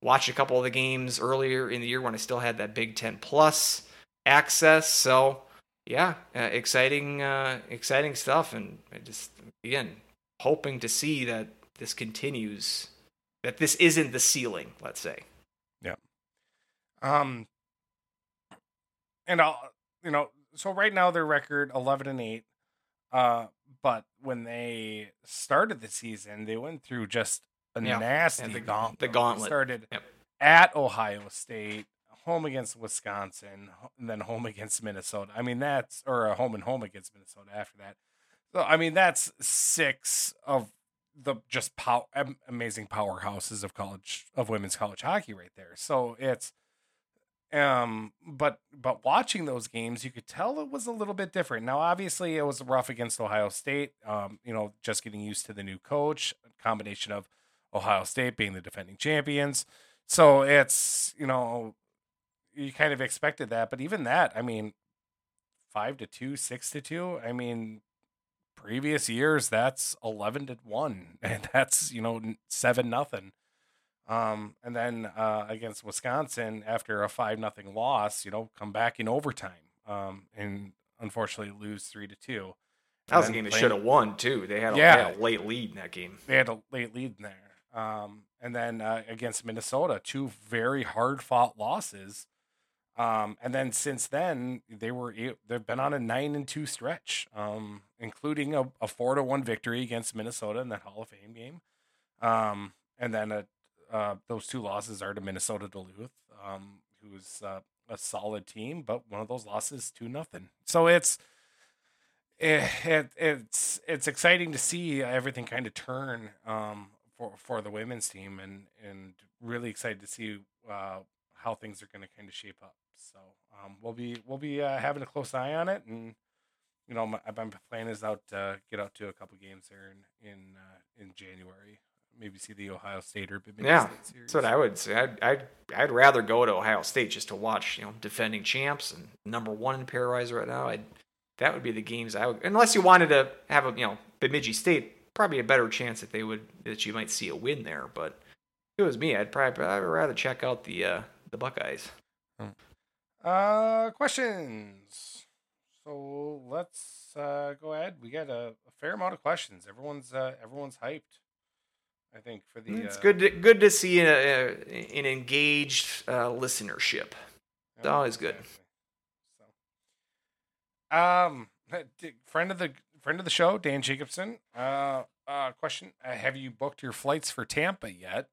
watched a couple of the games earlier in the year when I still had that Big Ten Plus access. So yeah, uh, exciting uh, exciting stuff, and I just again hoping to see that this continues. That this isn't the ceiling. Let's say. Yeah. Um, and I'll, you know, so right now their record eleven and eight. Uh, but when they started the season, they went through just a Yeah, nasty and the- gauntlet. the gauntlet. started Yep. at Ohio State, home against Wisconsin, and then home against Minnesota. I mean, that's or a home and home against Minnesota after that. So I mean, that's six of the just pow- amazing powerhouses of college of women's college hockey right there. So it's um but but watching those games you could tell it was a little bit different now obviously it was rough against ohio state um you know just getting used to the new coach a combination of ohio state being the defending champions so it's you know you kind of expected that but even that i mean five to two six to two i mean previous years that's 11 to 1 and that's you know seven nothing um, and then uh, against Wisconsin, after a five nothing loss, you know, come back in overtime, um, and unfortunately lose three to two. That was a game they should have won too. They had a, Yeah. they had a late lead in that game. They had a late lead in there. Um, and then uh, against Minnesota, two very hard fought losses. Um, and then since then, they were they've been on a nine and two stretch, um, including a, a four to one victory against Minnesota in that Hall of Fame game. Um, and then a, uh, those two losses are to Minnesota Duluth, um, who's uh, a solid team, but one of those losses to nothing. So it's it, it it's it's exciting to see everything kind of turn um, for for the women's team, and and really excited to see uh, how things are going to kind of shape up. So um, we'll be we'll be uh, having a close eye on it, and you know my, my plan is out uh, get out to a couple games there in in uh, in January. Maybe see the Ohio State or Bemidji Yeah, State series. That's what I would say. I'd, I'd I'd rather go to Ohio State just to watch, you know, defending champs and number one in pairwise right now. I'd that would be the games I would, unless you wanted to have a, you know, Bemidji State, probably a better chance that they would that you might see a win there. But if it was me, I'd probably I'd rather check out the uh, the Buckeyes. Uh, questions. So let's uh, go ahead. We got a, a fair amount of questions. Everyone's uh, everyone's hyped. I think for the It's uh, good to, good to see a, a, an engaged uh, listenership. It's always good. So, um, friend of the friend of the show, Dan Jacobson. Uh, uh, question: uh, Have you booked your flights for Tampa yet?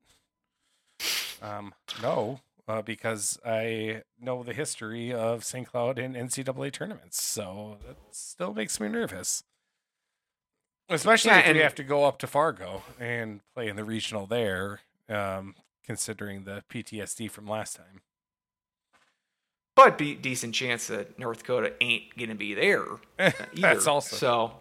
Um, no, uh, because I know the history of St. Cloud in NCAA tournaments, so that still makes me nervous. Especially Yeah, if and- we have to go up to Fargo and play in the regional there, um, considering the PTSD from last time. But be decent chance that North Dakota ain't gonna be there. either. That's also so.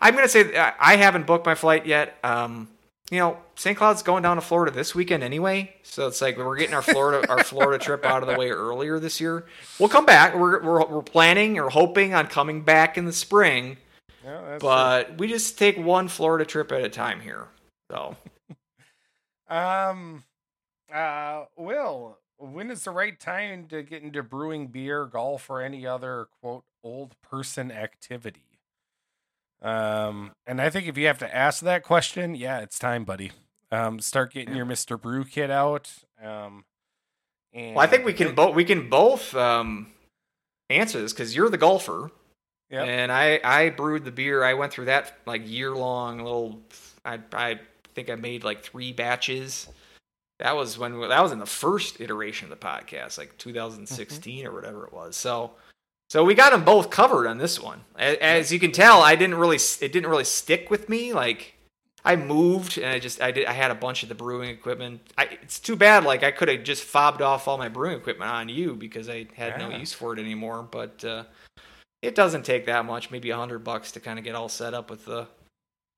I'm gonna say I haven't booked my flight yet. Um, you know, St. Cloud's going down to Florida this weekend anyway, so it's like we're getting our Florida our Florida trip out of the way earlier this year. We'll come back. We're we're, we're planning or hoping on coming back in the spring, Yeah, that's true. but we just take one Florida trip at a time here. So Um, uh, Will, when is the right time to get into brewing beer, golf, or any other quote old person activity? Um, and I think if you have to ask that question, yeah, it's time, buddy. Um, start getting your Mister Brew kit out. Um, and well, I think we can both we can both um, answer this because you're the golfer. Yep. And I I brewed the beer. I went through that like year long little. I I think I made like three batches. That was when that was in the first iteration of the podcast, like 2016 or whatever it was. So so we got them both covered on this one. As you can tell, I didn't really it didn't really stick with me. Like I moved and I just I did I had a bunch of the brewing equipment. I, it's too bad. Like I could have just fobbed off all my brewing equipment on you because I had no use for it anymore. But uh, it doesn't take that much, maybe a hundred bucks to kind of get all set up with the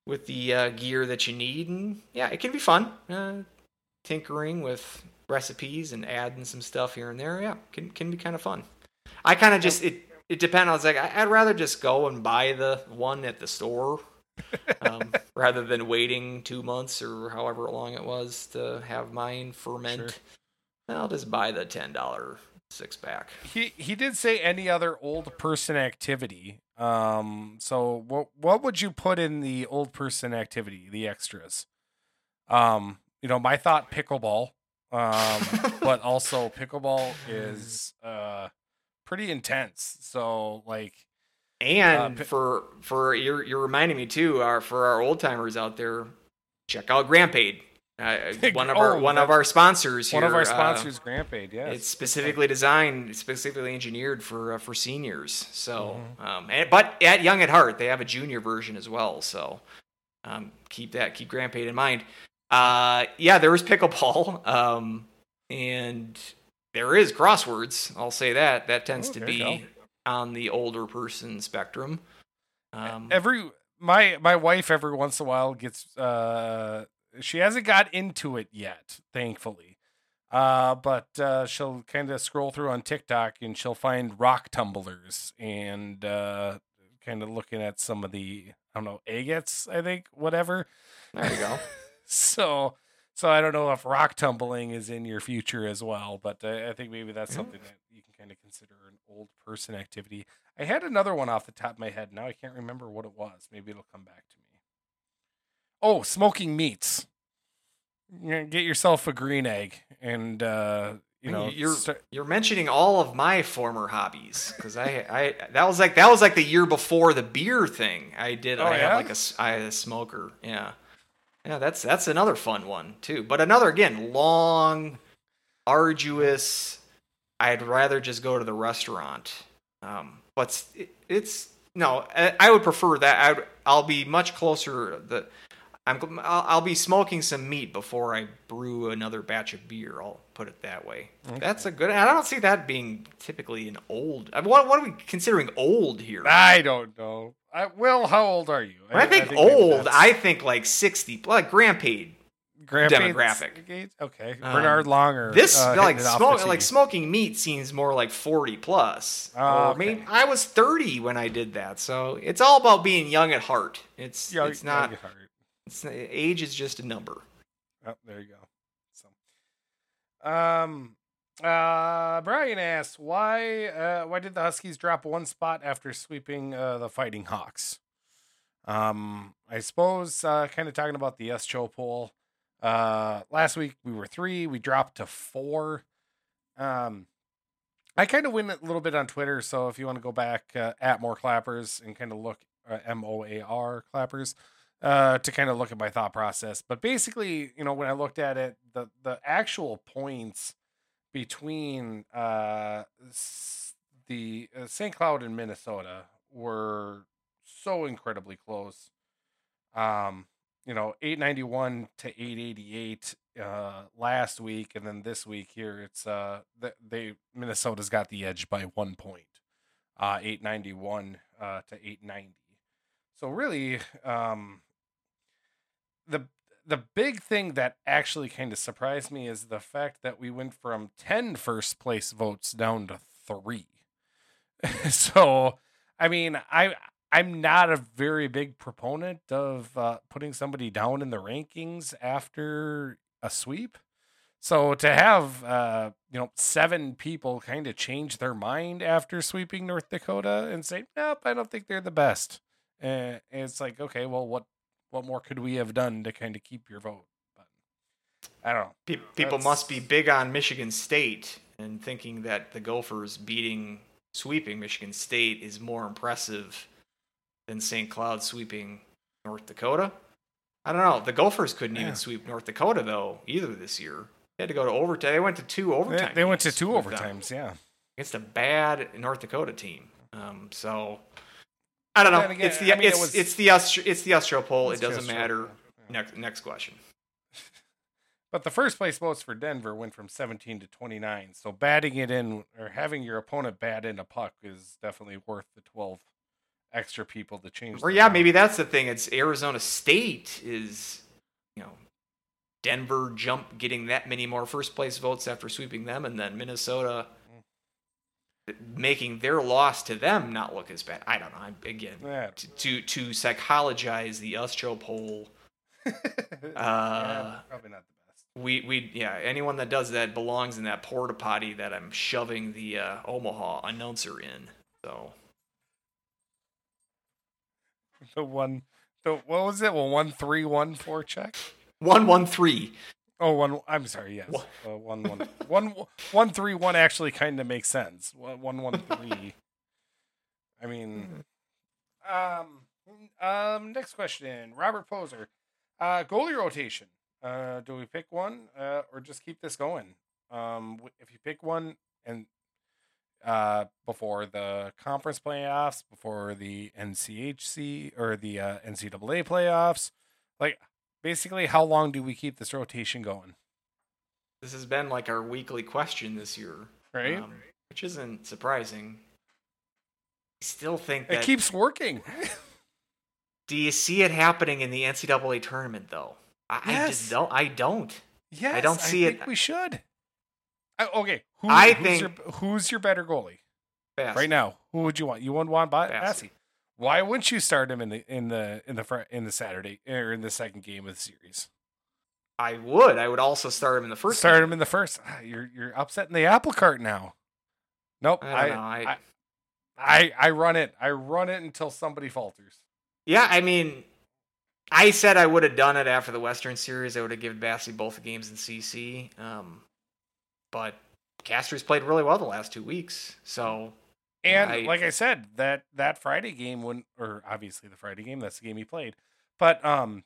with the uh, gear that you need, and yeah, it can be fun. Uh, tinkering with recipes and adding some stuff here and there, yeah, can can be kind of fun. I kind of just it it depends. I was like, I- I'd rather just go and buy the one at the store. um, rather than waiting two months or however long it was to have mine ferment, Sure. I'll just buy the ten dollar six pack. he he did say any other old person activity. Um, so what what would you put in the old person activity, the extras? Um, you know, my thought pickleball. Um, but also pickleball is uh pretty intense. So like And pi- for for you're you're reminding me too, our for our old timers out there, check out Grandpaid. Uh, one of our one of our sponsors here. One of our uh, sponsors, Grandpaid. Yes. It's specifically designed, specifically engineered for uh, for seniors. So, Mm-hmm. um, and, but at Young at Heart, they have a junior version as well. So, um, keep that keep Grandpaid in mind. Uh, yeah, there was pickleball, um, and there is crosswords. I'll say that that tends Oh, to be on the older person spectrum. Um, every my my wife every once in a while gets uh she hasn't got into it yet thankfully uh but uh she'll kind of scroll through on tiktok and she'll find rock tumblers and uh kind of looking at some of the i don't know agates i think whatever there you go. so so i don't know if rock tumbling is in your future as well but uh, i think maybe that's Yeah. something that you can kind of consider an old person activity i had another one off the top of my head now i can't remember what it was maybe it'll come back to me oh smoking meats get yourself a green egg and uh you know you're start- you're mentioning all of my former hobbies because I I that was like that was like the year before the beer thing. I did Oh, I yeah? had like a I had a smoker. Yeah, yeah. That's that's another fun one too. But another again long, arduous. I'd rather just go to the restaurant. Um, but it's, it, it's no. I, I would prefer that. I I'll be much closer. The I'm I'll, be smoking some meat before I brew another batch of beer. I'll put it that way. That's a good. I don't see that being typically an old. I mean, what what are we considering old here? i don't know I, will how old are you when I think, maybe old, I think like sixty, like. Grandpa's demographic. okay Um, bernard longer This uh, like hitting it off the smoke, like smoking meat seems more like forty plus. Oh, Or, I mean. I was thirty when I did that, so it's all about being young at heart. It's Young- it's not. young at heart. It's, age is just a number. Oh, there you go. So, um, uh, Brian asks why, uh, why did the Huskies drop one spot after sweeping uh, the Fighting Hawks? Um, I suppose, uh, kind of talking about the SCHO poll. Uh, last week we were three, we dropped to four. Um, I kind of went a little bit on Twitter, so if you want to go back uh, at more clappers and kind of look uh, M O A R clappers, uh, to kind of look at my thought process. But basically, you know, when I looked at it, the the actual points between uh, the uh, St. Cloud and Minnesota were so incredibly close. Um, you know, 891 to 888 uh last week and then this week here it's uh th- they Minnesota's got the edge by 1 point. Uh 891 uh to 890. So really um the the big thing that actually kind of surprised me is the fact that we went from 10 first place votes down to 3. so, I mean, I I'm not a very big proponent of uh, putting somebody down in the rankings after a sweep. So to have uh, you know seven people kind of change their mind after sweeping North Dakota and say, "Nope, I don't think they're the best," and it's like, okay, well, what what more could we have done to kind of keep your vote? But I don't know. Pe- people must be big on Michigan State and thinking that the Gophers beating, sweeping Michigan State is more impressive than St. Cloud sweeping North Dakota. I don't know. The Gophers couldn't Yeah. even sweep North Dakota though either this year. They had to go to overtime. They went to two They, overtime. they went to two overtimes, yeah. against a bad North Dakota team. Um, so I don't know. Again, it's the I mean, it it's, was- it's the USCHO- it's the USCHO poll. It doesn't matter. yeah. Next next question. But the first place votes for Denver went from 17 to 29. So batting it in or having your opponent bat in a puck is definitely worth the 12 extra people to change. Or yeah, vote. maybe that's the thing. It's Arizona State is, you know, Denver jump getting that many more first place votes after sweeping them, and then Minnesota making their loss to them not look as bad. I don't know. I'm, again, Yeah. to to, to psychologize the USCHO poll, yeah, Uh, probably not the best. we we yeah, anyone that does that belongs in that porta potty that I'm shoving the uh, Omaha announcer in. So The one, the what was it? Well, one three one four check. one one three. Oh, one. I'm sorry. Yes, Wha- uh, one one one one three one actually kind of makes sense. One, one, three. I mean, um, um. Next question, Robert Poser. Uh, goalie rotation. Uh, do we pick one uh, or just keep this going? Um, if you pick one and uh, before the conference playoffs, before the NCHC or the uh, NCAA playoffs, like basically, how long do we keep this rotation going? This has been like our weekly question this year, Right? um, which isn't surprising. I still think it keeps working. do you see it happening in the NCAA tournament though? I, I Yes. just don't. I don't. yes, I don't see it- I think We should. I, okay, who, I who's think- your, who's your better goalie? Fast. right now. Who would you want? You want Ba- Basse. Basse. Why wouldn't you start him in the in the in the fr- in the Saturday or in the second game of the series? I would. I would also start him in the first. start game. him in the first. Ah, You're you're upsetting the apple cart now. Nope. I I don't know. I, I, I I run it. I run it until somebody falters. yeah, I mean, I said I would have done it after the Western Series. I would have given Basse both the games in CC. Um, but Castor's played really well the last two weeks. So And I- like I said, that that Friday game when or obviously the Friday game, that's the game he played. But um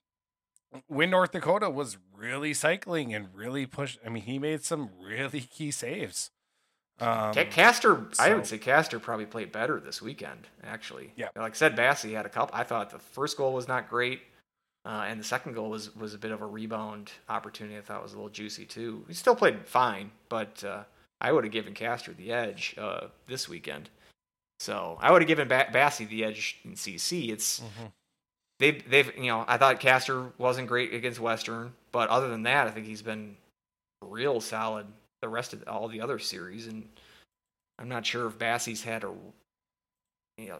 when North Dakota was really cycling and really pushed I mean he made some really key saves. Um Ca- Castor, I would say Castor probably played better this weekend. Actually, Yeah. Like I said, Basse had a couple. I thought the first goal was not great, uh, and the second goal was was a bit of a rebound opportunity. I thought was a little juicy too. He still played fine, but uh, I would have given Castor the edge uh, this weekend. So I would have given ba- Basse the edge in CC. It's mhm. they've they've you know I thought Castor wasn't great against Western, but other than that, I think he's been real solid the rest of all the other series, and I'm not sure if Basse's had a you know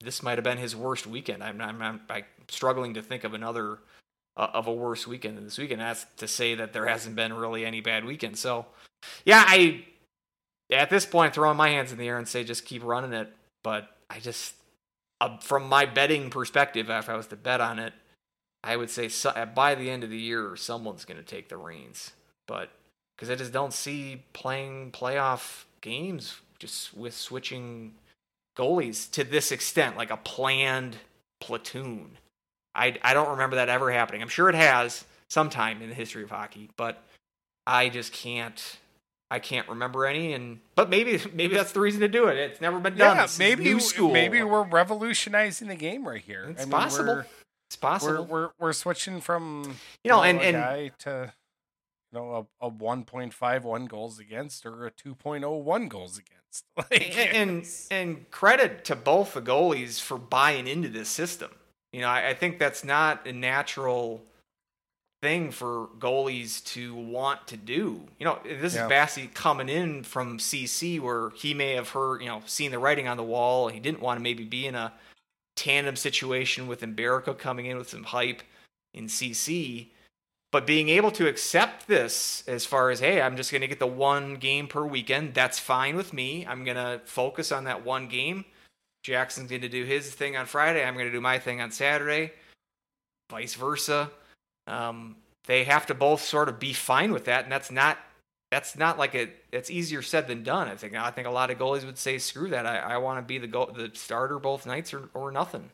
this might have been his worst weekend. I'm I'm, I'm, I'm struggling to think of another uh, of a worse weekend than this weekend. That's to say that there hasn't been really any bad weekend. So yeah, I at this point throwing my hands in the air and say just keep running it, but I just uh, from my betting perspective, if I was to bet on it, I would say so, uh, by the end of the year, someone's going to take the reins. But because I just don't see playing playoff games just with switching goalies to this extent, like a planned platoon. I, I don't remember that ever happening. I'm sure it has sometime in the history of hockey, but I just can't. I can't remember any, and but maybe maybe that's the reason to do it. It's never been done. Yeah, This maybe new school. maybe we're revolutionizing the game right here. It's I mean, possible. We're, it's possible. we're we're we're switching from you know, a and and guy to you know a, a 1.51 goals against or a 2.01 goals against. Like, and, and and credit to both the goalies for buying into this system. You know, I, I think that's not a natural thing for goalies to want to do. You know, this Yeah. is Basse coming in from CC where he may have heard, you know, seen the writing on the wall. He didn't want to maybe be in a tandem situation with Mbereko coming in with some hype in CC. But being able to accept this as far as, hey, I'm just going to get the one game per weekend, that's fine with me. I'm going to focus on that one game. Jaxon's going to do his thing on Friday. I'm going to do my thing on Saturday. Vice versa. Um, they have to both sort of be fine with that, and that's not that's not like a that's easier said than done. I think I think a lot of goalies would say, "Screw that! I, I want to be the go- the starter both nights or or nothing."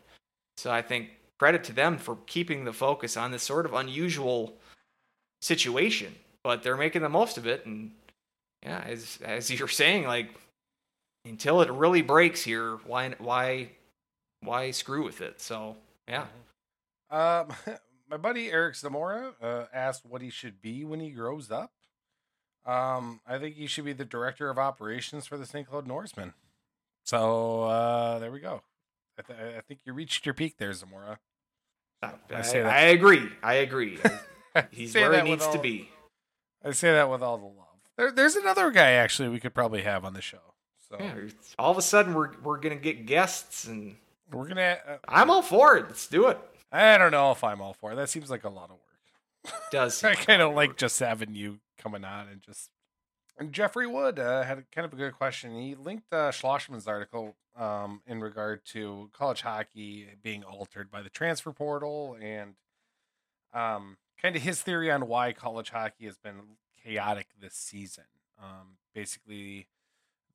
So I think credit to them for keeping the focus on this sort of unusual situation, but they're making the most of it. And yeah, as as you're saying, like until it really breaks here, why why why screw with it? So yeah, Um, my buddy Eric Zamora uh, asked what he should be when he grows up. Um, I think he should be the director of operations for the St. Cloud Norsemen. So uh, there we go. I, th- I think you reached your peak there, Zamora. I, I say that- I agree. I agree. He's where he needs to be. I say that with all the love. There, there's another guy actually we could probably have on the show. So Yeah, all of a sudden we're we're gonna get guests, and we're gonna. Uh, I'm all for it. Let's do it. I don't know if I'm all for it. That seems like a lot of work. Does I kind of like work. just having you coming on and just. And Jeffrey Wood uh, had kind of a good question. He linked uh, Schlossman's article um, in regard to college hockey being altered by the transfer portal and um, kind of his theory on why college hockey has been chaotic this season. Um, basically,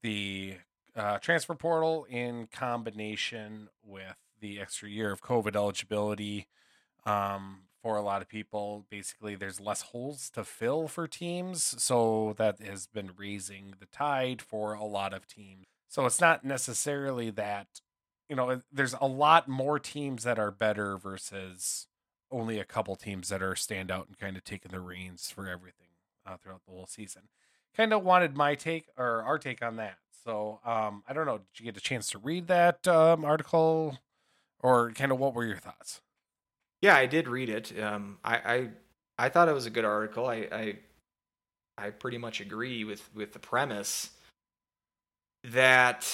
the uh, transfer portal in combination with the extra year of COVID eligibility um, for a lot of people. Basically, there's less holes to fill for teams, so that has been raising the tide for a lot of teams. So it's not necessarily that you know there's a lot more teams that are better versus only a couple teams that are stand out and kind of taking the reins for everything uh, throughout the whole season. Kind of wanted my take or our take on that. So um, I don't know. Did you get a chance to read that um, article, or kind of what were your thoughts? Yeah, I did read it. Um, I, I I thought it was a good article. I, I I pretty much agree with with the premise that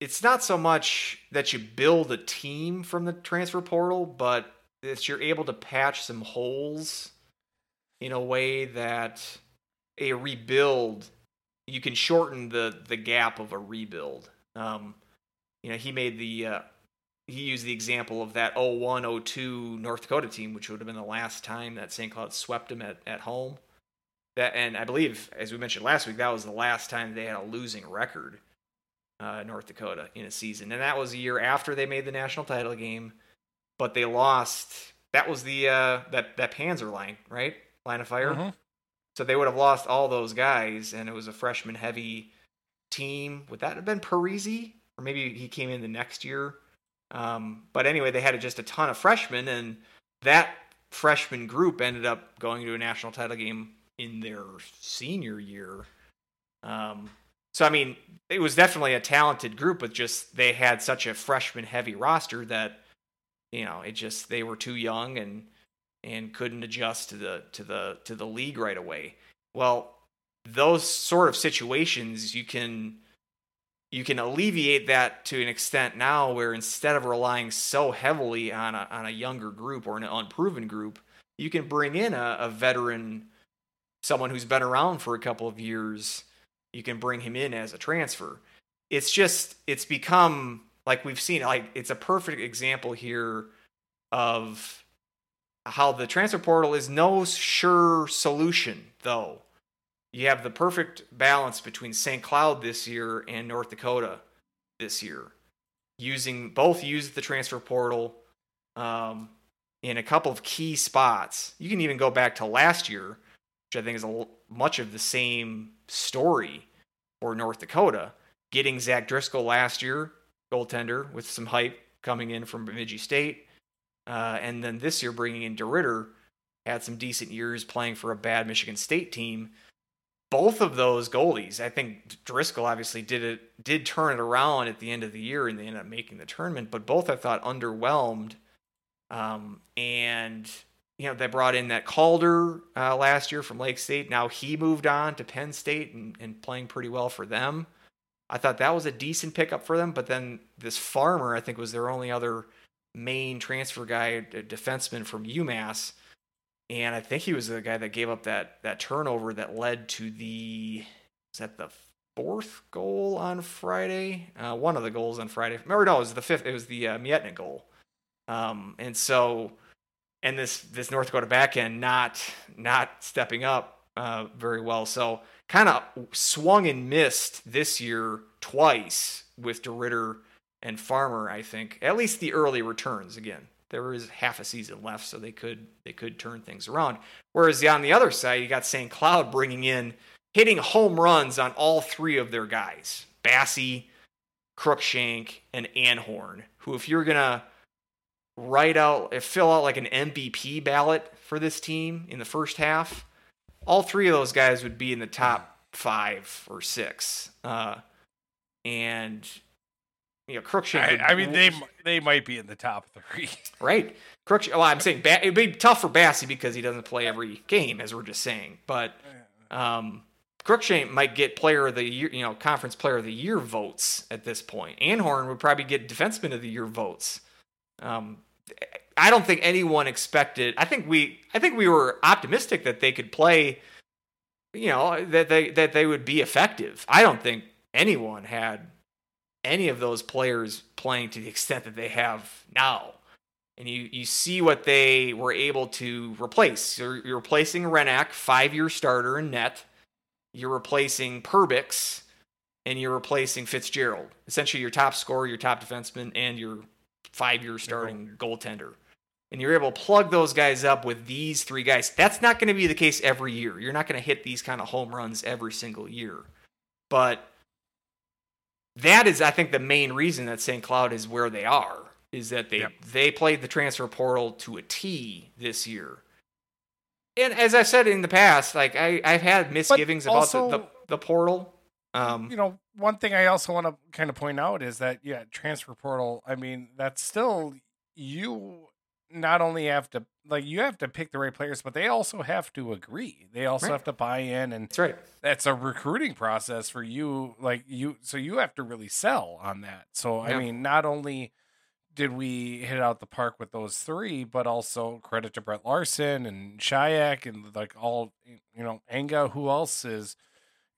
it's not so much that you build a team from the transfer portal, but that you're able to patch some holes in a way that a rebuild you can shorten the the gap of a rebuild. Um, you know, he made the uh, he used the example of that 01 02 North Dakota team, which would have been the last time that St. Cloud swept them at, at home. That and I believe, as we mentioned last week, that was the last time they had a losing record, uh, North Dakota in a season, and that was a year after they made the national title game, but they lost. That was the uh, that that Panzer line, right? Line of fire. Mhm. So they would have lost all those guys, and it was a freshman heavy team. Would that have been Parise? Or maybe he came in the next year. Um, but anyway, they had just a ton of freshmen, and that freshman group ended up going to a national title game in their senior year. Um, so I mean, it was definitely a talented group, but just they had such a freshman heavy roster that you know it just they were too young and and couldn't adjust to the to the to the league right away. Well, those sort of situations you can you can alleviate that to an extent now where instead of relying so heavily on a on a younger group or an unproven group, you can bring in a, a veteran someone who's been around for a couple of years, you can bring him in as a transfer. It's just it's become like we've seen like it's a perfect example here of how the transfer portal is no sure solution though. You have the perfect balance between St. Cloud this year and North Dakota this year. Using both use the transfer portal um, in a couple of key spots. You can even go back to last year, which I think is a, much of the same story for North Dakota. Getting Zach Driscoll last year, goaltender, with some hype coming in from Bemidji State. Uh, and then this year bringing in DeRidder, had some decent years playing for a bad Michigan State team. Both of those goalies, I think Driscoll obviously did it, did turn it around at the end of the year, and they ended up making the tournament. But both I thought underwhelmed. Um, and you know they brought in that Calder uh, last year from Lake State. Now he moved on to Penn State and, and playing pretty well for them. I thought that was a decent pickup for them. But then this Farmer, I think, was their only other main transfer guy, a defenseman from UMass, and I think he was the guy that gave up that that turnover that led to the is that the fourth goal on Friday? Uh, one of the goals on Friday. Remember, no, it was the fifth. It was the uh, goal. Um, and so, and this this North Dakota back end not not stepping up uh, very well. So kind of swung and missed this year twice with DeRidder and Farmer, I think. At least the early returns. Again, there is half a season left, so they could they could turn things around. Whereas on the other side, you got St. Cloud bringing in hitting home runs on all three of their guys, Basse, Cruikshank, and Anhorn. Who, if you're gonna write out, fill out like an MVP ballot for this team in the first half, all three of those guys would be in the top five or six. Uh, and you know, Cruikshank. I, I mean, they they might be in the top three. right? Cruikshank. Well, I'm saying ba- it'd be tough for Basse because he doesn't play every game, as we're just saying. But um, Cruikshank might get Player of the Year, you know, Conference Player of the Year votes at this point. Anhorn would probably get Defenseman of the Year votes. Um, I don't think anyone expected. I think we, I think we were optimistic that they could play. You know that they that they would be effective. I don't think anyone had any of those players playing to the extent that they have now. And you, you see what they were able to replace. You're, you're replacing Hrenak, five year starter in net. You're replacing Perbix, and you're replacing Fitzgerald. Essentially, your top scorer, your top defenseman, and your five year starting goaltender. and you're able to plug those guys up with these three guys. That's not going to be the case every year. You're not going to hit these kind of home runs every single year. But that is, I think, the main reason that St. Cloud is where they are is that they Yep. they played the transfer portal to a T this year. And as I said in the past, like I, I've had misgivings about the, the the portal. Um, you know, one thing I also want to kind of point out is that yeah, transfer portal. I mean, that's still you not only have to like you have to pick the right players, but they also have to agree. They also Right. have to buy in, and that's right. that's a recruiting process for you. Like you, so you have to really sell on that. So Yeah. I mean, not only did we hit out the park with those three, but also credit to Brett Larson and Shyiak and like all you know, Anga. Who else is?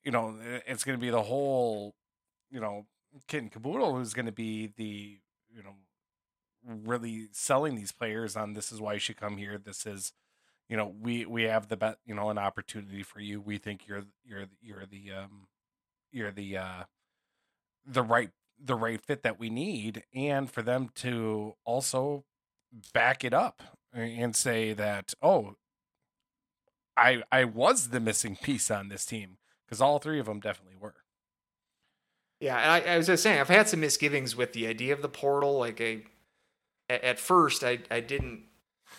You know, it's going to be the whole, you know, kit and caboodle who's going to be the, you know, really selling these players on this is why you should come here. This is, you know, we we have the bet, you know, an opportunity for you. We think you're you're you're the um you're the uh the right the right fit that we need and for them to also back it up and say that oh I I was the missing piece on this team because all three of them definitely were. Yeah, and I, I was just saying, I've had some misgivings with the idea of the portal. Like, I, at, at first, I, I didn't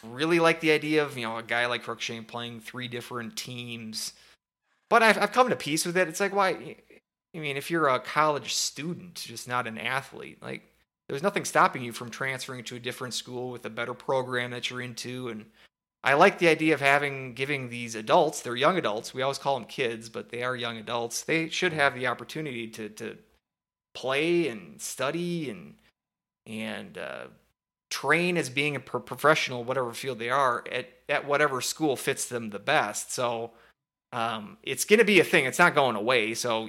really like the idea of you know a guy like Cruikshank playing three different teams, but I've I've come to peace with it. It's like why? I mean, if you're a college student, just not an athlete, like there's nothing stopping you from transferring to a different school with a better program that you're into and I like the idea of having giving these adults, they're young adults, we always call them kids, but they are young adults. They should have the opportunity to to play and study and and uh, train as being a pro- professional, whatever field they are at at whatever school fits them the best. So um, it's going to be a thing. It's not going away. So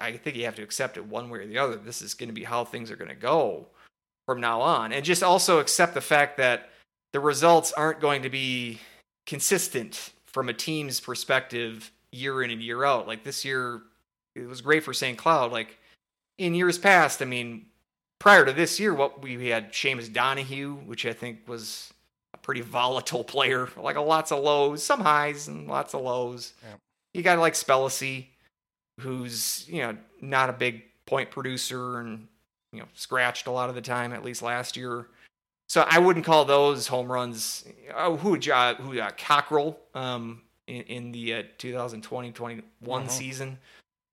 I think you have to accept it one way or the other. This is going to be how things are going to go from now on, and just also accept the fact that the results aren't going to be consistent from a team's perspective year in and year out. Like this year, it was great for St. Cloud. Like in years past, I mean, prior to this year, what we had Seamus Donahue, which I think was a pretty volatile player, like a lots of lows, some highs and lots of lows. Yeah. You got like Spellacy, who's you know not a big point producer and you know scratched a lot of the time, at least last year. So I wouldn't call those home runs. Oh, who uh, who uh, Cockrell um, in, in the uh, 2020-21 Mhm. season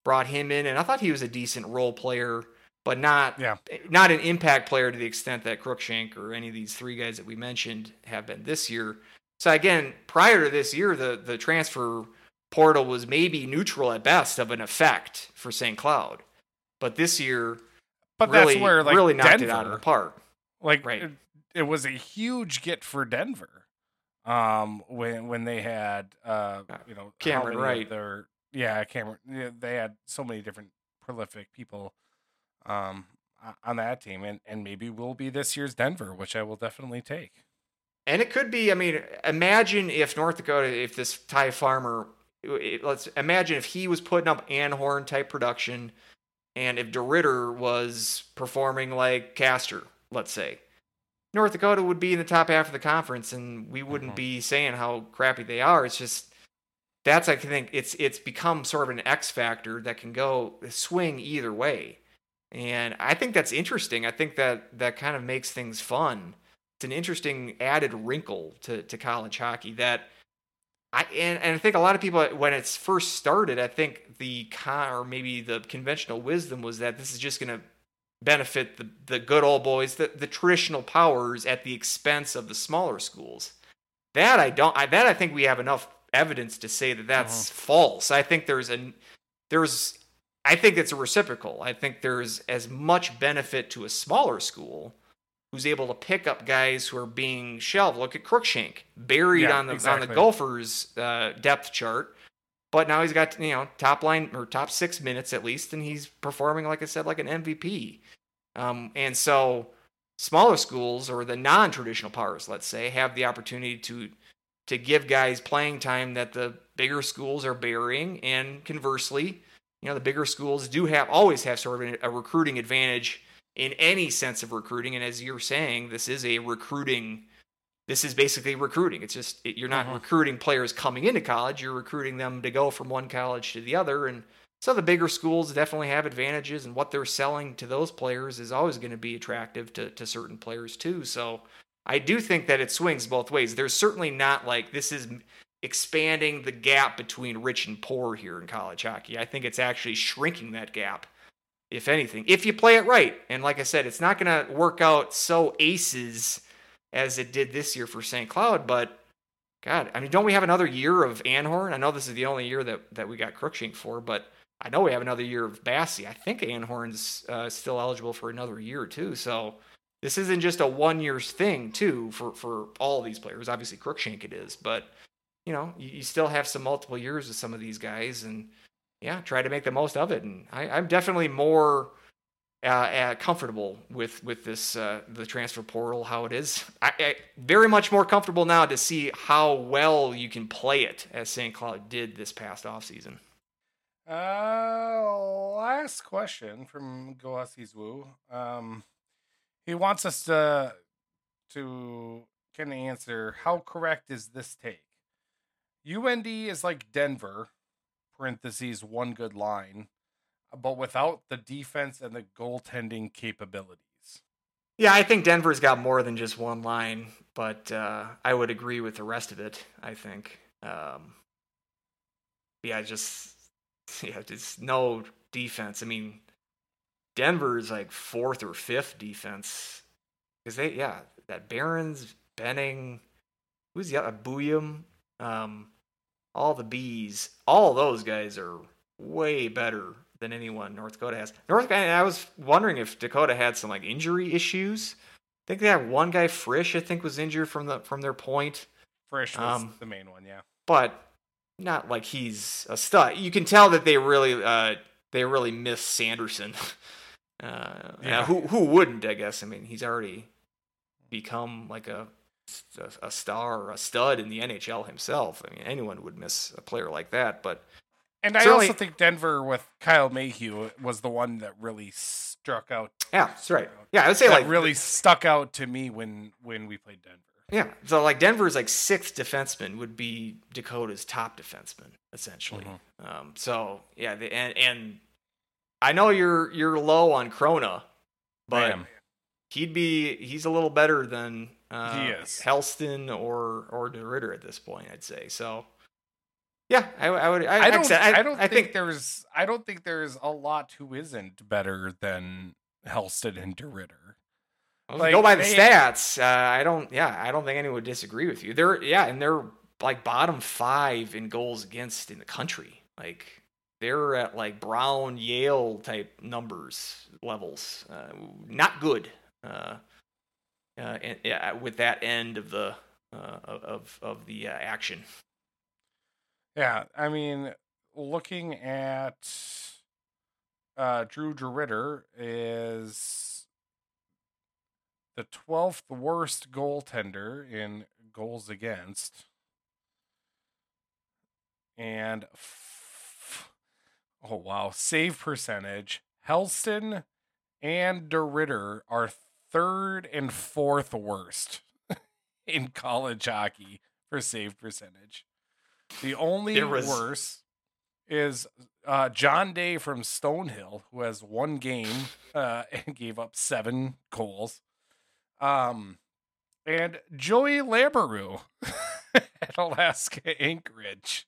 brought him in, and I thought he was a decent role player, but not Yeah. not an impact player to the extent that Cruikshank or any of these three guys that we mentioned have been this year. So again, prior to this year, the the transfer portal was maybe neutral at best of an effect for St. Cloud, but this year But really that's where like really knocked Denver, it out of the park. like Right. it, it was a huge get for Denver. Um, when when they had uh, Uh, you know, Cameron Wright. Their yeah, Cameron. Yeah, they had so many different prolific people, um, on that team, and and maybe will be this year's Denver, which I will definitely take. And it could be. I mean, imagine if North Dakota, if this Ty Farmer, it- let's imagine if he was putting up Anhorn type production, and if DeRidder was performing like Castor, let's say, North Dakota would be in the top half of the conference, and we wouldn't Mhm. be saying how crappy they are. It's just that's I think it's it's become sort of an X factor that can go swing either way, and I think that's interesting. I think that that kind of makes things fun it's an interesting added wrinkle to, to college hockey that I and, and I think a lot of people when it's first started, I think the con or maybe the conventional wisdom was that this is just going to benefit the, the good old boys, the, the traditional powers at the expense of the smaller schools. That I don't. I, that I think we have enough evidence to say that that's uh-huh. false. I think there's an there's I think it's a reciprocal. I think there's as much benefit to a smaller school who's able to pick up guys who are being shelved. Look at Cruikshank, buried Yeah, on the on the Gophers uh, depth chart, but now he's got you know top line or top six minutes at least, and he's performing like I said like an MVP. Um, and so smaller schools or the non-traditional powers, let's say, have the opportunity to to give guys playing time that the bigger schools are burying, and conversely, you know the bigger schools do have always have sort of a recruiting advantage in any sense of recruiting. And as you're saying, this is a recruiting this is basically recruiting. It's just it, you're not Mhm. recruiting players coming into college. You're recruiting them to go from one college to the other. And so the bigger schools definitely have advantages, and what they're selling to those players is always going to be attractive to to certain players too. So I do think that it swings both ways. There's certainly not like this is expanding the gap between rich and poor here in college hockey. I think it's actually shrinking that gap, if anything, if you play it right. And like I said, it's not going to work out so aces as it did this year for St. Cloud, but God, I mean, don't we have another year of Anhorn? I know this is the only year that, that we got Cruikshank for, but I know we have another year of Basse. I think Anhorn's uh, still eligible for another year too. So this isn't just a one year thing too for for all these players. Obviously, Cruikshank it is, but you know you, you still have some multiple years with some of these guys, and yeah, try to make the most of it. And I, I'm definitely more uh, uh, comfortable with with this uh, the transfer portal how it is. I, I very much more comfortable now to see how well you can play it as St. Cloud did this past offseason. Uh, last question from Goasi's Woo. Um, he wants us to to can answer how correct is this take? UND is like Denver, parentheses one good line, but without the defense and the goaltending capabilities. Yeah, I think Denver's got more than just one line, but uh, I would agree with the rest of it. I think. Um, yeah, just yeah, just no defense. I mean, Denver's like fourth or fifth defense because they yeah that Behrens, Benning, who's the other Buium, um, all the bees, all those guys are way better than anyone North Dakota has. North and I was wondering if Dakota had some like injury issues. I think they had one guy, Frisch, I think was injured from the from their point, Frisch was Um, the main one, yeah. but not like he's a stud. You can tell that they really uh they really miss Sanderson. Uh. Yeah. who who wouldn't? I guess. I mean, he's already become like a a, a star or a stud in the NHL himself. I mean, anyone would miss a player like that. But And I also think Denver with Kyle Mayhew was the one that really struck out. yeah, that's right. Yeah, I would say like really stuck out to me when when we played Denver. Yeah, so like Denver's like sixth defenseman would be Dakota's top defenseman essentially. Mhm. Um, so yeah, the, and and I know you're you're low on Chrona, but he'd be he's a little better than uh, He is. Hellsten or or DeRidder at this point. I'd say so. Yeah, I, I would. I, I don't. said, I, don't I think, there's. I don't think there's a lot who isn't better than Hellsten and DeRidder. like, go by the they- stats. Uh, I don't. Yeah, I don't think anyone would disagree with you. They're yeah, and they're like bottom five in goals against in the country. Like they're at like Brown, Yale type numbers levels. Uh, not good. Uh, with that end of the uh, of of the uh, action. Yeah, I mean, looking at uh, Drew DeRidder is the twelfth worst goaltender in goals against, and f- oh wow, save percentage. Hellsten and DeRidder are third and fourth worst in college hockey for save percentage. The only was- worse is uh, John Day from Stonehill, who has one game uh, and gave up seven goals. Um, and Joey Labaroo at Alaska Anchorage,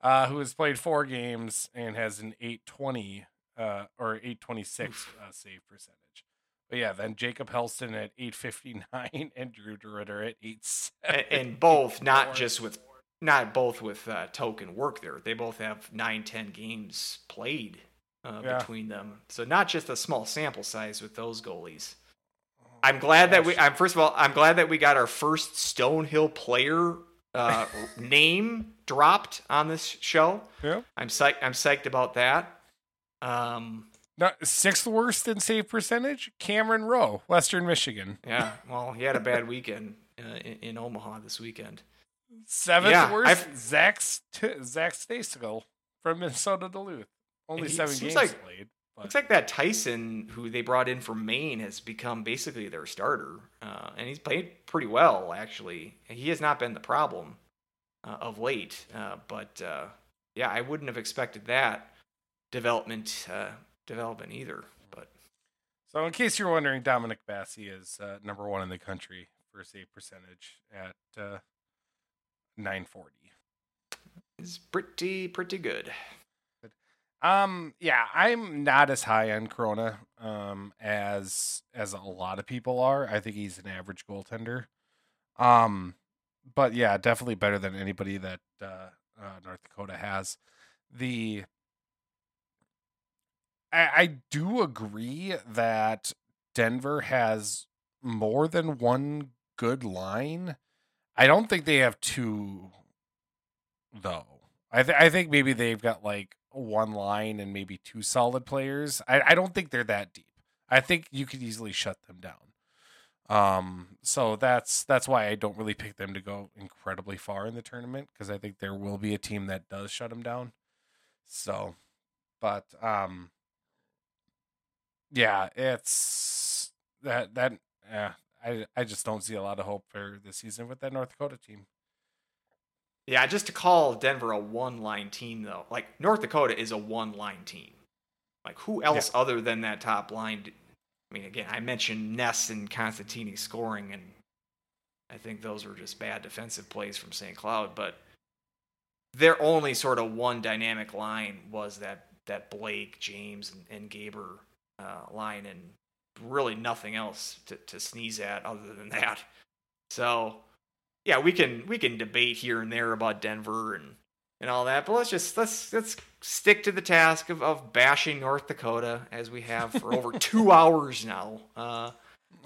uh, who has played four games and has an 820 uh, or 826 uh, save percentage. But yeah, then Jakob Hellsten at 859 and Drew DeRidder at 87. and, and both not just with not both with uh, token work there they both have nine ten games played uh, Yeah. between them so not just a small sample size with those goalies i'm glad that we i'm first of all i'm glad that we got our first stonehill player uh, name dropped on this show Yeah. i'm psyched i'm psyched about that um No, sixth worst in save percentage, Cameron Rowe, Western Michigan. yeah well he had a bad weekend uh, in, in omaha this weekend Seventh Yeah, worst, I've- Zach St- Zach Stejskal from Minnesota Duluth. Only he seven games like- played. But Looks like that Tyson, who they brought in from Maine, has become basically their starter, uh, and he's played pretty well actually. He has not been the problem uh, of late, uh, but uh, yeah, I wouldn't have expected that development uh, development either. But so, in case you're wondering, Dominic Basse is uh, number one in the country for a save percentage at uh, 940. it's pretty pretty good. Um, yeah, I'm not as high on Chrona um as as a lot of people are. I think he's an average goaltender. Um, but yeah, definitely better than anybody that uh, uh North Dakota has. The I, I do agree that Denver has more than one good line. I don't think they have two, though. I th- I think maybe they've got like one line and maybe two solid players. I, I don't think they're that deep. I think you could easily shut them down. Um, so that's that's why I don't really pick them to go incredibly far in the tournament because I think there will be a team that does shut them down. So, but um, yeah, it's that that yeah. I I just don't see a lot of hope for the season with that North Dakota team. Yeah, just to call Denver a one line team though, like North Dakota is a one line team. Like who else other than that top line? I mean, again, I mentioned Ness and Constantini scoring, and I think those were just bad defensive plays from St. Cloud. But their only sort of one dynamic line was that that Blake, James, and, and Gaber uh, line, and really nothing else to, to sneeze at other than that. So yeah, we can we can debate here and there about Denver and and all that, but let's just let's let's stick to the task of, of bashing North Dakota as we have for over two hours now. Uh,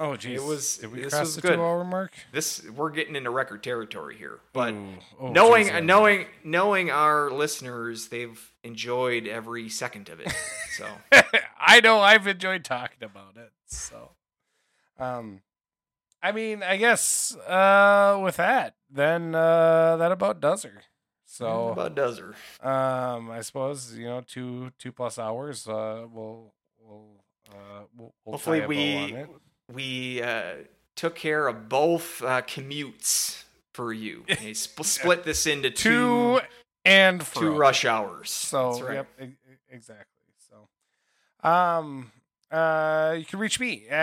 Oh, geez. It was- Did we this cross was the good. two-hour mark? this we're getting into record territory here, but Ooh. Oh, knowing geez, knowing knowing our listeners, they've enjoyed every second of it. So I know I've enjoyed talking about it. So, um, I mean, I guess uh, with that, then uh, that about does her. So, about does her. um, I suppose you know two two plus hours. Uh, we'll we'll uh, we'll, we'll Hopefully tie a bow we. We uh, took care of both uh, commutes for you. Okay, sp- split this into two two and two rush hours. So That's right. yep, e- exactly. So, um, uh, you can reach me uh,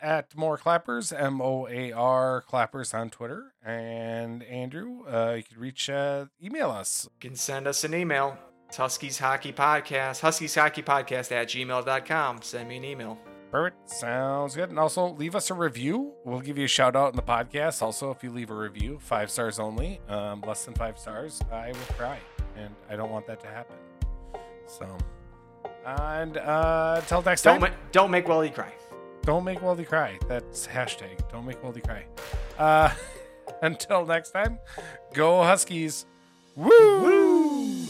at more clappers, M O A R clappers on Twitter, and Andrew, uh, you can reach uh, email us. You can send us an email. It's Huskies Hockey Podcast, Huskies Hockey Podcast at gmail.com. Send me an email. Perfect, sounds good. And also leave us a review. We'll give you a shout out in the podcast. Also, if you leave a review, five stars only, um, less than five stars, I will cry, and I don't want that to happen. So, and uh, until next Don't, time. ma- don't make Welly cry. Don't make Weldy cry. That's hashtag. Don't make Weldy cry. Uh, until next time, go Huskies. Woo! Woo!